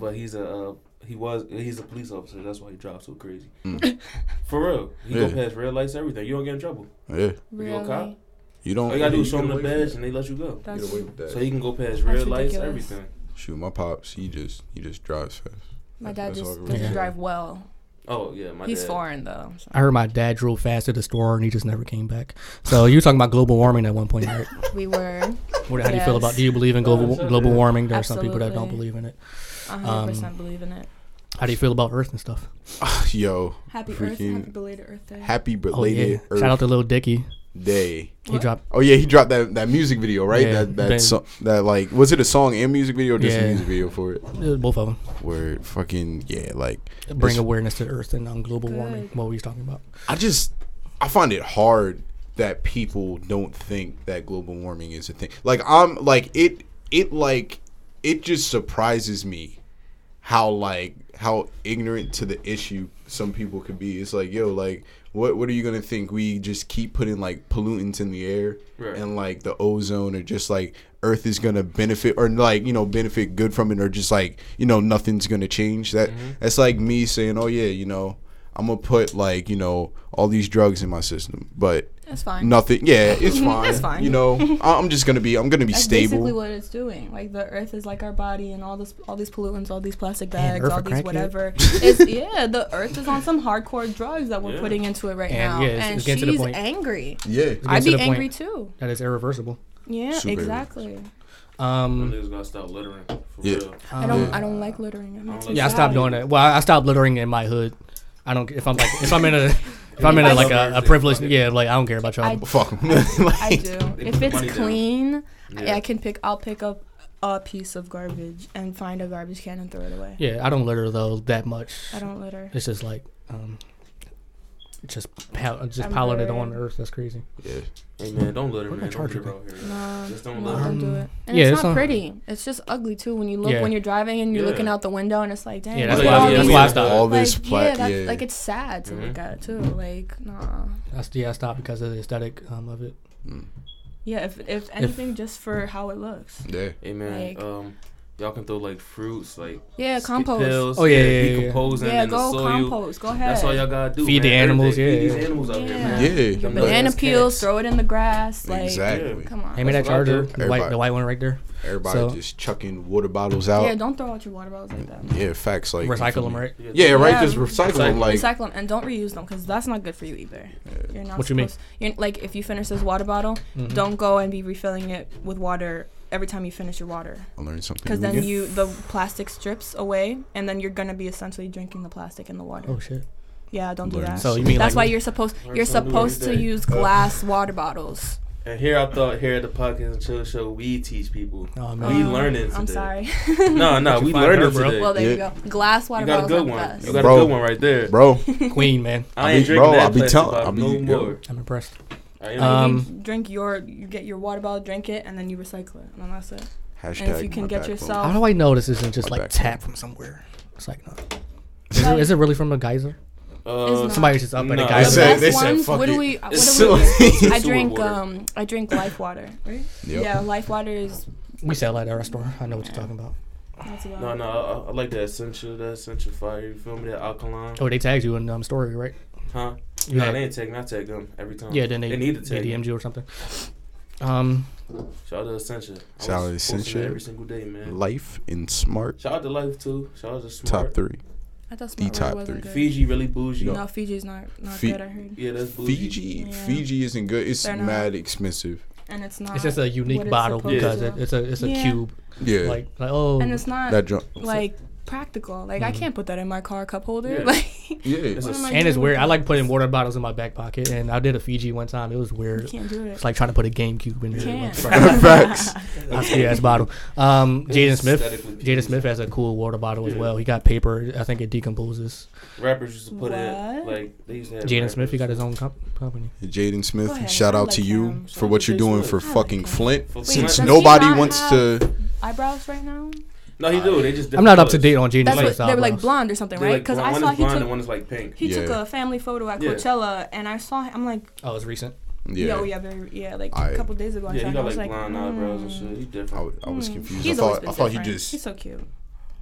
but he's a uh, he was he's a police officer. That's why he drives so crazy. Mm. For real, he go Yeah. past red lights, everything. You don't get in trouble. Yeah, You go really? cop. you don't. All you gotta do is you show him the badge and they let you go. That's, Get away with that. So he can go past That's red lights, ridiculous. everything. Shoot, my pops, he just, he just drives fast. my dad That's just doesn't really- drive well. Oh yeah, my He's dad. foreign though. so. I heard my dad drove fast to the store and he just never came back. So you were talking about global warming at one point, right? We were What, how do you feel about? Do you believe in global global warming? There are some people that don't believe in it. 100% Um, believe in it. How do you feel about Earth and stuff? Yo, Happy Earth, happy belated Earth Day. happy Oh belated yeah! Earth Shout out to Lil Dicky. Day. He What? dropped. Oh yeah, he dropped that that music video, right? Yeah, that that Ben- so, that like was it a song and music video or just a Yeah. music video for it? uh, Both of them Where fucking yeah, like bring It's- awareness to Earth and um, global warming. Good. What were you talking about? I just I find it hard that people don't think that global warming is a thing. Like I'm like it it like it just surprises me how like how ignorant to the issue some people could be. It's like, yo, like what what are you gonna think? We just keep putting like pollutants in the air Right. and like the ozone or just like Earth is gonna benefit or like, you know, benefit good from it or just like, you know, nothing's gonna change. That mm-hmm. that's like me saying, Oh yeah, you know, I'm gonna put like, you know, all these drugs in my system. But That's fine. nothing yeah, it's fine. It's fine. You know, I- I'm just gonna be I'm gonna be That's stable. basically what it's doing. Like the Earth is like our body, and all this, all these pollutants, all these plastic bags, Earth all a these crackhead. whatever. it's yeah, the Earth is on some hardcore drugs that we're Yeah. putting into it right And, now, yeah, it's- and it's getting to the she's point- angry. yeah. I'd be angry too. That is irreversible. Yeah, Super exactly. Um, Niggas gotta stop littering. For Yeah. real. I don't, I don't like littering. It makes me Yeah, I stopped doing it. Well, I I stopped littering in my hood. I don't. If I'm like, if I'm in a, if I'm in a, I like a, a everything. privileged, Fuck yeah, like I don't care about y'all. I- Fuck 'em. I Like, do. If it's money down. clean, I, Yeah. I can pick. I'll pick up a piece of garbage and find a garbage can and throw it away. yeah, I don't litter though that much. I don't litter. It's just like, um, just pal- just I'm piling it on Earth. That's crazy. yeah. Hey man, don't litter, Where'd man. my Don't charger litter out here. No, Just don't no, litter. don't do Um, it. And yeah, it's it's not not- pretty. It's just ugly too. When you look Yeah. when you're driving and you're Yeah. looking out the window and it's like, dang, Yeah, that's at why- all yeah, that's these- why I stopped. All like, this yeah, plat that's, yeah. like it's sad to look at it too. Like, nah. That's yeah, I stopped because of the aesthetic um, of it. Yeah, if if anything, just for how it looks. yeah. Hey man, Like- um, y'all can throw like fruits, like Yeah, compost. pills, Oh, yeah, yeah, yeah, yeah. decomposing Yeah, in the go soil. compost. Go ahead. That's all y'all gotta do. Feed the animals, Everything. yeah, Feed yeah. these animals out here, Yeah. man. Yeah. Your banana peels, cats. throw it in the grass. Like, Exactly. come on. Hand me that That's what I charger, the white, the white one right there. Everybody So- just chucking water bottles out. Yeah, don't throw out your water bottles like that. Yeah, facts like Recycle them, right? Yeah, right. Yeah, Just recycle them. Like Recycle them and don't reuse them because that's not good for you either. You're not What you mean? You're, like if you finish this water bottle, Mhm. don't go and be refilling it with water every time you finish your water I learned something. because then again. you the plastic strips away and then you're gonna be essentially drinking the plastic in the water. Oh shit. Yeah, don't do that. So you mean that's like why you're supposed you're something new every supposed to use glass water bottles. And here I thought here at the podcast and chill show we teach people. Oh We man. Um, learning I'm sorry. No, no, we find learning her, bro? today. well, there you go. Glass water you got a good one. best. You got Bro. a good one right there. bro. Queen, man. I I ain't be- drinking bro, that I'll be plastic tell- bottle I be- no more. I'm impressed. All right, Um, you drink your, you get your water bottle, drink it, and then you recycle it, and then that's it. Hashtag And if you can get yourself- How do I know this isn't just My like back. tap from somewhere? It's like no. Is, it, is it really from a geyser? uh, It's. Somebody's just up at No. a They The geyser. said- best they said, ones. "Fuck what do it." we? What do we? I drink um. I drink life water. Right? Yep. Yeah, life water is. we sell that at our store. I know what you're talking about. No, no, I, I like that Essentia, that Essentia fire. You feel me? That alkaline, Oh, they tagged you in um story, right? huh? You no, had- they ain't take. me. I tag them every time. yeah, then they, they need to they tag. me. Or something. Um, Shout out to Essentia. Shout out to was Essentia. every single day, man. Life in smart Shout out to life too. Shout out to smart. top three. I thought The Smart top Water wasn't three. good. Fiji really bougie. No, Fiji's not not Fi- good. I heard, Yeah, that's bougie. Fiji, Yeah. Fiji isn't good. It's They're not. mad expensive. and it's not. it's just a unique bottle because to. it, it's a it's a Yeah. cube. Yeah, Like like oh, and it's not that jump. like practical. Like I Mhm. can't put that in my car cup holder. Yeah. Like Yeah, It's a- and it's weird. I like putting water bottles in my back pocket, and I did a Fiji one time. It was You weird. can't do it. It's like trying to put a GameCube in there. Can't. facts. yeah, ass bottle. Um, Jaden Smith. Jaden. Smith has a cool water bottle as well. He got paper. I think it decomposes. Rappers used to put it like they used to. Jaden Smith, he got his own comp- company. Jaden Smith, ahead, shout I out to like you him. for what you're doing for fucking. Flint. For Since Flint. does he nobody wants to, Eyebrows right now. No, he do. They just. I'm not up to date on Jaden That's Smith's what they were like blonde or something, right? Because blonde- I saw is he took and one is like pink. he took a family photo at Yeah. Coachella, and I saw. I'm like, Oh, it's recent. yeah, yeah, oh yeah, very yeah, like I- a couple days ago. I Yeah, he him, I got was like like, blonde eyebrows and mm. shit. He I, different. w- I was Mm. confused. He's I always thought, been I thought he different. just. He's so cute.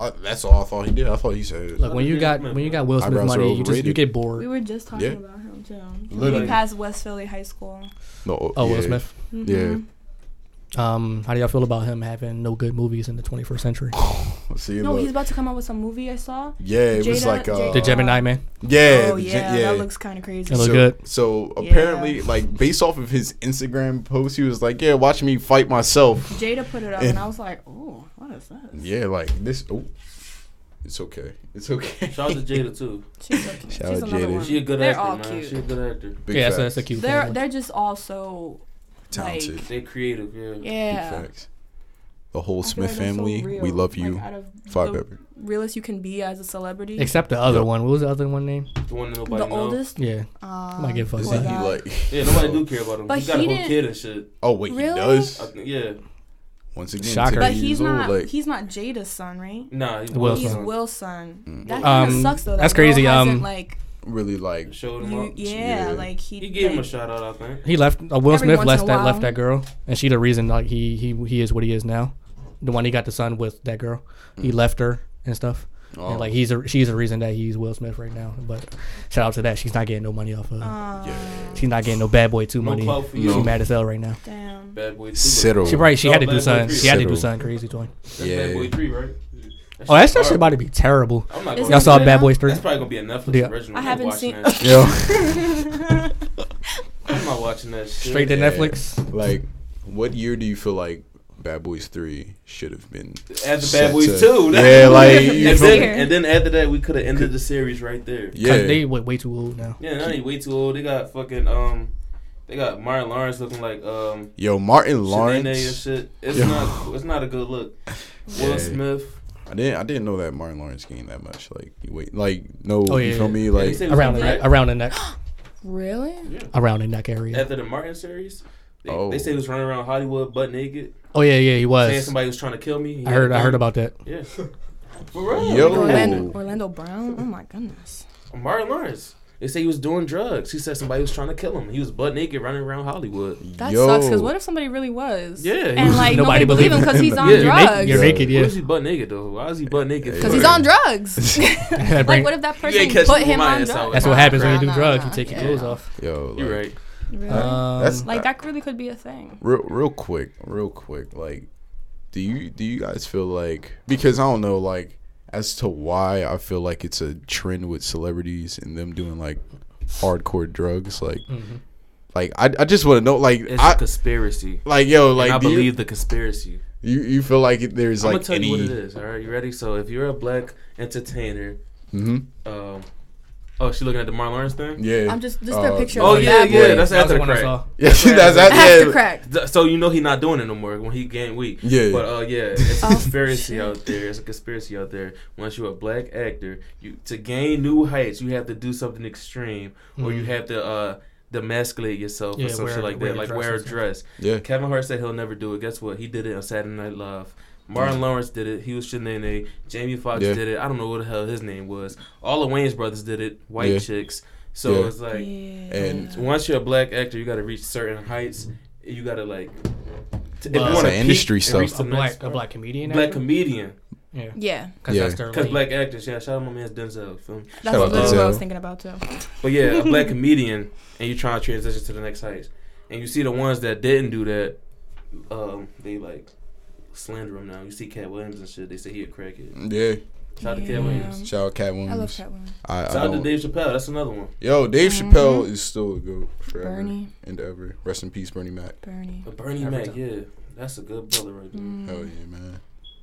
I, that's all I thought he did. I thought he said. Look, when you got when you got Will Smith Eyebrows money, you just you overrated. get We were just talking Yeah. about him too. Literally. He passed West Philly High School. no, Oh, yeah. Will Smith. Mhm. Um, how do y'all feel about him having no good movies in the 21st century? See, No, look. he's about to come out with some movie I saw. yeah, it was like uh, Jada- The Gemini Man. yeah, oh the yeah, gen- yeah. that looks kind of crazy. It look so, good. So Yeah. apparently, like based off of his Instagram post, he was like, "Yeah, watch me fight myself." Jada put it up, and I was like, oh, what is this? Yeah, like this. Oh, it's okay. It's okay. Shout out to Jada too. She's so. Shout She's out another Jada. one. She a good They're actor, all man. cute. She a good actor. Big yeah, facts. so that's a cute. They're family. they're just all so talented. like- They creative, yeah. Big yeah. facts. The whole I Smith like they're so family, we love you. Like, out of Fuck the realest you can be as a celebrity. Except the other Yep. one. What was the other one name? The one that nobody the know. oldest. Yeah. Uh, Might get fucked Isn't up. he like? Yeah, nobody do care about him. But he got he a whole didn't- kid and shit. Oh wait, Really? he does. I yeah. Once again, Shocker. But years he's old, not. Like, he's not Jada's son, right? Nah, he Will was He's Smith. Will's son. Mm. That kind of Um, sucks though. That that's crazy, um, like really like. Showed him you, up. yeah, Yeah. like he. He gave him a shout out, I think. He left. Uh, Will Every Smith left that left that girl, and she the reason like he he he is what he is now. The one he got the son with that girl. He left her and stuff. Oh, And like he's a she's the reason that he's Will Smith right now. But shout out to that. She's not getting no money off of. Uh, She's not getting no Bad Boy Two No money. clout for She mad as hell right now. Damn. Bad Boy 2. Settle. She right. She No, had to do something. She had to do something crazy to him. That's Yeah. Bad Boy 3, right? Oh, that shit hard. about to be terrible. I'm not Y'all saw Bad? Boys Three? That's probably gonna be a Netflix Yeah. original. I I'm haven't watching seen- That. Yo, I'm not watching that shit. Straight to Yeah. Netflix. like, what year do you feel like Bad Boys Three should have been? After set Bad Boys to- 2. Yeah, like you and, feel then, me? Here. and then after that, we could have ended the series right there. Yeah, They way, way too old now. Yeah, now they way too old. They got fucking um, they got Martin Lawrence looking like um, Yo, Martin Shanae and Lawrence. shit. It's Yo. not, it's not a good look. Will Yeah. Smith. I didn't. I didn't know that Martin Lawrence gained that much. Like, you wait, like no, Oh, you yeah, feel yeah. me? Yeah, Like, he said Around the neck, around the neck, Really? around the neck area. After the Martin series, they, Oh. they say he was running around Hollywood butt naked, Oh yeah, yeah, he saying was. somebody was trying to kill me. He I heard. a I gun. heard about that. Yeah. For real. Yo. Orlando, Orlando Brown. Oh my goodness. Martin Lawrence. They say he was doing drugs. He said somebody was trying to kill him. He was butt naked running around Hollywood. That yo, sucks. Because what if somebody really was? Yeah, And like Nobody nobody, believe him because he's on Yeah, You're drugs. naked. You're naked. Why Yeah. is he butt naked though? Why is he butt naked? Because Because he's on drugs. Like, what if that person catching put him on drugs? That's what happens when you do drugs. You take your clothes off. yo, You're right. Really? Um, That's- like that really could be a thing. real, real quick, real quick. Like, do you do you guys feel like because I don't know, like, as to why I feel like it's a trend with celebrities and them doing like hardcore drugs, like, mhm. like I, I just want to know, like, It's I a conspiracy. like yo, Like, like, I do you- believe the conspiracy. you, you feel like there's I'm like gonna tell any, you what it is. All right, you ready? So if you're a black entertainer, hmm um, oh, she looking at the Martin Lawrence thing. yeah, I'm just just Uh, their picture. Oh of yeah, yeah, Boy. that's That after the the one I crack. saw. yeah, that's that, After yeah, crack. So you know he's not doing it no more when he gained weight. yeah, But uh, yeah, it's a Oh, conspiracy shit. out there. It's a conspiracy out there. Once you're a black actor, you to gain new heights, you have to do something extreme, or you Mhm. have to uh, demasculate yourself Yeah, or some wear- shit like that, like wear a dress. Yeah. Kevin Hart said he'll never do it. Guess what? He did it on Saturday Night Live. Martin Lawrence did it. He was Shanae. Jamie Foxx Yeah. did it. I don't know what the hell his name was. All the Wayans brothers did it. White Yeah. chicks. So Yeah. it's like And- once you're a black actor, you got to reach certain heights. You got to like. T- Well, wanna industry peak stuff. A black next a black comedian. black actor? comedian. Yeah. Yeah, Because Yeah. Because black actors, yeah. Shout out my man Denzel. Feel me? that's Shout out what I was thinking about too. But yeah, a black comedian, and you trying to transition to the next heights, and you see the ones that didn't do that, um, they like slander him now. You see Katt Williams and shit. They say he a crackhead. Yeah. Shout out to Katt Williams. Shout out Katt Williams. I love Katt Williams. I, I Shout out to Dave Chappelle. That's another one. Yo, Dave Mhm. Chappelle is still a goat forever Bernie, and ever. Rest in peace, Bernie Mac. Bernie. But Bernie Mac, time. yeah, that's a good brother right there. Mm. Hell yeah, man.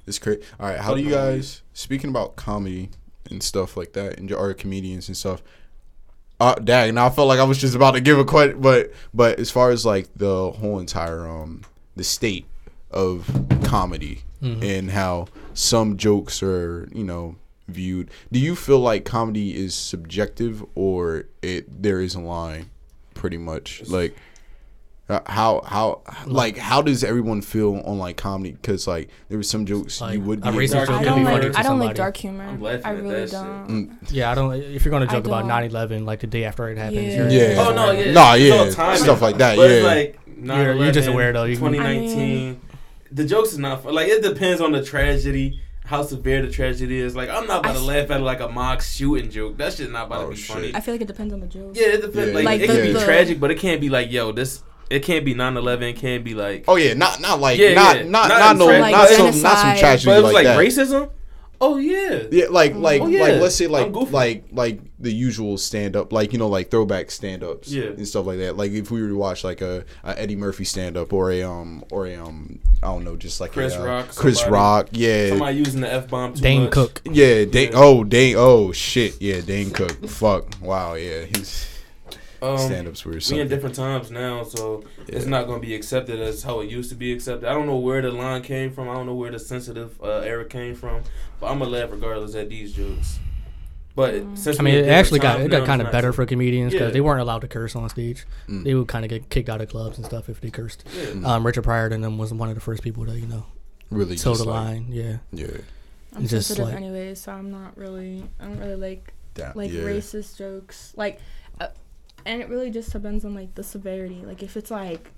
It's crazy. All right, how do you guys speaking about comedy and stuff like that, and your art comedians and stuff? Uh, dang, now I felt like I was just about to give a question, but but as far as like the whole entire um the state of comedy Mhm. and how some jokes are you know viewed, do you feel like comedy is subjective or it there is a line, pretty much like. uh, How how like how does everyone feel on like comedy? Because like there were some jokes Like, you would a be racist joke I don't be like. funny to I don't like dark humor. I'm I really don't. Mm, Yeah, I don't. If you're gonna joke about don't. 9/11, like the day after it happens, Yeah. Yeah. Oh no, yeah, Nah, yeah, stuff like that, But it's yeah. like You're- you're just a 9/11, weirdo. You can- 2019. The jokes is not fun. like it depends on the tragedy. How severe the tragedy is. Like I'm not about I to s- laugh at like a mock shooting joke. That shit not about Oh, to be shit. funny. I feel like it depends on the joke. Yeah, it depends. Yeah. Like, Like it the- can be the- tragic, but it can't be like, yo, this. It can't be 9/11. It can't be like. Oh yeah, not not like Yeah, not, yeah. not Not not no like not some not some genocide. tragedy but it was like, like, that. racism. Oh yeah. Yeah, like like Oh, yeah. like let's say like like like the usual stand up, like you know like throwback stand ups Yeah. and stuff like that. Like if we were to watch like a, a Eddie Murphy stand up or a um or a um I don't know just like Chris a, uh, Rock, Chris somebody- Rock, yeah. Somebody using the f bomb too Dane much. Cook. yeah, Dane. Yeah. Oh, Dane. Oh shit. Yeah, Dane Cook. Fuck. Wow. Yeah, his Um, stand ups were We in different times now, so it's not going to be accepted as how it used to be accepted. I don't know where the line came from. I don't know where the sensitive uh, era came from, but I'm gonna laugh regardless at these jokes. But since I mean, it actually got it got kind of better for comedians because Yeah. they weren't allowed to curse on stage. Mm. They would kind of get kicked out of clubs and stuff if they cursed. Yeah. Um, Richard Pryor and them was one of the first people to you know really toe the like, line. Yeah, Yeah. I'm Just sensitive like- anyways, so I'm not really. I don't really like That, like yeah. racist jokes. Like, and it really just depends on like the severity. Like if it's like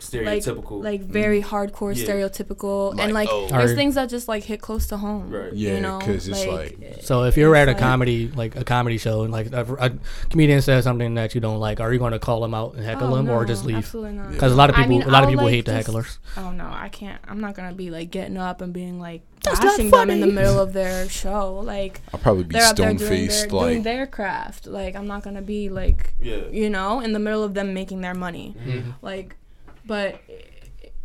Stereotypical. like very hardcore, Yeah. stereotypical, Like, and like oh. there's things that just like hit close to home. Right. Yeah, you know? 'cause it's like- So if you're at a It's like- comedy like a comedy show and like a, a comedian says something that you don't like, are you going to call them out and heckle Oh, them or just leave? Absolutely not. Because a lot of I people, mean, a lot of I'll, people like, hate the hecklers. Oh no, I can't. I'm not gonna be like getting up and being like That's bashing them in the middle of their show. Like I'll probably be they're up there stone doing their, faced doing like their craft. Like I'm not gonna be like yeah. you know in the middle of them making their money. Mhm. Like, but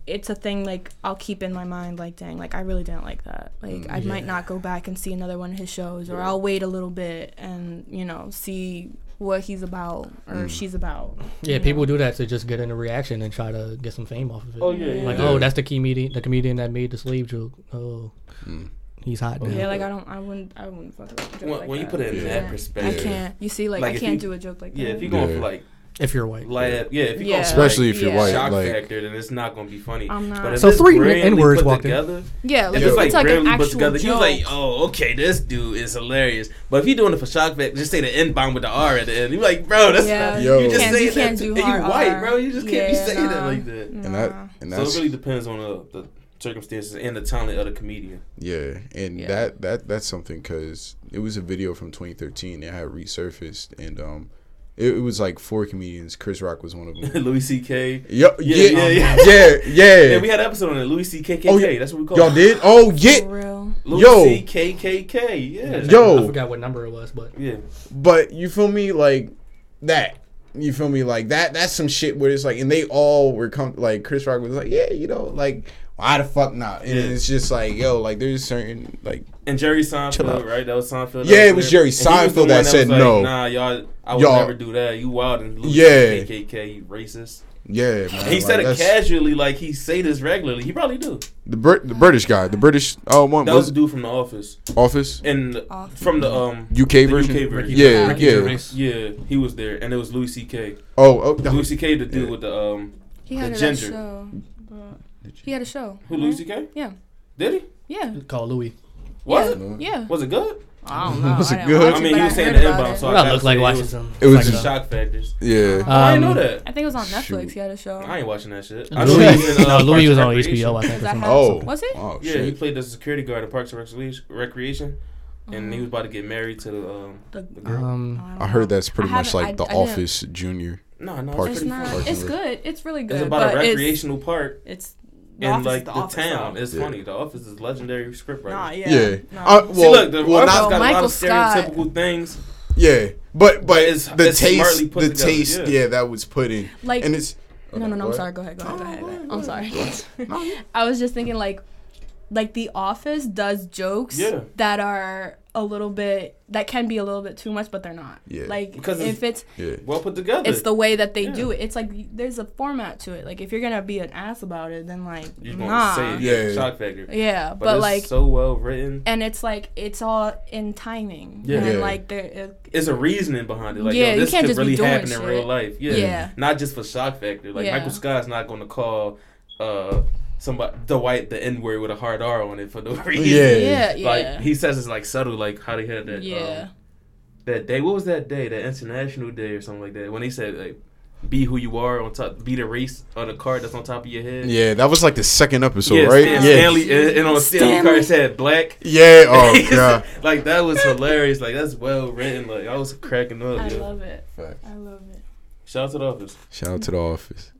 it's a thing like I'll keep in my mind. Like dang, like I really didn't like that. Like I might not go back and see another one of his shows, or I'll wait a little bit and you know see what he's about or she's about. Yeah, people know? do that to just get in into reaction and try to get some fame off of it. Oh yeah. yeah. Like, Yeah. oh, that's the comedian, the comedian that made the slave joke. Oh, Mm. he's hot now. Yeah, like I don't, I wouldn't, I wouldn't fuck with a joke When- like when you put it in that perspective. I can't. You see, like, Like, I can't you- do a joke like yeah, that. if you're going Yeah. for like if you're white. laugh, yeah, if you're Yeah. going especially if you're Yeah. white. shock Like factor, then it's not gonna be funny. I'm not. But if So three brilliantly N-words put walked in. together, yeah, like if if it's like, it's like an actual put together, joke. you like, oh, okay, this dude is hilarious. But if you're doing it for shock factor, just say the N bomb with the R at the end. You're like, bro, that's yeah, not, Yo. you just can't, say you that. can't to- do and you hard white, R. bro. You just can't be Yeah, saying that like that. and that Nah. and So it really depends on the, the circumstances and the talent of the comedian. Yeah, and Yeah. that that that's something because it was a video from 2013. It had resurfaced, and um, it, it was like four comedians. Chris Rock was one of them. Louis C.K. Yo, Yeah, yeah, yeah, yeah, yeah. yeah, yeah. Yeah, we had an episode on it. Louis C.K.K.K. Oh, yeah. That's what we call Y'all it. did? Oh, yeah. For real. Louis Yo. C.K.K.K. Yeah. Yo. I forgot what number it was, but Yeah. But you feel me, like that. You feel me, like that. That's some shit where it's like, and they all were come like Chris Rock was like, yeah, you know, like why the fuck not? And Yeah. it's just like, yo, like there's certain like And Jerry Chill out. Seinfeld, right? That was Seinfeld. Yeah, it was. Jerry And was the Seinfeld that said like, no. Nah, y'all, I would Y'all- never do that. You wild and Louis Yeah. KKK, you racist. Yeah, man. he like, said it casually, like he say this regularly. He probably do. The, Brit- the British guy, the British. Oh, one That was was the dude from The Office, Office and Office. from the um UK the version. UK version. Yeah, Ricky yeah. Gervais. Yeah, he was there, and it was Louis C.K. Oh, oh. Louis C.K. the dude Yeah. with the um He The had a ginger. show. but- He had a show. who right? Louis C.K. Yeah. Did he? Yeah. Called Louis. Was yeah. it? Yeah. Was it good? I don't know. Was it I good? I mean, you he was saying the about inbound, it. so I Well, gotta look like watching it was, some. It was like, just- shock factors. Yeah. I didn't know Um, that. I think it was on Netflix. Shoot. He had a show. I ain't watching that shit. I know Louis, he was in, uh, no, Louis Parks was and on Recreation. HBO. I think. Is something. Oh. Was it? Oh Yeah, he played the security guard at Parks and Recreation- Recreation, and he was about to get married to the um The- the girl. Um, don't I heard that's pretty much like I- The I didn't- Office Junior. no, no, Parks it's It's not. fun. It's good. It's really good. It's about a but it's- recreational park It's the in like the, the, town. though. It's Yeah. funny. The Office is legendary script Nah, yeah. Yeah. No. Uh, well, See, look, the well, Office not got a lot Michael of Scott. stereotypical things. yeah, but but It's- the it's taste, put the together, taste, yeah. yeah. that was put in, like and it's no, no, no. I'm sorry. Go ahead. Go ahead. Go ahead. I'm go sorry. ahead. I was just thinking like, like The Office does jokes Yeah. that are a little bit that can be a little bit too much, but they're not. Yeah. Like Because if it's yeah, Well put together. it's the way that they Yeah. do it. It's like there's a format to it. Like if you're gonna be an ass about it, then like You're gonna nah. say it, Yeah. yeah. shock factor. Yeah, But, but, it's like so well written. and it's like it's all in timing. Yeah. and Yeah. like there. It, It's a reasoning behind it. Like, Yeah, yo, you this can't could just be really doing happen in real life. Yeah. Yeah. Not just for shock factor. Like Yeah. Michael Scott's not gonna call uh somebody the white the N word with a hard R on it for no reason. Yeah. yeah, yeah, Like he says it's like subtle, like how they had that yeah. um, that day. What was that day? That international day or something like that. When he said like be who you are on top be the race on the card that's on top of your head. yeah. That was like the second episode, Yeah, right? Stan- yeah, Stanley and, and on Stanley Stanley. card said black. yeah. Oh god. like that was hilarious. Like that's well written. Like I was cracking up. I yo. love it. Fact. I love it. Shout out to the office. Shout out to the Office.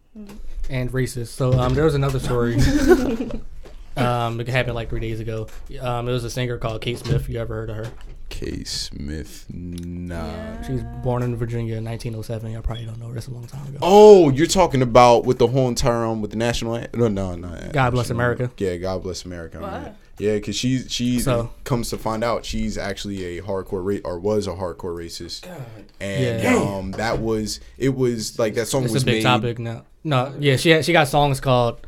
And racist. So um, there was another story. um, it happened like three days ago. Um, it was a singer called Kate Smith. You ever heard of her? Kate Smith. Nah. She was born in Virginia in 1907. Y'all probably don't know her. It's a long time ago. Oh, you're talking about with the whole entire um with the national an- no no no God Bless America. Yeah, God bless America. What? Right. Yeah, because she's she's So- comes to find out she's actually a hardcore ra- or was a hardcore racist, and Yeah. um that was it was like that song It's was a big made. topic now. No, yeah, she had, she got songs called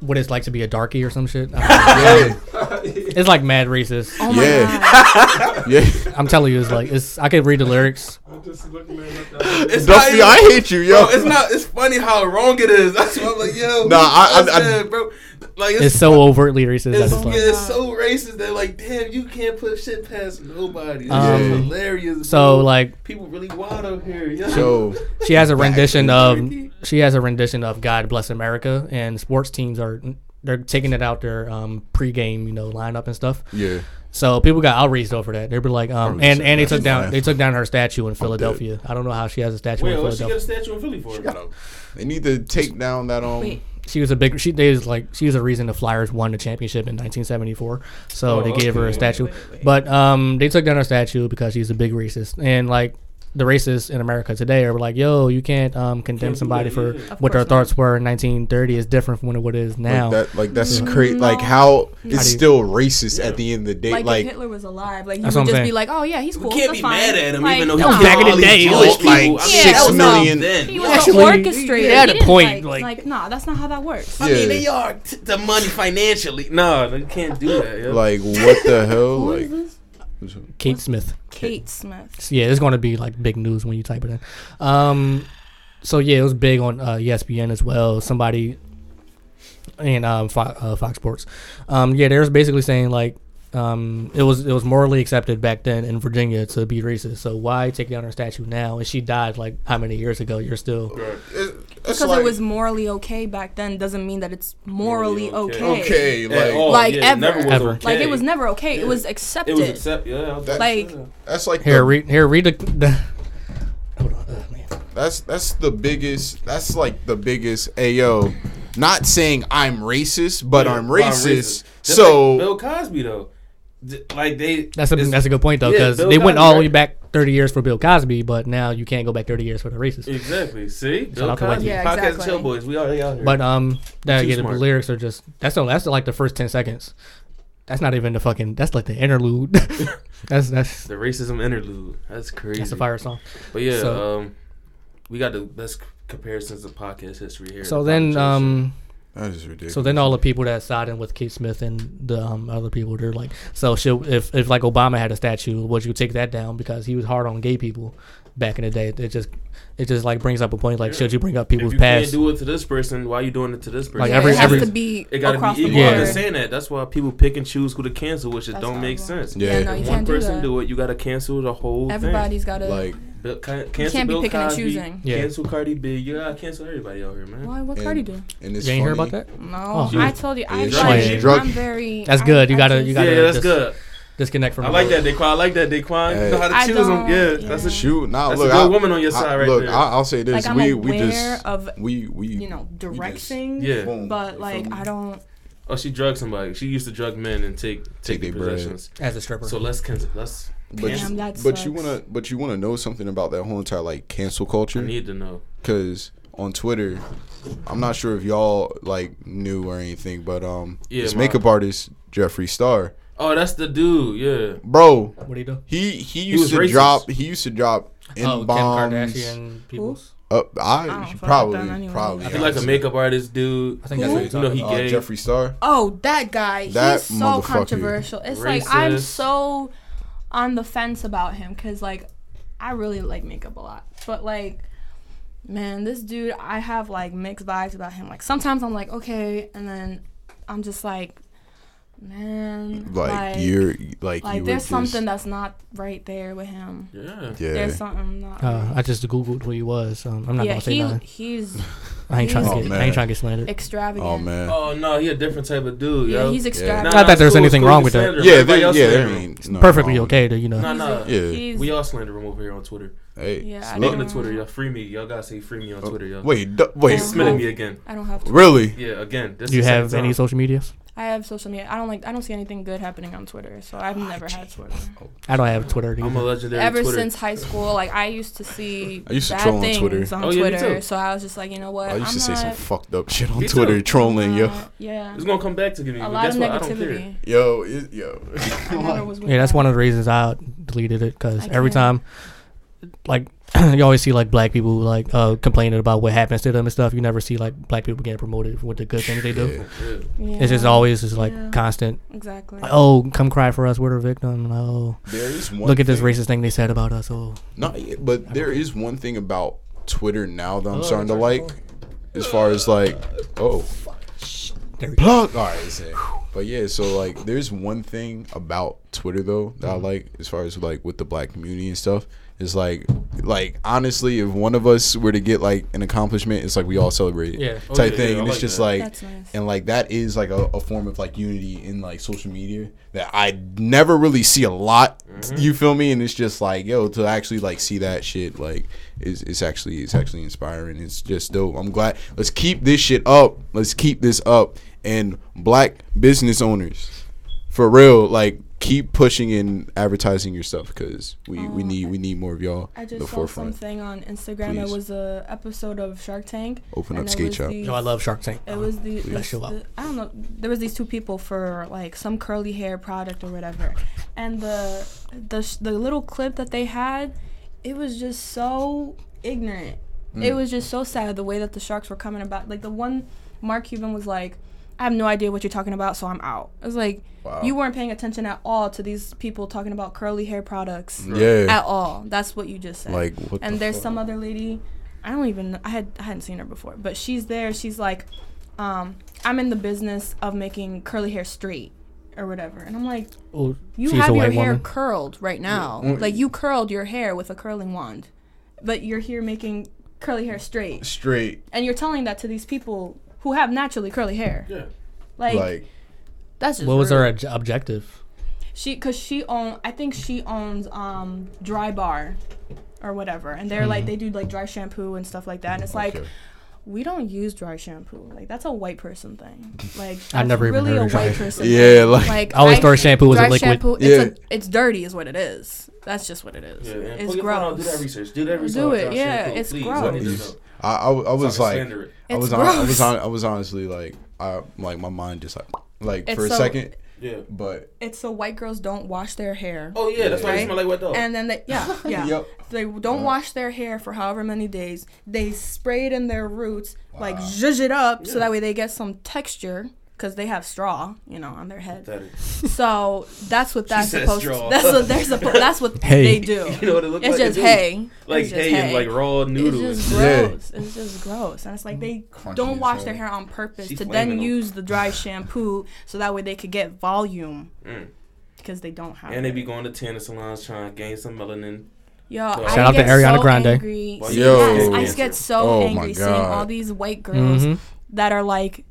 "What It's Like to Be a Darkie" or some shit. I don't know. Yeah, it's like mad racist. Oh my Yeah. god. yeah. I'm telling you, it's like it's. I could read the lyrics. I'm just looking at it. like, It's Duffy, not I hate you, yo. Bro, it's not. It's funny how wrong it is. That's why I'm like, yo. Nah, I- that's I- I- bad, bro. Like it's, It's so overtly racist. That It's, it's like, yeah, it's so racist that like, damn, you can't put shit past nobody. It's Um, so hilarious. so bro. like people really wild out here. Yo. So she has a rendition of she has a rendition of God Bless America, and sports teams are they're taking it out their um pregame you know lineup and stuff. yeah, So people got outraged over that. They were like, um, and and they took down fine. they took down her statue in Philadelphia. I don't know how she has a statue Wait, in what? She got a Philadelphia. statue in Philly for? they need to take down that um. Wait. She was a big. She they was like she was a reason the Flyers won the championship in 1974. So Oh, they gave her a okay. statue. But um, they took down her statue because she's a big racist. And like the racists in America today are like, yo, you can't um condemn Can't somebody that, for yeah. Of what their course not. thoughts were in 1930 is different from what it is now. Like that, like that's Mm, crazy. Like no. how How it's do you- still racist Yeah. at the end of the day. Like, Like, if Hitler was alive, like you would just saying. be like, "Oh yeah, he's cool." We can't that's be fine. mad at him, like, even though That was back in the day, Jewish like- people. like I mean, six was not million- then. He was Actually, an orchestrator. he had a point, Like, like- like, nah, that's not how that works. I Yeah. mean, they are the money financially. No, they can't do that. Like what the hell? Like, is this? Kate Smith. Kate Smith. So, yeah, it's going to be like big news when you type it in. Um, so yeah, it was big on uh, ESPN as well. Somebody and um, Fox, uh, Fox Sports. Um, yeah, they was basically saying like um, it was it was morally accepted back then in Virginia to be racist. So why take down her statue now? And she died like how many years ago? You're still it- it's Because like, it was morally okay back then doesn't mean that it's morally Morally okay. okay. Like all, Like, yeah, it ever. was Ever. okay. Like it was never okay. Yeah. It was accepted. It accepted. was accept. Yeah, I That- Like- yeah. that's like here. the, Read here. Read the. the hold on, uh. That's that's the biggest. That's like the biggest. Ayo, not saying I'm racist, but Yeah, I'm well, racist. So like Bill Cosby though, D- like they. That's a that's a good point though because Bill they went all the way back 30 years for Bill Cosby, but now you can't go back 30 years for the racist. Exactly. See, Bill out to white Cosby, people. Yeah, podcast exactly. chill boys. We already out here. But um, that, Too yeah, the lyrics are just that's the, that's like the first 10 seconds. That's not even the fucking. That's like the interlude. that's that's the racism interlude. That's crazy. that's a fire song. But yeah, So- um, we got the best comparisons of podcast history here. So The then, podcast. um, That is ridiculous. so then all the people that siding with Keith Smith and the um, other people, they're like, so should if if like Obama had a statue, would you take that down because he was hard on gay people back in the day? It just it just like brings up a point like, Yeah. should you bring up if people's you can't past? do it to this person, why are you doing it to this person? Like Yeah, every- it has every- to be it gotta be the equal. board. I'm just saying that. That's why people pick and choose who to cancel, which it That's don't make horrible. sense. Yeah. Yeah, no, you If can't one do person that. do it, you gotta cancel the whole thing. Everybody's got to. like thing. Bill, ca- you can't be Bill picking and choosing. Yeah. Cancel Cardi B. You gotta cancel everybody out here, man. Why? What And- Cardi do? and it's You ain't hear about that? No, Oh. I told you. I yeah, like, I'm very. That's good. You gotta- you gotta- yeah, that's just- good. Disconnect from. I like that, Daquan. I like that, Daquan. Hey. You know how to I choose them. Yeah, yeah. that's a Shoot, nah, That's look, a good I, woman on your I- side right look, there. I, I'll say this: Like I'm we aware we just of we we you know direct just- things, Yeah. but like? I don't. Oh, she drugged somebody. She used to drug men and take Take take, their their bread. possessions. as a stripper. So let's cancel. Let's. But, Damn, you, that but you wanna but you wanna know something about that whole entire like cancel I culture? need to know. Because on Twitter, I'm not sure if y'all like knew or anything, but um, Yeah, this my- makeup artist Jeffree Star, Oh, that's the dude. Yeah. bro, what do you do? he he was used to racist. drop he used to drop in Oh, Kim bombs. Kardashian people's. Uh, I, I don't fuck with probably anyway. probably I feel like a makeup artist dude. I think that's what you're know he uh, gay. Jeffree Star. Oh, that guy. That he's so motherfucker. controversial. It's like I'm so on the fence about him because like I really like makeup a lot, but like. Man, this dude, I have like mixed vibes about him. Like sometimes I'm like, okay, and then I'm just like, man, Like, you're like, like you were there's just, something that's not right there with him. Yeah. Yeah, There's something not. Uh, right. I just googled who he was. Um, I'm not yeah, gonna say he nothing. he's I ain't trying to Oh, get. I ain't trying to get slandered. extravagant. oh man. Oh no, he a different type of dude, Yeah, yo. he's Nah, extravagant. Not that there's cool, anything cool wrong with that. slander him. yeah, Everybody there, yeah, slander there no Perfectly wrong. okay to you know. Nah, He's nah. Yeah. We all slander him over here on Twitter. Hey, Yeah, I salute. Speaking don't- of Twitter, y'all free me. Y'all gotta say free me on oh, Twitter, yo. wait, d- wait, Yeah. Smitting me again. I don't have. To. really? Yeah, again. This Do you have any social medias? I have social media. I don't like. I don't see anything good happening on Twitter, so I've never had Twitter. I don't have Twitter. I'm a Either. legendary Ever Twitter. since high school, like I used to see I used to bad troll on things Twitter. on Oh, yeah, me Twitter. too. So I was just like, you know what? I used I'm to say some not- fucked up shit on Me too. Twitter, trolling, yo. uh, Yeah. It's gonna come back to me. A lot guess of what? I don't care. negativity. Yo, it, yo. I never was with Yeah, that's that. one of the reasons I deleted it because every time, like, you always see like black people like uh, complaining about what happens to them and stuff. You never see like black people getting promoted with the good things they do. Yeah. Yeah. Yeah, It's just always just like Yeah. constant. exactly. Like, oh, come cry for us. We're the victim. Oh, There is one. look at this thing- racist thing they said about us. Oh, Not yet, but there is one thing about Twitter now that I'm Oh, starting to that's like, as far as like, oh, there we go. plug. All right, say. But yeah, so like, there's one thing about Twitter though that I Mm-hmm. like, as far as like with the black community and stuff. Is like, like honestly, if one of us were to get like an accomplishment, it's like we all celebrate it, Yeah. Oh, type yeah, thing, yeah, and I it's like just that. like, That's nice. and like that is like a, a form of like unity in like social media that I never really see a lot. Mm-hmm. You feel me? And it's just like yo to actually like see that shit like is it's actually it's actually inspiring. It's just dope. I'm glad. Let's keep this shit up. Let's keep this up. And black business owners, for real, like keep pushing and advertising your stuff because we we Oh, need we need more of y'all. I in the just saw forefront. something on Instagram. Please. It was a episode of Shark Tank. Open up it skate was shop. these- Yo, I love Shark Tank. It was the, that this- the- I don't know. There was these two people for like some curly hair product or whatever, and the the the little clip that they had, it was just so ignorant. Mm. It was just so sad the way that the sharks were coming about. Like the one, Mark Cuban was like, "I have no idea what you're talking about, so I'm out." It was like Wow. you weren't paying attention at all to these people talking about curly hair products yeah, at all. That's what you just said like what and the there's fuck? some other lady i don't even i had i hadn't seen her before but she's there she's like um i'm in the business of making curly hair straight or whatever and i'm like Oh, you have your hair woman. curled right now Mm. like you curled your hair with a curling wand but you're here making curly hair straight straight and you're telling that to these people who have naturally curly hair Yeah. like, like that's just What was rude. her obj- objective? she because she own i think she owns um dry bar or whatever and they're like they do like dry shampoo and stuff like that and it's like we don't use dry shampoo like that's a white person thing like I've that's never even really heard a of dry white person Yeah, thing. like- like I always thought shampoo was a dry liquid. shampoo Yeah. it's, a, it's dirty is what it is that's just what it is Yeah, it's pull phone gross Do that research. Do that research. Do it, yeah, Shampoo, it's please. gross. I need to Please. know. I, I, I was So like, can slander it. I was on, I was on, I was honestly like, I like my mind just like, like It's for a so- second, Yeah. But It's so white girls don't wash their hair. Oh yeah, that's why they smell like wet dog. And then they, yeah, yeah. Yep. They don't uh-huh. wash their hair for however many days. They spray it in their roots, like zhuzh it up, so that way they get some texture, because they have straw, you know, on their head. That is- So that's what that's supposed. straw. That's what they're supposed. That's what Hay. they do. You know what it looks It's like? just It hay. like It's just hay, and like raw noodles. It's noodles. just Yeah. gross. It's just gross, and it's like they Crunchy don't wash hell. their hair on purpose She to flaming then them. use the dry shampoo, so that way they could get volume. Mm. Because they don't have. And they be going to tanning salons trying to gain some melanin. Yo, Shout I out to Ariana so Grande. Angry. Why See, you yes, I cancer? get so Oh angry seeing all these white girls Mhm. that are like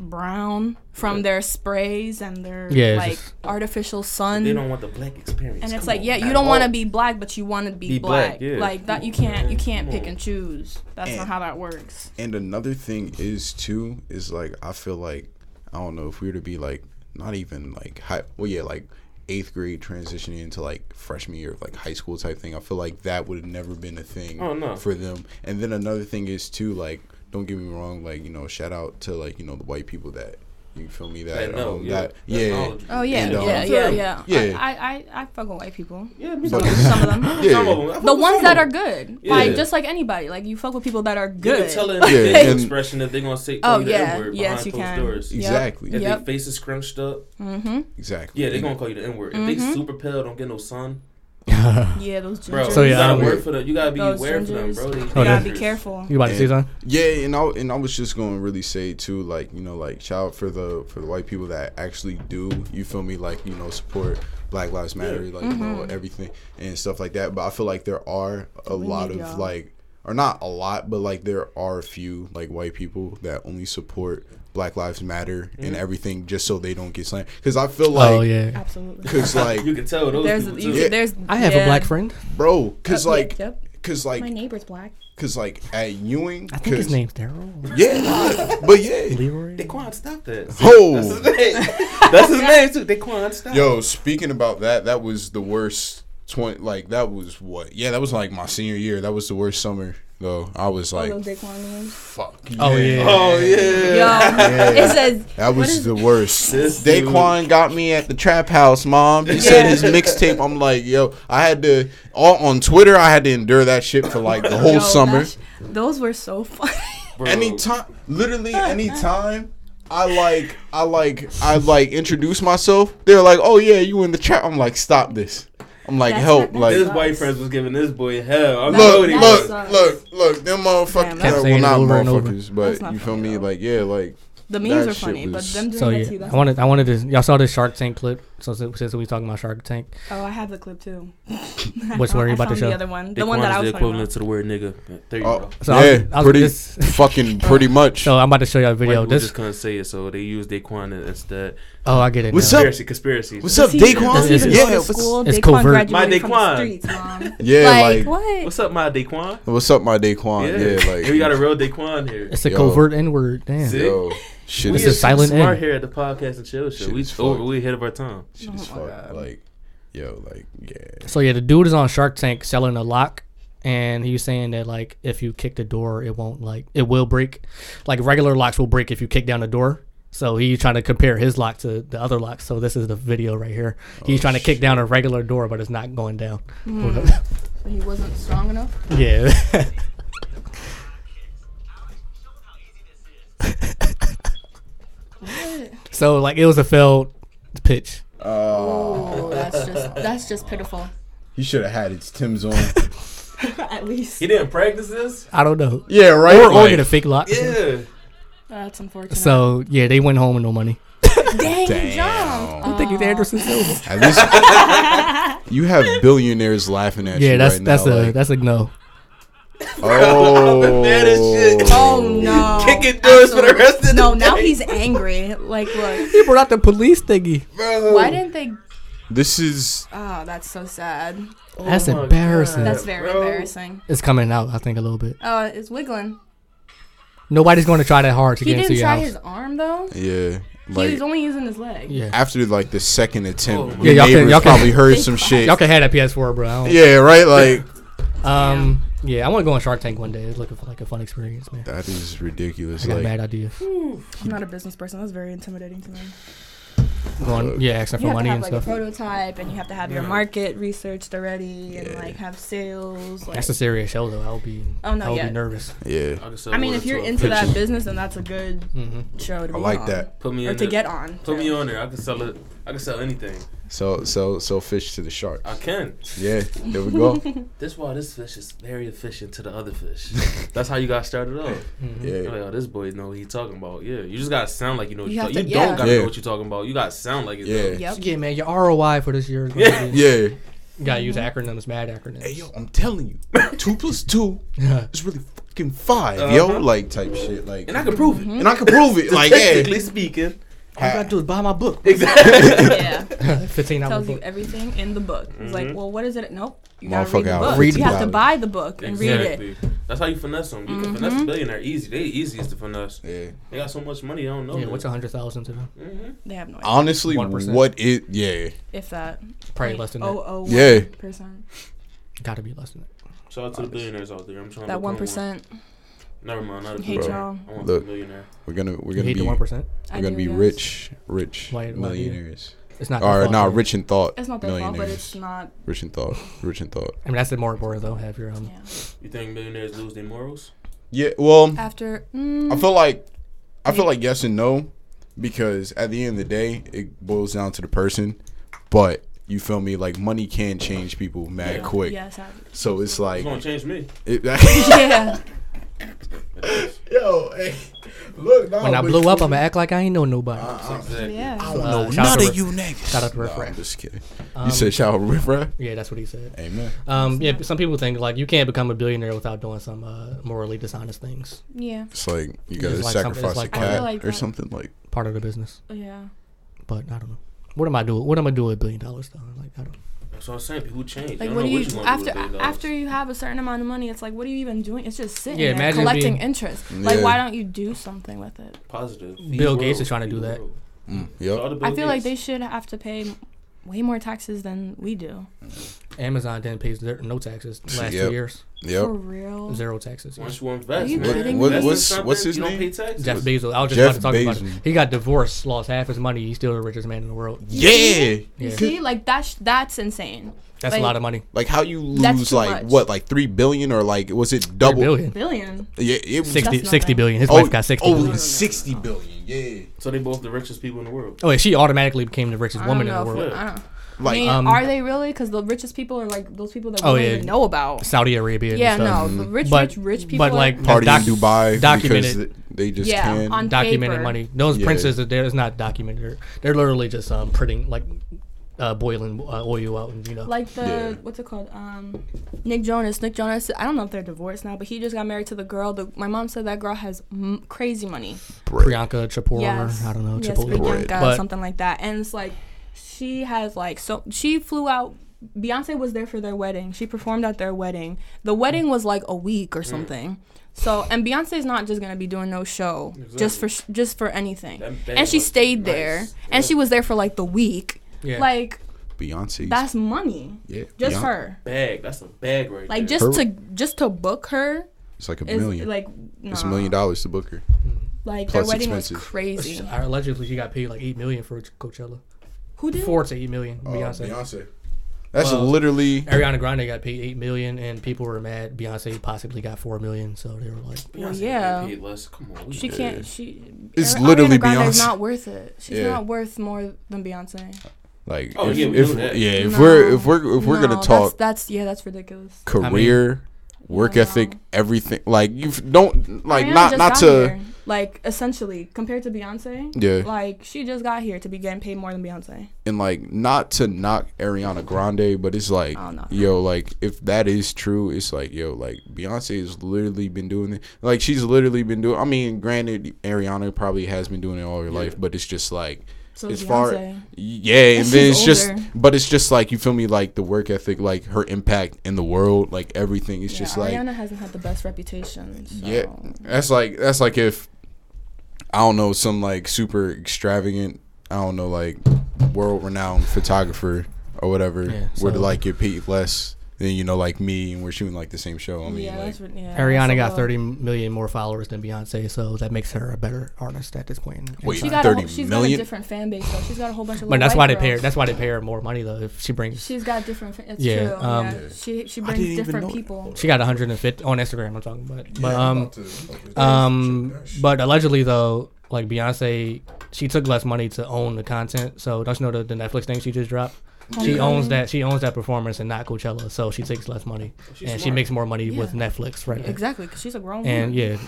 brown from their sprays and their Yeah, like just- artificial sun. They don't want the black experience. and it's Come like, on, yeah, you don't want to be black, but you want to be, Be black. black, yeah. Like that, you can't, you can't Come pick on. and choose. That's not how that works. and another thing is too is like I feel like I don't know if we were to be like not even like high well yeah like eighth grade transitioning into like freshman year of like high school type thing. I feel like that would have never been a thing Oh, no. for them. And then another thing is too like don't get me wrong like you know shout out to like you know the white people that you feel me that That know, um, yeah. that yeah. Oh yeah, And, um, yeah, yeah, yeah, Yeah. I, I, I, I fuck with white people. Yeah, me But- too. Some of them. yeah Some of them. The ones that are good, Yeah. like just like anybody, like you fuck with people that are You good. can tell in Yeah, their expression if they're gonna say Oh, tell yeah. the N-word Yes, behind you closed can. doors. Yep. exactly If Yep. their face is scrunched up, Mm-hmm. exactly yeah, they're gonna call you the N word. If they Mhm. super pale, don't get no sun, Yeah, those bro. gingers. So, you yeah, gotta I'm- work for them. You gotta be Those aware for them, bro. They You Oh, gotta be careful. You about to say And- something? Yeah, and I and I was just going to really say too, like you know, like shout out for the for the white people that actually do. You feel me? Like you know, support Black Lives Matter, like you know mm-hmm. everything and stuff like that. But I feel like there are a We lot of y'all. like, or not a lot, but like there are a few like white people that only support Black Lives Matter and everything just so they don't get slammed. Because I feel like, oh yeah. Absolutely. because like, You can tell those There's, people you. Yeah. there's. I have a black friend. bro, because Uh, like, yep. because My neighbor's black. because like at Ewing, I think his name's Daryl. Yeah, but yeah, Leroy. Daquan, stop that. Oh. That's his name. That's his name too. Daquan, stop. Yo, speaking about that, that was the worst twenty. Like that was what? Yeah, that was like my senior year. That was the worst summer though. I was like, Those Daquan names. fuck. Oh, yeah. Oh yeah. Yo, it says That was is- the worst. This dude. Daquan got me at the trap house, mom. He said his mixtape. I'm like, yo, I had to all on Twitter. I had to endure that shit for like the whole yo, summer. sh- Those were so funny. Bro. anytime literally anytime I like I like I like introduce myself, they're like, Oh yeah, you in the trap. I'm like, stop this. I'm like, That's help. Like His sucks. white friends was giving this boy hell. I'm That- look, loading. that look, sucks. look, look, them motherfuckers Damn, uh, well, not over and over. motherfuckers, but not you feel funny, me? though. Like, yeah, like The memes are shit funny, but was- them doing So that yeah, to you, I wanted I wanted to. Y'all saw this Shark Tank clip. So since since we talking about Shark Tank, Oh, I have the clip too. Which one are you about to show? The other one, the one that I was the equivalent about. to the word nigga. There you oh, go. So I was- yeah, I was pretty just- fucking pretty uh, much. so I'm about to show y'all a video. people This just couldn't say it, so they use Daquan instead. oh I get it. What's now. up? Conspiracy, conspiracy. What's up, Daquan? does Yeah, go what's- school? it's Daquan covert. My Daquan. streets, mom. Yeah, like, like, what? What's up, my Daquan? what's up, my Daquan? Yeah, like and we got a real Daquan here. It's a covert N word. Damn. See? yo, shit we It's is a silent smart N. here at the podcast and chill show. Shit We is over, we ahead of our time. shit Oh is my fuck. God. Like, yo, like, yeah. So yeah, the dude is on Shark Tank selling a lock, and he's saying that like if you kick the door, it won't like it will break. Like regular locks will break if you kick down the door. So he's trying to compare his lock to the other locks. So this is the video right here. He's Oh, trying to kick down a regular door, but it's not going down. Hmm. He wasn't strong enough. yeah. so like it was a failed pitch. Oh, Oh, that's just that's just pitiful. he should have had his Tim's on. At least He didn't practice this. I don't know. yeah, right. Or, or like, get a fake lock. Yeah. that's unfortunate. So yeah, they went home with no money. dang, he Damn. jumped. I think it's Anderson uh. Silva. At least you have billionaires laughing at Yeah, you that's right that's now. a like, that's a no. Oh, mad as shit. Oh no! Kicking doors for the rest of the No, now day. he's angry. Like, look, He brought out the police thingy. why didn't they? This is Oh, that's so sad. That's Oh my embarrassing. That's very bro. embarrassing. It's coming out, I think, a little bit. Oh, it's wiggling. Nobody's going to try that hard to He get into didn't try his arm though. yeah. he was only using his leg. yeah, after like the second attempt, Oh. Yeah, y'all can- y'all can- probably heard some shit. y'all can have that PS4, bro. I don't- Yeah, right. Like Um. Yeah, I want to go on Shark Tank one day. It's looking for like a fun experience, man. that is ridiculous. I got a Like bad idea. I'm not a business person. That's very intimidating to me. Going, yeah, asking You for have to money have and like a stuff. prototype, and you have to have your market researched already, and Yeah. like have sales. Like, That's a serious show though. I'll be. Oh, no, I would yeah. be nervous. Yeah. I, can sell I mean, if you're into that pitcher. business, then that's a good hmm show to I be like on. that. put me or in to there. get on. Put me on there. I can sell it. I can sell anything. So so so fish to the shark. I can. Yeah. There we go. This why this fish is very efficient to the other fish. That's how you got started off. You're Yeah. like, oh, this boy know what he talking about. Yeah, you just gotta sound like you know what You you have talking. to- You yeah. don't gotta Yeah. know what you're talking about. You gotta sound like it. Yeah. though. Yep. Yeah, man, your ROI for this year. Is Yeah. Yeah. You gotta use acronyms, mad acronyms. Hey yo, I'm telling you, two plus two is really fucking 5 Uh-huh. yo. Like type shit. Like, And I can prove it. and I can prove it. Like, Technically yeah. speaking. All you gotta do is buy my book. Exactly. yeah. Fifteen hour tells you book. everything in the book. It's like, well, what is it? Nope. You gotta read the book. read you have to buy the book and read it. Exactly. That's how you finesse them. You can finesse a billionaire easy. They easiest to finesse. Yeah. They got so much money, I don't know. Yeah, what's a hundred thousand to them? Mm-hmm. They have no idea. Honestly, 1%. what it? Yeah. if that. Probably less than that. Oh, oh, Yeah. percent. Gotta be less than that. Shout out to the billionaires out there. I'm trying to That one percent. Never mind. Not a Hate billionaire. y'all. I want Look. a millionaire. We're gonna we're gonna hate be one percent. we're gonna be rich, rich Why- why do you- millionaires. It's not. their Or not man. rich in thought. It's not their fault, but it's not. Rich in thought. Rich in thought. I mean, that's the more important though. Have your um. Yeah. You think millionaires lose their morals? Yeah. Well, After. Mm, I feel like I feel like yes and no because at the end of the day, it boils down to the person. But you feel me? Like money can change people mad Yeah. quick. Yes. I- So it's like It's gonna change me. it, yeah. It is. Yo, hey, look. When I blew up, I'ma act like I ain't know nobody. Exactly. Yeah. I don't Uh, know shout out none to of you niggas. shout out to Nah, Riff I'm just kidding. Um, you said shout out Riff Raff? Yeah, that's what he said. Amen. Um, yeah, some people think like you can't become a billionaire without doing some uh, morally dishonest things. Yeah. It's like you gotta like sacrifice it's like- a I feel cat like or something like. Part of the business, Yeah. but I don't know. What am I doing? What am I doing with a billion dollars though? Like I don't. That's what I'm saying. People change. Like, you what don't do know you what you after do with a billion after you have a certain amount of money? It's like, what are you even doing? It's just sitting Yeah, there collecting being- interest. Like, Yeah. why don't you do something with it? Positive. Bill Gates is trying to do that. Mm, Shout yep. I feel like they should have to pay way more taxes than we do. Mm-hmm. Amazon didn't pay zero, no taxes the last Yep. two years. For real. Zero taxes. yeah. Once you invest, Are you man. kidding What- me? Invest what's- what's his you don't name? pay taxes. Jeff Bezos. I was just Jeff about to talk Bezos. about it. He got divorced, lost half his money. He's still the richest man in the world. Yeah. You Yeah. see, like that's that's insane. That's Like- a lot of money. Like how you lose like much. what like three billion or like was it Three double? billion. Billion. Yeah, it was 60, That's 60 nothing. billion. His oh, wife got 60 oh, billion. 60 billion. Yeah. So they both the richest people in the world. Oh, yeah, she automatically became the richest woman don't in the world. if- I don't. Like I mean, um, are they really? Because the richest people are like those people that we Oh, don't yeah. even know about. Saudi Arabia. Yeah, and stuff. no, the rich, But- rich, rich people. but, like, are, party doc- in Dubai documented. because they just Yeah, can. on- documented paper. money. Those Yeah. princes, they're it's not documented. They're, they're literally just um printing like uh, boiling uh, oil out, and you know. like the Yeah. what's it called? Um, Nick Jonas. Nick Jonas. I don't know if they're divorced now, but he just got married to the girl. The, my mom said that girl has m- crazy money. bread. Priyanka Chopra, Yes. I don't know, Yes, Priyanka, But- something like that. And it's like she has like so she flew out. Beyonce was there for their wedding. She performed at their wedding. The wedding was like a week Mm. or something. So and Beyonce's not just gonna be doing no show just for sh- just for anything. And she must be stayed nice. there, Yeah. and she was there for like the week. Yeah. Like Beyonce. that's money, yeah. just Beyonce- her. Bag. That's a bag right Like there. just Her- to just to book her It's like a is million. like It's a million dollars to book her. Mm-hmm. Like plus their wedding expenses. was crazy. I- Allegedly, she got paid like eight million for Coachella. Who did? Four to eight million. Oh, Beyonce. Beyonce. That's Well, literally. Ariana Grande got paid eight million, and people were mad. Beyonce possibly got four million, so they were like, Beyonce yeah. paid less. Come on. She know can't. She. It's Ari- literally Ariana Grande's Beyonce. not worth it. She's Yeah. not worth more than Beyonce. Like Oh, if, yeah, if yeah, if No. we're if we're if we're No, gonna talk That's, that's yeah, that's ridiculous. career, work No. ethic, everything. Like you don't like Ariana not not to here. like essentially compared to Beyonce. yeah, Like she just got here to be getting paid more than Beyonce. and like not to knock Ariana Grande, but it's like Oh, no. yo, like if that is true, it's like yo, like Beyonce has literally been doing it. Like she's literally been doing. I mean, granted, Ariana probably has been doing it all her life, but it's just like. So as is far Beyonce. yeah and And then she's it's just but it's just like you feel me like the work ethic like her impact in the world like everything it's yeah, just like Ariana hasn't had the best reputation. So. yeah that's like that's like if i don't know some like super extravagant i don't know like world renowned photographer or whatever Yeah, were to like get paid less then you know, like me, and we're shooting like the same show. I mean, yeah, like, that's what, yeah. Ariana that's got thirty million more followers than Beyonce, so that makes her a better artist at this point. Wait, She time. got a, whole- she's million? got a different fan base though. She's got a whole bunch of. but little that's white why they pay her. That's why they pay her more money though. If she brings, She's got different. It's Yeah, true. um, yeah. She she brings different people. she got 150 on Instagram. I'm talking about, but Yeah, um, to- um, check that shit. but allegedly though, like Beyonce, she took less money to own the content. So don't you know the, the Netflix thing she just dropped? She owns that. She owns that performance and not Coachella, so she takes less money oh, She's and she makes more money with Netflix right now. Exactly, because she's a grown And woman. yeah,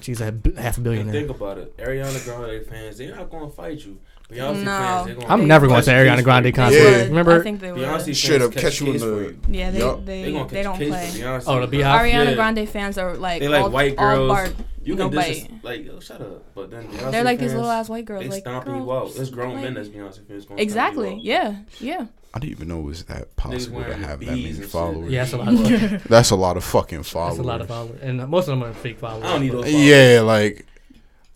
she's a b- half a And billionaire. think about it. Ariana Grande fans, they're not gonna fight you. Beyonce No. fans, gonna I'm never going to catch Ariana Grande for concert. Yeah. Remember? I think they would. Beyonce Straight fans up catch catch you in the. Yeah, they Yup. they They gonna they don't a case play. Beyonce. Oh, the bro. Beehive? Ariana Yeah. Grande fans are like They like all, white all girls. bar- You no can dis- bite. like yo, shut up. But then Beyonce They're like these little ass white girls. They like stomping you girl, out. There's grown like- men that's Beyonce fans. Gonna Exactly. Stomp. Yeah. Yeah. I didn't even know it was that possible to have that many followers. Yeah, that's a lot. Of, That's a lot of fucking followers. that's a lot of followers, and most of them are fake followers. I don't need those. Followers. Yeah, like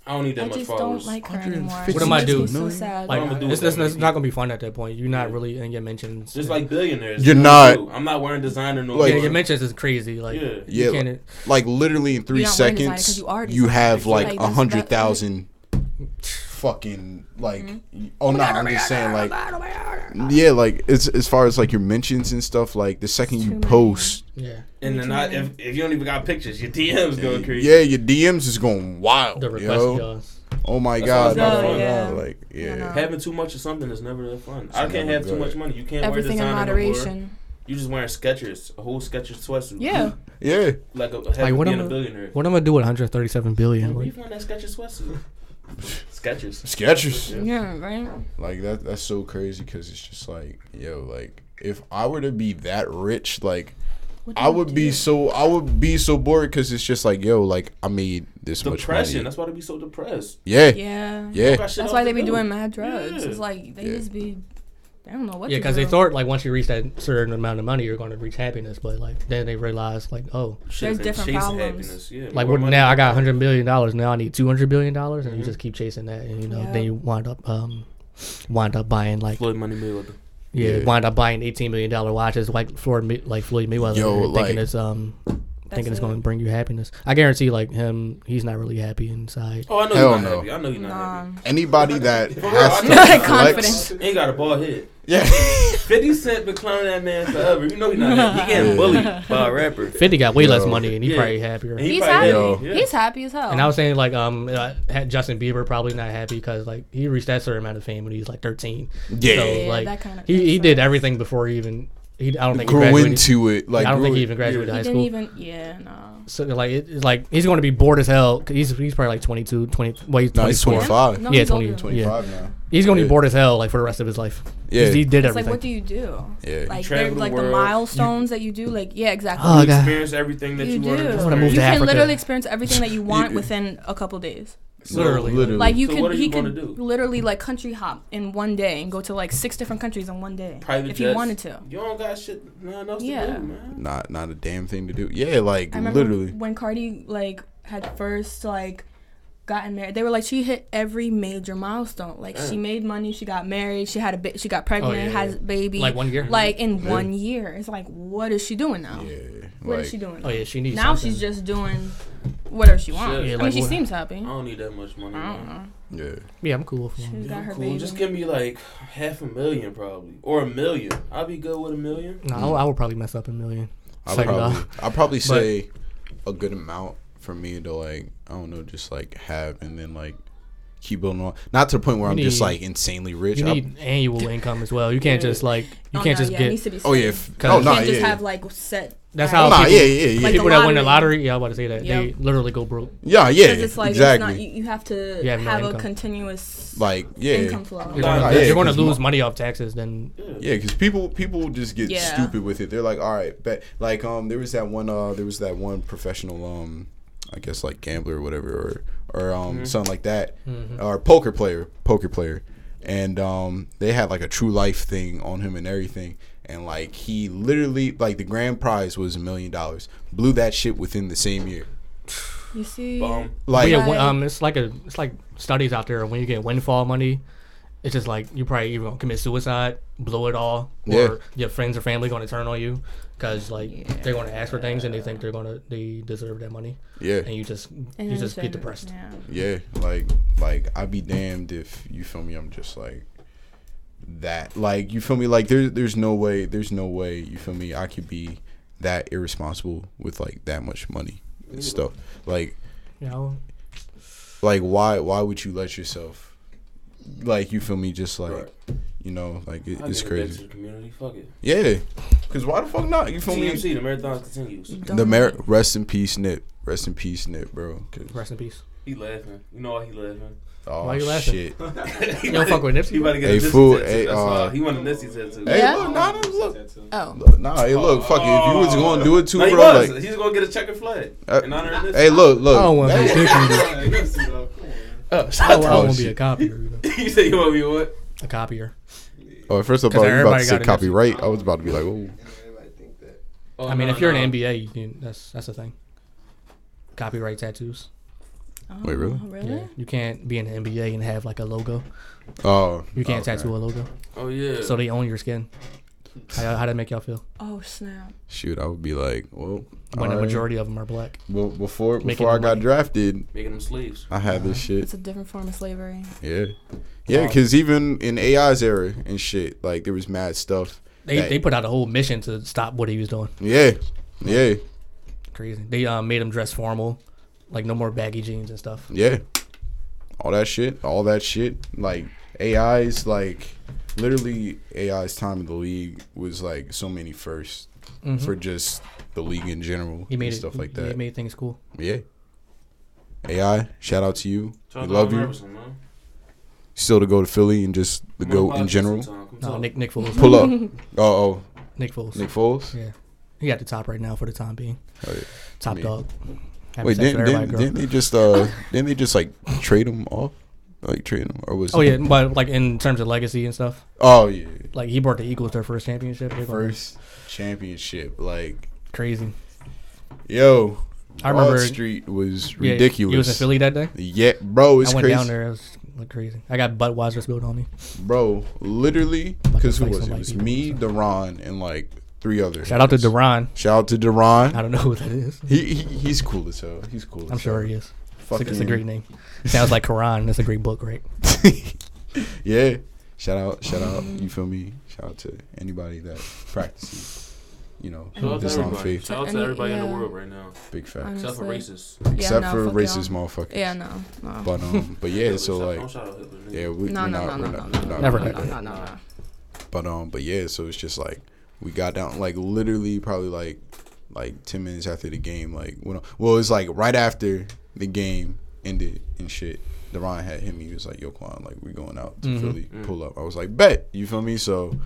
I don't need that I much just followers. don't like her anymore. What am I She makes do? me So sad. Like, I'ma do it's, it's, it's not gonna be fun at that point. You're not Yeah. really in your mentions. Just like billionaires. You're not- I do. I'm not wearing designer no Like- yeah, more. your mentions is crazy. Like, Yeah. Yeah, you can't. like literally in three You're not wearing designer 'cause seconds, you you have like Like, a that's- hundred that- thousand fucking like. Mm-hmm. Oh no, I'm just saying like. Yeah, like it's as far as like your mentions and stuff. Like the second Too you many. post, Yeah, and then I, if, if you don't even got pictures, your DMs going crazy. yeah, your DMs is going wild. the request yo. yours. Oh my That's god, not no, fun. Yeah. like yeah. Having too much of something is never that fun. I can't never have too much money. You can't Everything wear in designer no more. moderation. You just wearing Skechers, a whole Skechers sweatsuit. Yeah. Yeah, like a Like, like what being am a I- billionaire. What am I gonna do with 137 billion? Where Like, you find that Skechers sweatsuit? Skechers. Sketches. Yeah. Right. Like that. That's so crazy because it's just like, yo, like if I were to be that rich, like I you would be so I would be so bored because it's just like, yo, like I made this Depression. much money. That's why they be so depressed. Yeah, Yeah. yeah. That's why they be do. doing mad drugs. Yeah. It's like they Yeah. just be. They don't know what. yeah, because they thought like once you reach that certain amount of money, you're going to reach happiness. But like then they realized like, oh, Shit There's different chasing problems. happiness, Yeah, like more what, now I got 100 billion dollars. Now I need 200 billion dollars, and you Mhm. just keep chasing that, and you know Yeah. then you wind up um wind up buying like Floyd Money Mayweather. yeah, Yeah. wind up buying 18 million dollar watches like Floyd May- like Floyd Mayweather, Yo, thinking like- it's um thinking it's going to bring you happiness. I guarantee like him, he's not really happy inside. Oh, I know Hell you're not no. happy. I know you're not Nah. happy. Anybody that has I to know. flex, Confidence. Ain't got a bald head. yeah, 50 Cent been clowning that man forever. You know he's not happy. He getting bullied by a rapper. 50 got way less Yo. money, and he Yeah. probably happier. And he He's probably happy. Yo. Yeah. He's happy as hell. And I was saying like um uh, had Justin Bieber probably not happy because like he reached that certain amount of fame when he was like 13. yeah. So Yeah, like that kinda- he he did everything before he even he I don't think he Grow graduated. into it, like I don't think he even graduated yeah. high he school. didn't even. Yeah. No. so like it, it's like he's going to be bored as hell. 'cause he's he's probably like 22, 20. Well, he's No, he's 25. No, Yeah, he's 20, older. 25 now. He's going to Yeah. be bored as hell like for the rest of his life. Yeah, he did It's like, what do you do? yeah. Like, travel they're the like the world. milestones that you do. Like, yeah, exactly. Oh, You God. experience everything that you you, do. want to wanna move you to can Africa. literally experience everything that you want within a couple days. So, Literally. literally. Like you So could, what are he you could do? literally like country hop in one day and go to like six different countries in one day Private if jets. he wanted to. You don't got shit nothing else Yeah. to do, man. not not a damn thing to do. Yeah, like I remember literally. when Cardi like had first like gotten married. They were like she hit every major milestone. Like she mm. made money, she got married, she had a ba- she got pregnant, Oh, yeah, has yeah. a baby. Like one year? Like in Yeah. one year. It's like what is she doing now? Yeah, What is like she doing? Oh yeah, she needs now something. she's just doing whatever she wants. Shit. Yeah, I like mean, she what- seems happy. I don't need that much money. I don't know. yeah. yeah, I'm cool for She's him. got her cool. baby. Just give me like half a million, probably, or a million. I'll be good with a million. No, I, I would probably mess up a million. I would probably. I'd probably say a good amount for me to like, I don't know, just like have and then like keep building on. Not to the point where You I'm just like insanely rich. You I- need annual income as well. You can't just like you Oh, can't no, just yeah, get. needs to be oh yeah, set. if, Cause oh you no, can't yeah, just yeah. have like set. That's how Nah, people, yeah, yeah, yeah. Like people the that win the lottery. lottery. Yeah, I was about to say that they literally go broke. yeah, yeah, Because it's like exactly. it's not, you, you have to You have no have a continuous like yeah, income flow. You're Nah, gonna, you're gonna 'cause lose money off taxes. Then Yeah. Yeah, because people people just get Yeah. stupid with it. They're like, all right, bet. Like um, there was that one uh, there was that one professional um, I guess like gambler or whatever, or or um, something like that, or poker player, poker player, and um, they had like a true life thing on him and everything. And like he literally like the grand prize was a million dollars. Blew that shit within the same year. You see, Bum. Like yeah, when- um, it's like a it's like studies out there when you get windfall money, it's just like you probably either gonna commit suicide, blow it all, or Yeah. your friends or family gonna turn on you because like Yeah. they're gonna ask for things and they think they're gonna they deserve that money, Yeah. and you just And you just get depressed. Yeah. Yeah, like like I'd be damned if you feel me. I'm just like that. Like you feel me. Like there's there's no way. There's no way you feel me. I could be that irresponsible with like that much money and stuff. Like You know, like why why would you let yourself like you feel me? Just like Right. You know like it, I it's give it back to crazy. the community. Fuck it. Yeah, because why the fuck not? You feel me? TMC, the marathon continues. Don't The mer- rest in peace, Nip. Rest in peace, Nip, bro. rest in peace. He laughing. You know why he laughing? oh Why you laughing? shit. he You don't fuck with Nipsey? He about to get Hey, a Nipsey fool, tattoo. hey, That's uh, why. He want a Nipsey tattoo. Hey, Yeah? look, nah, nah, look. Oh. Look, Nah, hey, look, fuck it. If you was going to do it too, No, he bro, was. like, He's gonna get a checkered flag Uh, in honor of Nipsey. hey, look, look. I don't want to be a Nipsey, though. Come on, man. Oh, I don't, I out don't Oh, want to be a copier. You know? to- you say you want to be what? A copier. Oh, first of 'Cause all, you about to say got a Nipsey. copyright. I was about to be like, oh, Everybody think that. Oh, I mean, no, if you're no. an NBA, you can, that's that's the thing. Copyright tattoos. Oh, Wait, really? Oh, really? Yeah, you can't be in the NBA and have like a logo. oh, You can't okay. tattoo a logo, Oh yeah. so they own your skin. How how that make y'all feel? Oh snap! Shoot, I would be like, well, When the alright. majority of them are black. Well, before Making before I the got money. drafted, making them sleeves. I had this shit. It's a different form of slavery. Yeah, yeah, Wow. because even in AI's era and shit, like there was mad stuff. They that- they put out a whole mission to stop what he was doing. Yeah, yeah, Crazy. They um, made him dress formal, like no more baggy jeans and stuff. yeah. All that shit, all that shit. Like AI's like literally AI's time in the league was like so many firsts Mhm. for just the league in general he made and it, stuff like that. He that. made things cool. Yeah. AI, shout out to you. Shout we to love you. Iverson, man. Still to go to Philly and just the Come goat in general. No. Nick Nick Foles. Pull up. Oh, oh, Nick Foles. Nick Foles. Yeah, he got the top right now for the time being. Oh, yeah. Top mean- dog. Having Wait, didn't, with didn't, didn't they just uh didn't they just like trade him off? Like trade him or was Oh yeah, but like in terms of legacy and stuff, Oh yeah. like he brought the Eagles their first championship. They're First championship. Like crazy. yo, I Broad remember Street was Yeah, ridiculous. he was in Philly that day. Yeah, bro, it's I went crazy. down there. It was like crazy. I got Budweiser spilled on me. Bro, literally, because who was it? It was people, me, so. Deron, and like three others. Shout out to Duran. Shout out to Deron. I don't know who that is. He, he he's cool as hell. He's cool. As I'm sure hell. he is. It's a, Fucking, it's a great name. Sounds like Quran. That's a great book, right? yeah. Shout out, shout out. You feel me? Shout out to anybody that practices, you know, Shout out to faith. Shout out to Any- everybody in the yeah. world right now, Big facts. Except for racists. Yeah, Except no, for racist y'all. motherfuckers. Yeah, no, no. But um, but yeah. So like, shout out Hitler. nigga. yeah, we, no, we're no, not, no, we're no, not, no, no, Never no, no, no, no, no. But um, but yeah, so it's just like we got down like literally probably like like ten minutes after the game, like when well it's like right after the game ended and shit. Deron had him. He was like, "Yo, Quan, like we going out to Mhm. Philly, pull up." I was like, "Bet." You feel me? So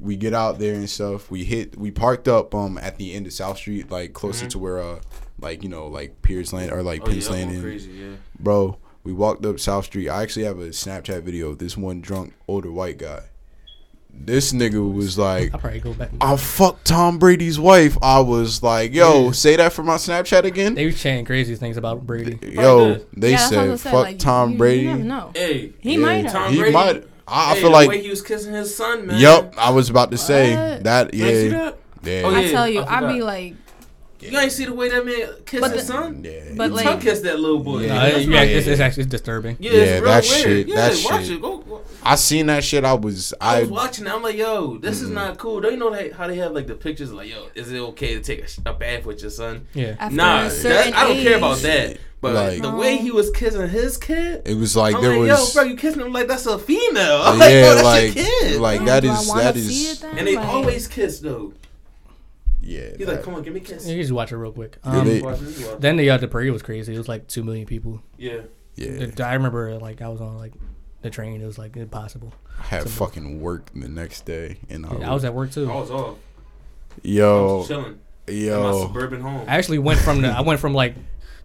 we get out there and stuff. We hit. We parked up um at the end of South Street, like closer to where uh like you know like Pierce Land or like Oh yeah, Penn's I'm Landing crazy. Yeah. bro. We walked up South Street. I actually have a Snapchat video of this one drunk older white guy. This nigga was like, I'll probably go back. I fucked Tom Brady's wife. I was like, yo, say that for my Snapchat again. They was chanting crazy things about Brady. Yo, they Yeah, that's what I said, fuck say, like, Tom you, Brady. You never know. Hey, He Yeah, might have. Tom He might. I, I hey, feel the like, way he was kissing his son, man. yep. I was about to say What? that. You Yeah, that? yeah, Oh, I tell you, I I'd be forgot. Like, You ain't see the way that man kissed But his the- son? yeah. but He like, tongue kissed that little boy. Yeah. No, Yeah, that's yeah, it's, it's actually disturbing. Yeah, Yeah, it's real that weird. shit- Yeah, that watch shit. it. Go, go. I seen that shit. I was, I I, was watching. it. I'm like, yo, this is not cool. Don't you know they, how they have like the pictures? Like, yo, is it okay to take a, a bath with your son? Yeah. after Nah, that, I don't care about that. But Like- the way he was kissing his kid, it was like I'm there like, was, yo, bro, you kissing him like that's a female. I'm like, yeah, bro, that's like, your kid. like Damn, that do I is, wanna that see is, it then? and they always kiss though. Yeah. He's like, come on, give me a kiss. You can just watch it real quick. Yeah, Um, they- Watch then the uh, the parade was crazy. It was like two million people. yeah. yeah. The- I remember like I was on like the train. It was like impossible. I had fucking work the next day, and I, Yeah, I was at work too. I was off. I yo, was chilling in my yo, suburban home. I actually went from the I went from like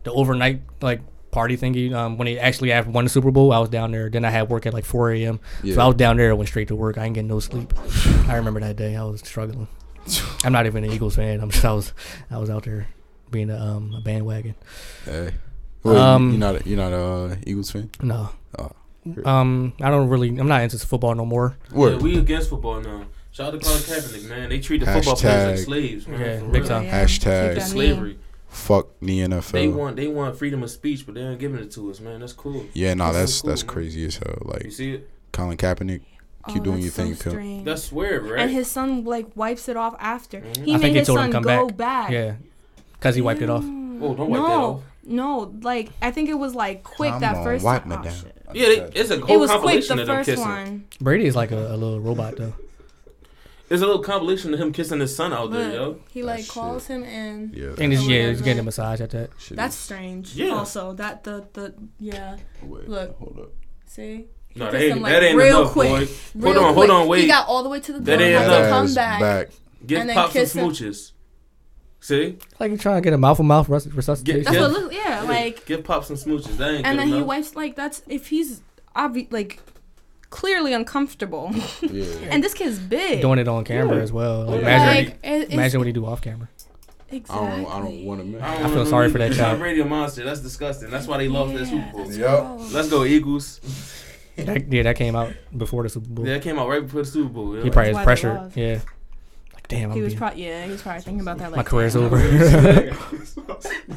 the overnight like party thingy. Um, when they actually had won the Super Bowl, I was down there. Then I had work at like 4 a.m. So I was down there. I went straight to work. I ain't getting no sleep. I remember that day. I was struggling. I'm not even an Eagles fan. I'm just I was I was out there being a um a bandwagon. Hey. Wait, Um, you're not a, you're not a uh, Eagles fan? No. Oh. Um, I don't really. I'm not into football no more. Yeah, we against football now. Shout out to Colin Kaepernick, man. They treat the football players like slaves, man. Yeah, for big time. Yeah, Hashtag- keep. Slavery. Fuck the NFL. They want they want freedom of speech, but they aren't giving it to us, man. That's cool. yeah, nah, That's that's so cool, that's man. crazy as hell. You Like see it? Colin Kaepernick, Oh, keep doing that's your thing, so pimp. strange. That's weird, right? And his son like wipes it off after. Mhm. He I made think he his told him son to come go back. back. Yeah, because he wiped it off. Oh, don't wipe that no, off. no, like I think it was like quick Come that on, first wipe time. me Oh, down. shit. Yeah, they, it's a whole It was quick the of them first kissing. one. Brady is like a, a little robot though. There's a little compilation of him kissing his son out there, yo. He like That calls him in. Yeah, And he's, Oh, yeah, yeah, he's getting a massage at that. shit That's strange. Yeah. Also, that the the yeah. Wait, Look. hold up. See. He No, kissed that ain't, him, like, that ain't real enough, quick. boy. Hold Real on, hold on, wait. He got all the way to the That ain't enough. come Ass back. Give And then Pop some smooches. See? Like you're trying to get a mouth to mouth resuscitation. That's Yeah. what. Look, yeah, like. Give pops some smooches. That ain't And good then he wipes like that's if he's obvi- like clearly uncomfortable. Yeah. and this kid's big. doing it on camera as well. Like, Yeah. imagine, like, it, imagine what he do off camera. exactly. I don't. I don't want to. I, I don't feel sorry for that child. Tom Brady a monster. That's disgusting. That's why they lost that Super Bowl. that's gross. Let's go Eagles. That, yeah, that came out before the Super Bowl. Yeah, that came out right before the Super Bowl. yo. he probably That's is pressured. Yeah. Like damn, He I'm was probably yeah. He was probably thinking about that. Like my career's damn, over.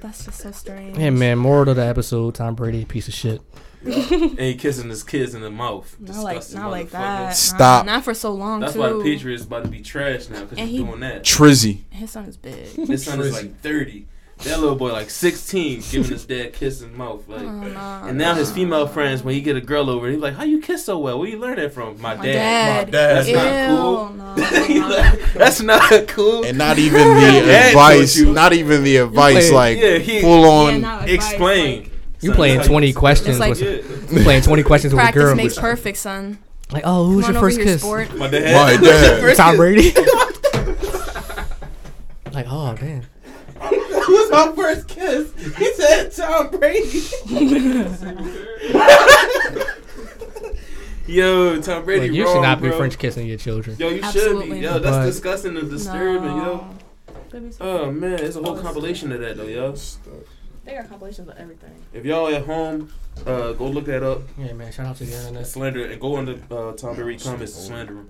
That's just so strange. hey man, moral of the episode: Tom Brady, piece of shit. and he kissing his kids in the mouth. Not like Disgusting not like that. Stop. Not, not for so long That's too. why the Patriots about to be trash now because he's he- doing that. Trizzy. His son is big. His son is like 30. That little boy like 16 giving his dad kiss in the mouth. Like, Oh, no. and now his female friends, when he get a girl over, he's like, "How you kiss so well? Where you learn that from?" My, My dad. dad. That's Ew, not cool. no, like, That's not cool. And not even the advice. Not even the advice. playing- Like Yeah, he- full on. not advice, Explain. like, You playing 20 questions like- with Yeah. playing 20 questions with a Practice girl. makes perfect, son. Like, oh, who's your first kiss? sport. My dad. My dad. Tom Brady. like, oh man. Who's my first kiss? He said Tom Brady. Yo, Tom Brady. Like, you wrong, should not be. French kissing your children. Yo, you should be. Yo, not. that's But- disgusting and disturbing, yo. No. That'd so- Oh man, it's a whole compilation of that though, yo. They got compilations of everything. If y'all at home, uh, go look that up. Yeah, man. Shout out to the internet. slander and go on the uh, Tom Brady comments to slander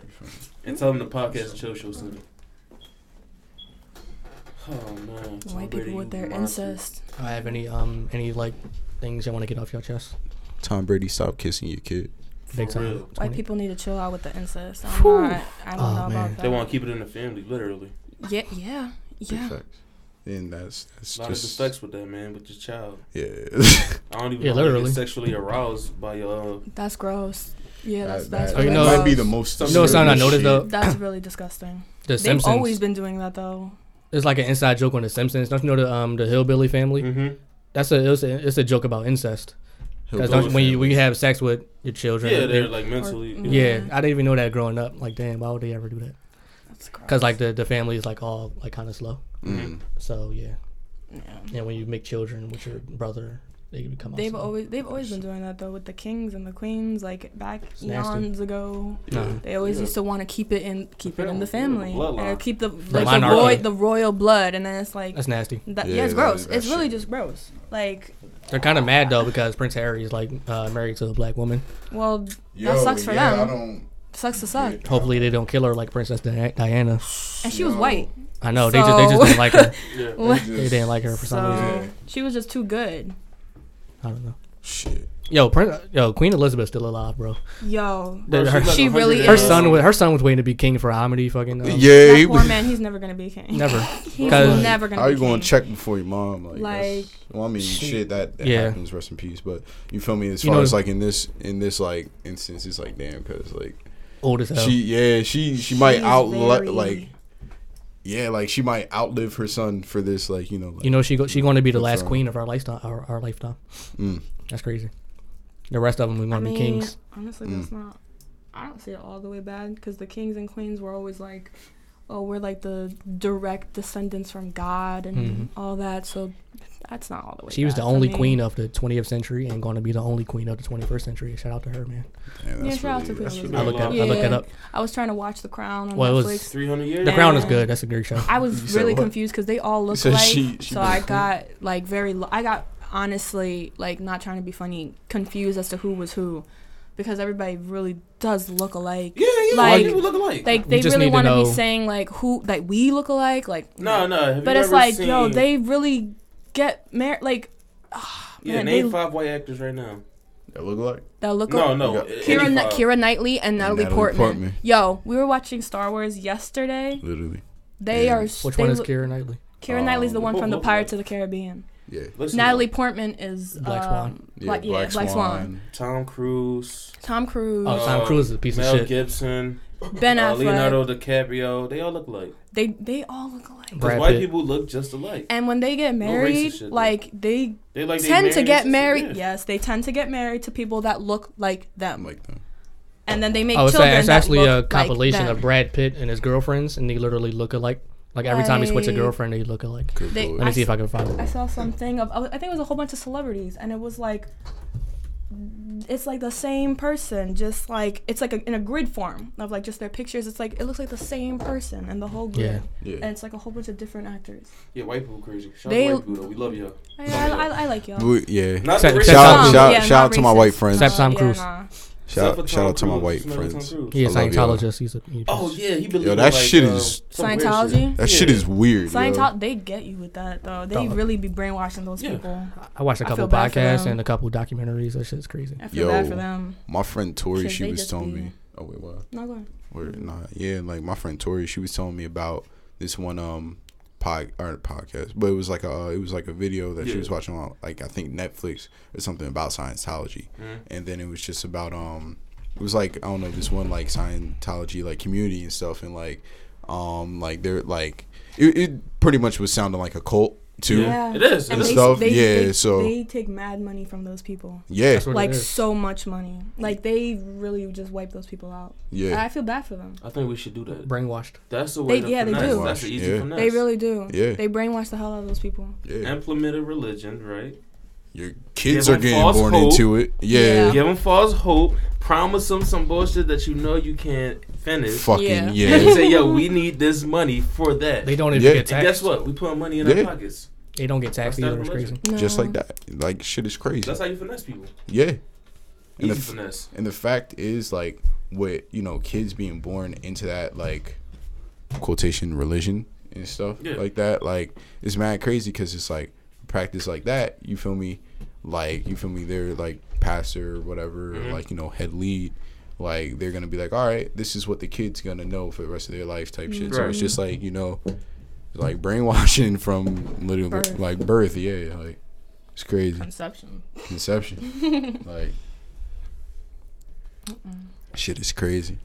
and tell him the podcast chill show sent him. Oh man, White people with their monster. incest. Do I have any um any like things you want to get off your chest? Tom Brady, stop kissing your kid. Big For time. real. White 20. people need to chill out with the incest. I'm not, I don't Oh, know man. about that. They want to keep it in the family, literally. Yeah, yeah, yeah. facts. And that's that's A lot of just sex with that man, with your child. yeah. I don't even Yeah, literally. get sexually aroused by your. Uh, That's gross. Yeah, that's that, that's that, Oh, you really know- might be the most. You know something I noticed, though? That's really disgusting. The They've Simpsons. always been doing that though. It's like an inside joke on the Simpsons. Don't you know the um the hillbilly family? mm-hmm. That's a it's, a it's a joke about incest. Because Hillbilly when you when you have sex with your children, Yeah, they- they're like mentally. Or- yeah, Mhm. I didn't even know that growing up. Like, damn, why would they ever do that? That's gross. Because like the the family is like all like kind of slow. Mm. So yeah, yeah. and when you make children with your brother, they become. all They've slow. always they've always been doing that though with the kings and the queens like back It's nasty. eons ago. No. They always Yeah. used to want to keep it in keep it in the family, family. the bloodline. and keep the like the, monarchy. roy, the royal blood and then it's like That's nasty. that, Yeah, yeah, it's gross. it's really shit. just gross. Like They're kind of mad though because Prince Harry is like uh, married to a black woman. well Yo, that sucks for yeah, them. I don't. sucks to suck. Yeah. Hopefully they don't kill her like Princess Diana. And she was white. I know they just they just didn't like her. Yeah. What? They didn't like her for some So reason. she was just too good. I don't know. Shit. Yo, Prince, yo, Queen Elizabeth's still alive, bro. Yo, Her, Bro, her, like She really 100 her is. son was her son was waiting to be king for Hamidi. Fucking um, yeah, that he poor was. man, he's never gonna be king. never. He's 'Cause- never gonna How be you going king. to check before your mom? Like, Like- that's- well, I mean, shit that, that Yeah. happens. Rest in peace. But you feel me? As You far know- as like in this in this like instance, it's like damn, because like Old as hell. she yeah she she might She's outlive very- like yeah like she might outlive her son for this like you know like, you know she go, she going to be the last for queen of our lifetime. Our, our lifetime. mm, That's crazy. The rest of them we I want to be kings. honestly, Mm. that's not. I don't see it all the way bad because the kings and queens were always like, oh, we're like the direct descendants from God and Mhm. all that. So that's not all the way. She was the only me. queen of the 20th century and going to be the only queen of the 21st century. Shout out to her, man. yeah, Yeah, that's shout out to Queen Elizabeth. really I looked that, Yeah. I looked that up. I was trying to watch The Crown on Well, it was- Netflix. 300 years. The Crown is good. That's a great show. I was really what? confused because they all look like. she- she so I queen? got like very. Lo- I got. honestly like not trying to be funny, confused as to who was who, because everybody really does look alike. Yeah, yeah. Like- Like, people look alike. Like they really need to want to be saying like who like we look alike, like no, no. Have But you it's ever like seen, yo, they really get married. Like ah, yeah. man, name they, five white actors right now. That look like. that look like No, al- no. Keira, Kni- Keira Knightley and Natalie, Natalie Portman. Portman. Yo, we were watching Star Wars yesterday. Literally. They Yeah. are. Which they one is look- Keira Knightley? Keira Knightley's the Um, one from the look Pirates like- of the Caribbean. Yeah. Listen, Natalie Portman is Black um, Swan. Yeah, Black, yeah, Black Swan. Tom Cruise. Tom Cruise, Oh, Tom uh, Cruise is a piece of shit. Mel shit. Gibson. Ben uh, Affleck. Leonardo DiCaprio. They all look alike. They they all look alike. Because white people look just alike. And when they get racist married, shit, like they They like they tend to get married. shit, yeah. Yes, they tend to get married to people that look like them, like them. and then they make I would children say it's that actually a compilation like of. Brad Pitt and his girlfriends, and they literally look alike. Like every time he switches a girlfriend, they look alike. They- Let lord. me see if I can find it. I saw something of I think it was a whole bunch of celebrities, and it was like it's like the same person, just like it's like a, in a grid form of like just their pictures. It's like it looks like the same person in the whole grid, Yeah. and it's like a whole bunch of different actors. Yeah, white people crazy. Shout They- out to white people though. We love y'all. I, I, I, I like y'all. We- yeah. Not Except- the Shout out, Some, shout, yeah, shout not out to my white friends. Except Tom yeah, Cruise. Nah. Shout, Except shout out to my white Smell like Tom friends. Cruise. He I love. Scientologist. He's a. He Oh yeah, he believe Yo, that like, shit uh, is- weird Scientology? shit. That shit is weird. Scientology, they get you with that though. They Dog. really be brainwashing those Yeah. people. I watched a couple feel podcasts and a couple documentaries. That shit's crazy. I feel Yo. bad for them. My friend Tori, 'Cause she was telling be- me. Oh wait, what? Not going. Or not? Yeah, like my friend Tori, she was telling me about this one um pod or podcast, but it was like a it was like a video that she was watching on like I think Netflix or something about Scientology, Mhm. and then it was just about um it was like I don't know this one like Scientology like community and stuff, and like um like they're like it, it pretty much was sounding like a cult too. Yeah. It is. It And is. they, Stuff, they, yeah, they, so- they take mad money from those people. Yeah, like so much money. Like they really just wipe those people out. yeah, I feel bad for them. I think we should do that. Brainwashed. That's the way They- to yeah, they do. That's the easy Yeah. finesse. They really do. Yeah. They brainwash the hell out of those people. yeah. implement a religion, right? Your kids Give are getting born hope. into it. Yeah, Yeah. Give them false hope. Promise them some bullshit that you know you can't finish. fucking Yeah. yeah. And say, yo, we need this money for that. They don't even Yeah. get And taxed. guess what? We put money in Yeah. our pockets. They don't get taxed either. It's crazy. religion. just like that. Like shit is crazy. That's how you finesse people. yeah. And Easy the, finesse. and the fact is like with you know kids being born into that like quotation religion and stuff Yeah. like that like it's mad crazy because it's like practice like that you feel me like you feel me they're like pastor or whatever Mhm. like you know head lead like they're gonna be like all right this is what the kid's gonna know for the rest of their life type shit so it's just like you know like brainwashing from literally Birth. like birth yeah like it's crazy Conception. conception like shit is crazy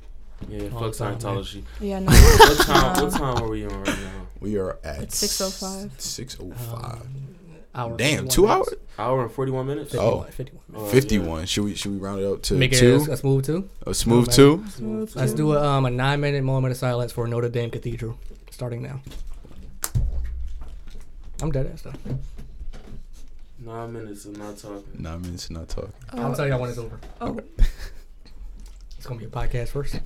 Yeah, fuck time, man. Scientology. Yeah, no. What time? what time are we on right now? we are at 6:05. 605 Um, hour, damn two minutes. hours Hour and forty-one minutes. 51, Oh. 51 minutes. Oh, 51 should we should we round it up to Make two a, a smooth two. a smooth man. two Smooth Let's do a, um, a nine minute moment of silence for Notre Dame Cathedral, starting now. I'm dead ass though. Nine minutes of not talking. nine minutes of not talking I'll tell y'all when it's over. Oh, It's gonna be a podcast first.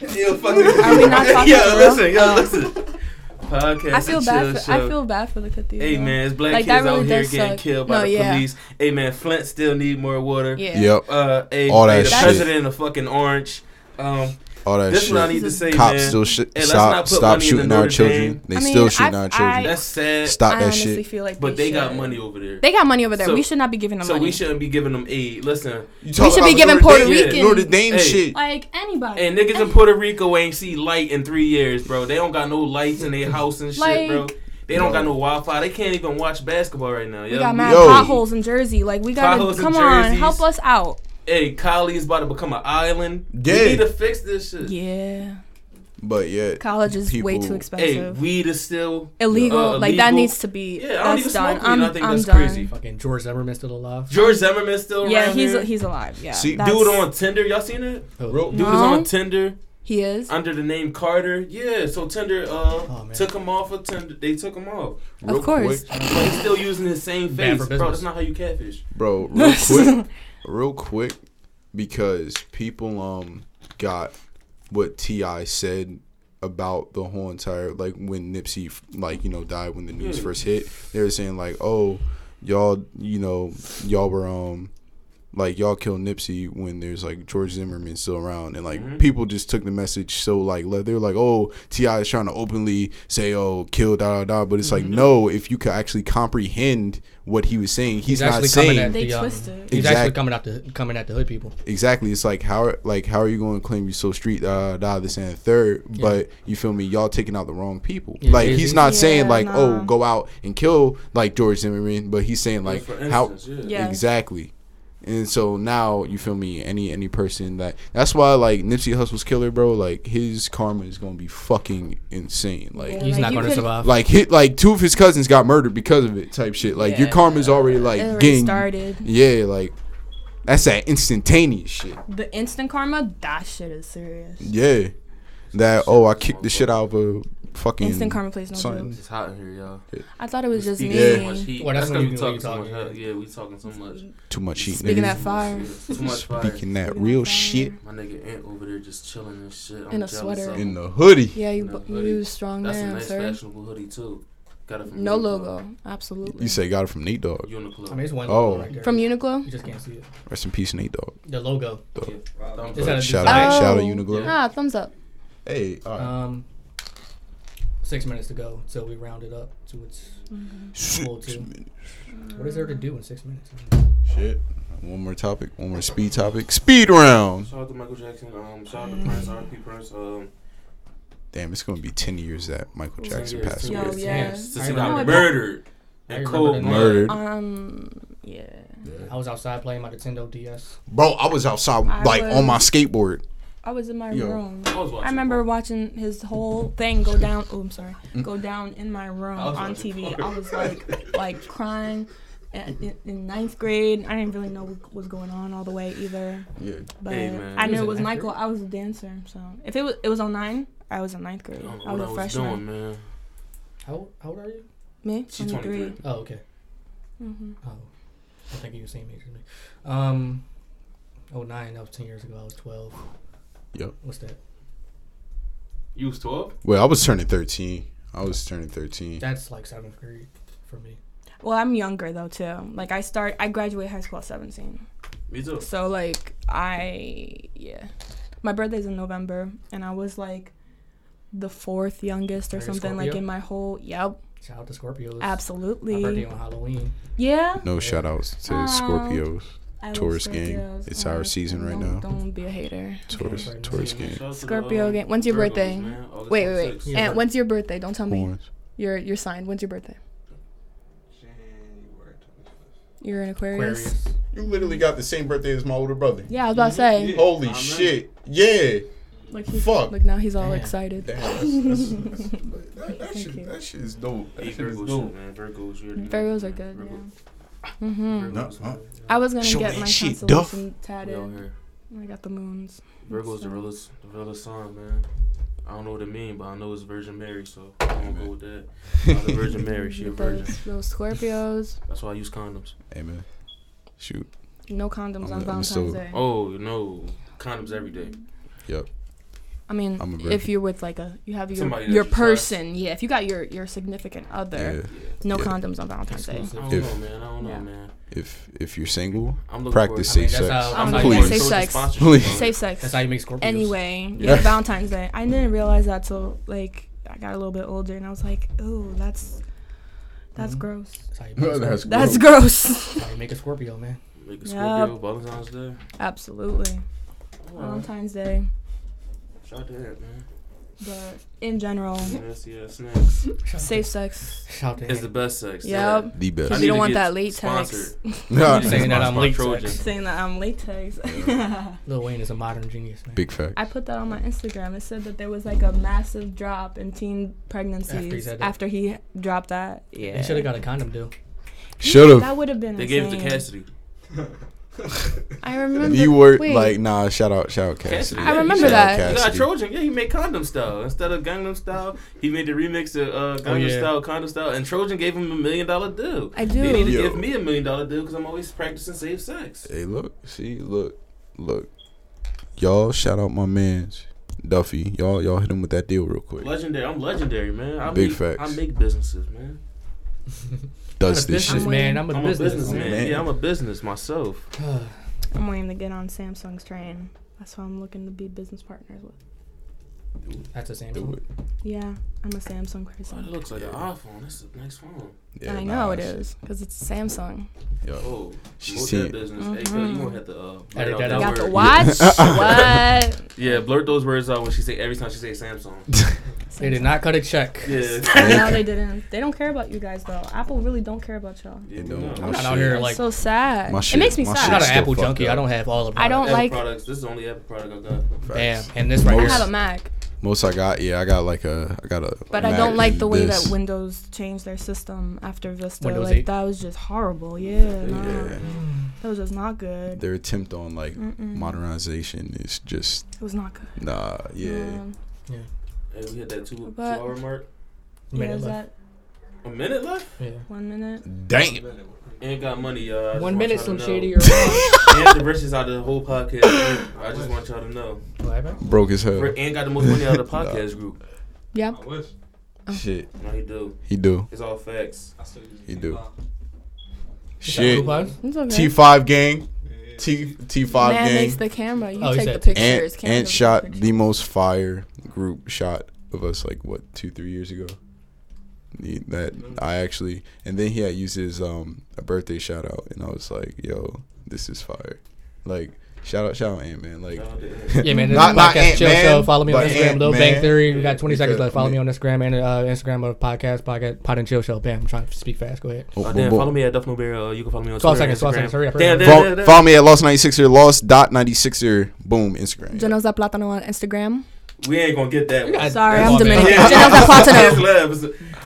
Yo, fucking. Are we not talking Yo, listen, yo, Oh. listen. Podcast. I feel bad. For, show. I feel bad for the cathedral. Hey man, it's black Like, that kids out really here does getting suck. killed by No, the yeah. police. Hey man, Flint still need more water. Yeah. yep Uh, hey, All hey, that the shit. president of fucking orange. Um, all that this is what I shit need to say, cops man. still sh- let's stop not put stop money into shooting our children Dame. they I mean, still shooting I- our children I- That's sad. stop I that shit feel like but they got money over there. They got money over there. So- we should not be giving them so money. we shouldn't be giving them aid. Listen, you We talk should be giving Notre Puerto Dame- Rican. Notre Dame Hey. shit like anybody. and niggas in Puerto Rico ain't see light in three years, bro. They don't got no lights in their house and shit, Like- bro. They don't Yo. got no Wi-Fi. They can't even watch basketball right now. we got mad potholes in Jersey. Like we gotta come on, help us out. Hey, Cali is about to become an island. Yeah. We need to fix this shit. Yeah, but yeah college is way People- too Hey, expensive. weed is still illegal. uh, like that needs to be. Yeah, I don't that's even done. smoke weed. I'm, I think I'm that's done. crazy. Fucking George Zimmerman still alive. George Zimmerman's still Yeah, he's here. he's alive. Yeah, See, that's- Dude on Tinder, y'all seen it? Oh, Dude No. is on Tinder he is. under the name Carter. Yeah, so Tinder uh Oh, took him off of Tinder. They took him off, real Of course. quick, but he's still using his same face, bro. That's not how you catfish. bro real quick real quick because people um got what T.I. said about the whole entire like when Nipsey like you know died when the news first hit. They were saying like, oh, y'all, you know, y'all were um like y'all kill Nipsey when there's like George Zimmerman still around, and like Mhm. people just took the message so like they were like, oh, T.I. is trying to openly say, oh, kill da da da, but it's like Mm-hmm. no, if you could actually comprehend what he was saying, he's, not actually saying coming at They the, um, twist it. He's Exact- actually coming out the coming at the hood people. exactly. It's like how like how are you going to claim you so street da da da this and the third, Yeah. but you feel me? Y'all taking out the wrong people. Yeah, like he's not saying Yeah, like oh go out and kill like George Zimmerman, but he's saying like for how yeah. Yeah. Exactly. And so now you feel me? Any any person that that's why like Nipsey Hussle's killer, bro. Like his karma is gonna be fucking insane. Like Yeah. He's like, not going to could- survive. like hit like two of his cousins got murdered because of it. Type shit. Like your Yeah. karma's already like already getting started. yeah. Like that's that instantaneous shit. The instant karma, that shit is serious. Yeah. That oh I kicked the shit out of a fucking Instant karma plays no something. jokes. It's hot in here, y'all. I thought it was just Speaking me. so much heat. Well, that's That's when because you- we talking when so you much. talking, Yeah, we talking so much. too much heat. Speaking nigga. that fire. Too much fire. Speaking that real shit My nigga Ant over there just chilling and shit. I'm In a jealous sweater. of in the hoodie. Yeah, you No, bu- hoodie. you strong That's a there, nice sir. fashionable hoodie too. Got it from No Uniqlo. logo, absolutely. You say got it from Nate Dogg. Uniqlo. I mean, it's one Oh. logo right there. From Uniqlo? you just can't see it. Rest in peace, Nate Dogg. The logo. Yeah. Thumbs Is that a Shout design? out, shout out Oh. Uniqlo. Ah, thumbs up. Hey, all right. Um, six minutes to go till we round it up to its full two. minutes. What is there to do in six minutes? Shit. One more topic. One more speed topic. Speed round. Shout out to Michael Jackson. Um, shout out to Prince, R.P. Prince. Um, Damn, it's gonna be ten years that Michael Jackson passed ten Yo, away. years, yeah. ten years. Since I he remember got that. murdered. And cold. Murdered. Um, yeah. I was outside playing my Nintendo DS. Bro, I was outside I like on my skateboard. I was in my Yo. room. I was watching. I remember watching his whole thing go down. Oh, I'm sorry. Go down in my room on TV. porn. I was like, like crying. In, in- in ninth grade, I didn't really know what was going on all the way either. Yeah. But Hey. I knew it was Michael. grade? I was a dancer, so if it was it was on nine, I was in ninth grade. I don't know I what was I a was freshman. doing, man. How, old- how old are you? Me, She's twenty three. 23. Oh, okay. Mm-hmm. Oh, I think you were the same age as me. Um, oh nine. That was ten years ago. I was twelve. Yep. What's that? You was 12? Well, I was turning thirteen. I was turning thirteen. That's like seventh grade for me. Well, I'm younger though too. Like I start, I graduate high school at seventeen. Me too. So like I yeah, my birthday's in November, and I was like the fourth youngest or Are something like in my whole. Yep, Shout out to Scorpios. My birthday on Halloween. Yeah. No shout outs to Aw. Scorpios. I Taurus gang. Scorpios. It's our season right don't- now. Don't be a hater. Taurus, Okay. Taurus Yeah, gang. shout out to the, Scorpio gang. When's your birthday? Wait, wait, wait. Yeah. And when's your birthday? Don't tell me Horns. your your sign. When's your birthday? January You're an Aquarius. Aquarius. You literally got the same birthday as my older brother. Yeah, I was about to say. Yeah. Holy Amen. shit. Yeah. Like he's, Fuck. Like now he's all Damn. excited. Damn, that's, that's, that's, that, that, shit, that shit is dope. That Hey, shit is dope. man. Virgos, you're Virgos are good. Yeah. Mhm. No, huh? I was gonna Show get my shit, constellation We out tatted. I got the moons. Virgo's the So- realest, the realest sign, man. I don't know what it means, but I know it's Virgin Mary, so I'm gonna go with that. I'm the Virgin Mary, she a virgin. Those, those Scorpios. That's why I use condoms. Amen. Shoot. No condoms I'm on Valentine's so- Day. Oh no, condoms every day. Yep. I mean, I'm if you're with like a, you have your Somebody your you trust. person. Yeah, if you got your your significant other, Yeah. no Yeah. condoms on Valentine's Day. I don't If- know, man. I don't know, Yeah. man. If if you're single, I'm looking practice for, I mean, safe that's sex. how- that's no, how yeah, safe sex. sponsorship, Please. man. Safe sex. That's how you make Scorpios. Anyway, Yeah. yeah, Valentine's Day. I didn't realize that till like I got a little bit older, and I was like, "Ooh, that's that's Mhm. gross. That's how you make, a That's Scorpio. That's gross. gross." That's how you make a Scorpio, man. Make a Yep. Scorpio Valentine's Day. Absolutely, Valentine's Day. Shout out to that, man. But in general, Yes, yes, snacks. Shout out safe sex. Shout to It's the him. best sex. Yep. the I best. Because need you don't to want get that latex. sponsored. Nah, saying that I'm Sponsored by late Trojan. sex. Saying that I'm latex. Lil Wayne is a modern genius, man. Big fact. I put that on my Instagram. It said that there was like a massive drop in teen pregnancies said after he, dropped that. Yeah. He should have got a condom deal. Should have. That would have been They gave it to insane. Cassidy. I remember. You were wait. like, nah. Shout out, shout out, Cassidy. Cassidy. I remember Shout out that. You got Cassidy. Trojan. Yeah, he made Condom Style instead of Gangnam Style. He made the remix of uh, Gangnam Oh, yeah. Style, Condom Style, and Trojan gave him a million dollar deal. I do. They need to. Yo. give me a million dollar deal because I'm always practicing safe sex. Hey, look, see, look, look. Y'all shout out my man's. Duffy, y'all y'all hit him with that deal real quick. Legendary. I'm legendary, man. I Big make, facts. I make businesses, man. Does I'm a this shit? businessman. I'm a I'm a businessman. businessman. Yeah, I'm a business myself. I'm waiting to get on Samsung's train. That's why I'm looking to be business partners with. That's a Samsung. Do it. Yeah, I'm a Samsung Oh, it looks like an iPhone. That's a nice phone. Yeah, I know nah, it shit. is because it's Samsung. Yo. Oh, She what's seen- that business? Hey, cuz, you gonna have to uh, Edit that that out. Got the word. watch? what? Yeah, blurt those words out when she say every time she say Samsung. They did not cut a check. Yeah. no, they didn't. They don't care about you guys though. Apple really don't care about y'all. Yeah, They don't. I'm not shit- out here like so sad. My it makes me my I'm not an Apple junkie. up. I don't have all of. I don't Apple like- products. This is the only Apple product I got. Damn, and this right I here. have a Mac, Most I got, yeah, I got like a, I got a. but I don't like the way this. that Windows changed their system after Vista. Windows like 8? that was just horrible. Yeah, nah. Yeah, that was just not good. their attempt on like Mm-mm. modernization is just It was not good. nah. Yeah, Um, Hey, we hit that two, two hour mark. yeah, Minute is left. A minute left? Yeah. one minute? damn. Ain't got money, y'all. I One want minute, y'all Slim to Shady. know. You're. And the richest out of the whole podcast group. I just want y'all to know. What happened? Broke his hell. Rick and got the most money out of the podcast group. Yeah. I wish. Shit, oh. No, he do. he do. It's all facts. I still He do. Shit. Coupons? It's okay. T five gang, T T five gang. Man gang. makes the camera. You Oh, take the pictures. Ant, Ant does the shot pictures. the most fire group shot of us like what two three years ago. The- that I actually and then he had used his um a birthday shout out and I was like yo this is fire like shout out shout out Ant man like Yeah, man. This Not- is not podcast Ant chill Man, show. Follow me on Instagram. Ant Little Bang Man. Theory. We got 20 seconds left. Follow me on Instagram and uh, Instagram of podcast, podcast, pod and chill show. Bam. I'm trying to speak fast. Go ahead. oh, Uh, boom, damn, boom. follow me at Duff No Bear. Uh, you can follow me on 12 Twitter seconds. 12 Instagram. seconds. Hurry up. Damn, Hurry up. damn, Follow, damn, damn. follow me at Lost 96er Lost dot 96er boom Instagram Genos at Platano on Instagram. We ain't gonna get that You one. got- Sorry, Come I'm on, man. Dominican. Yeah.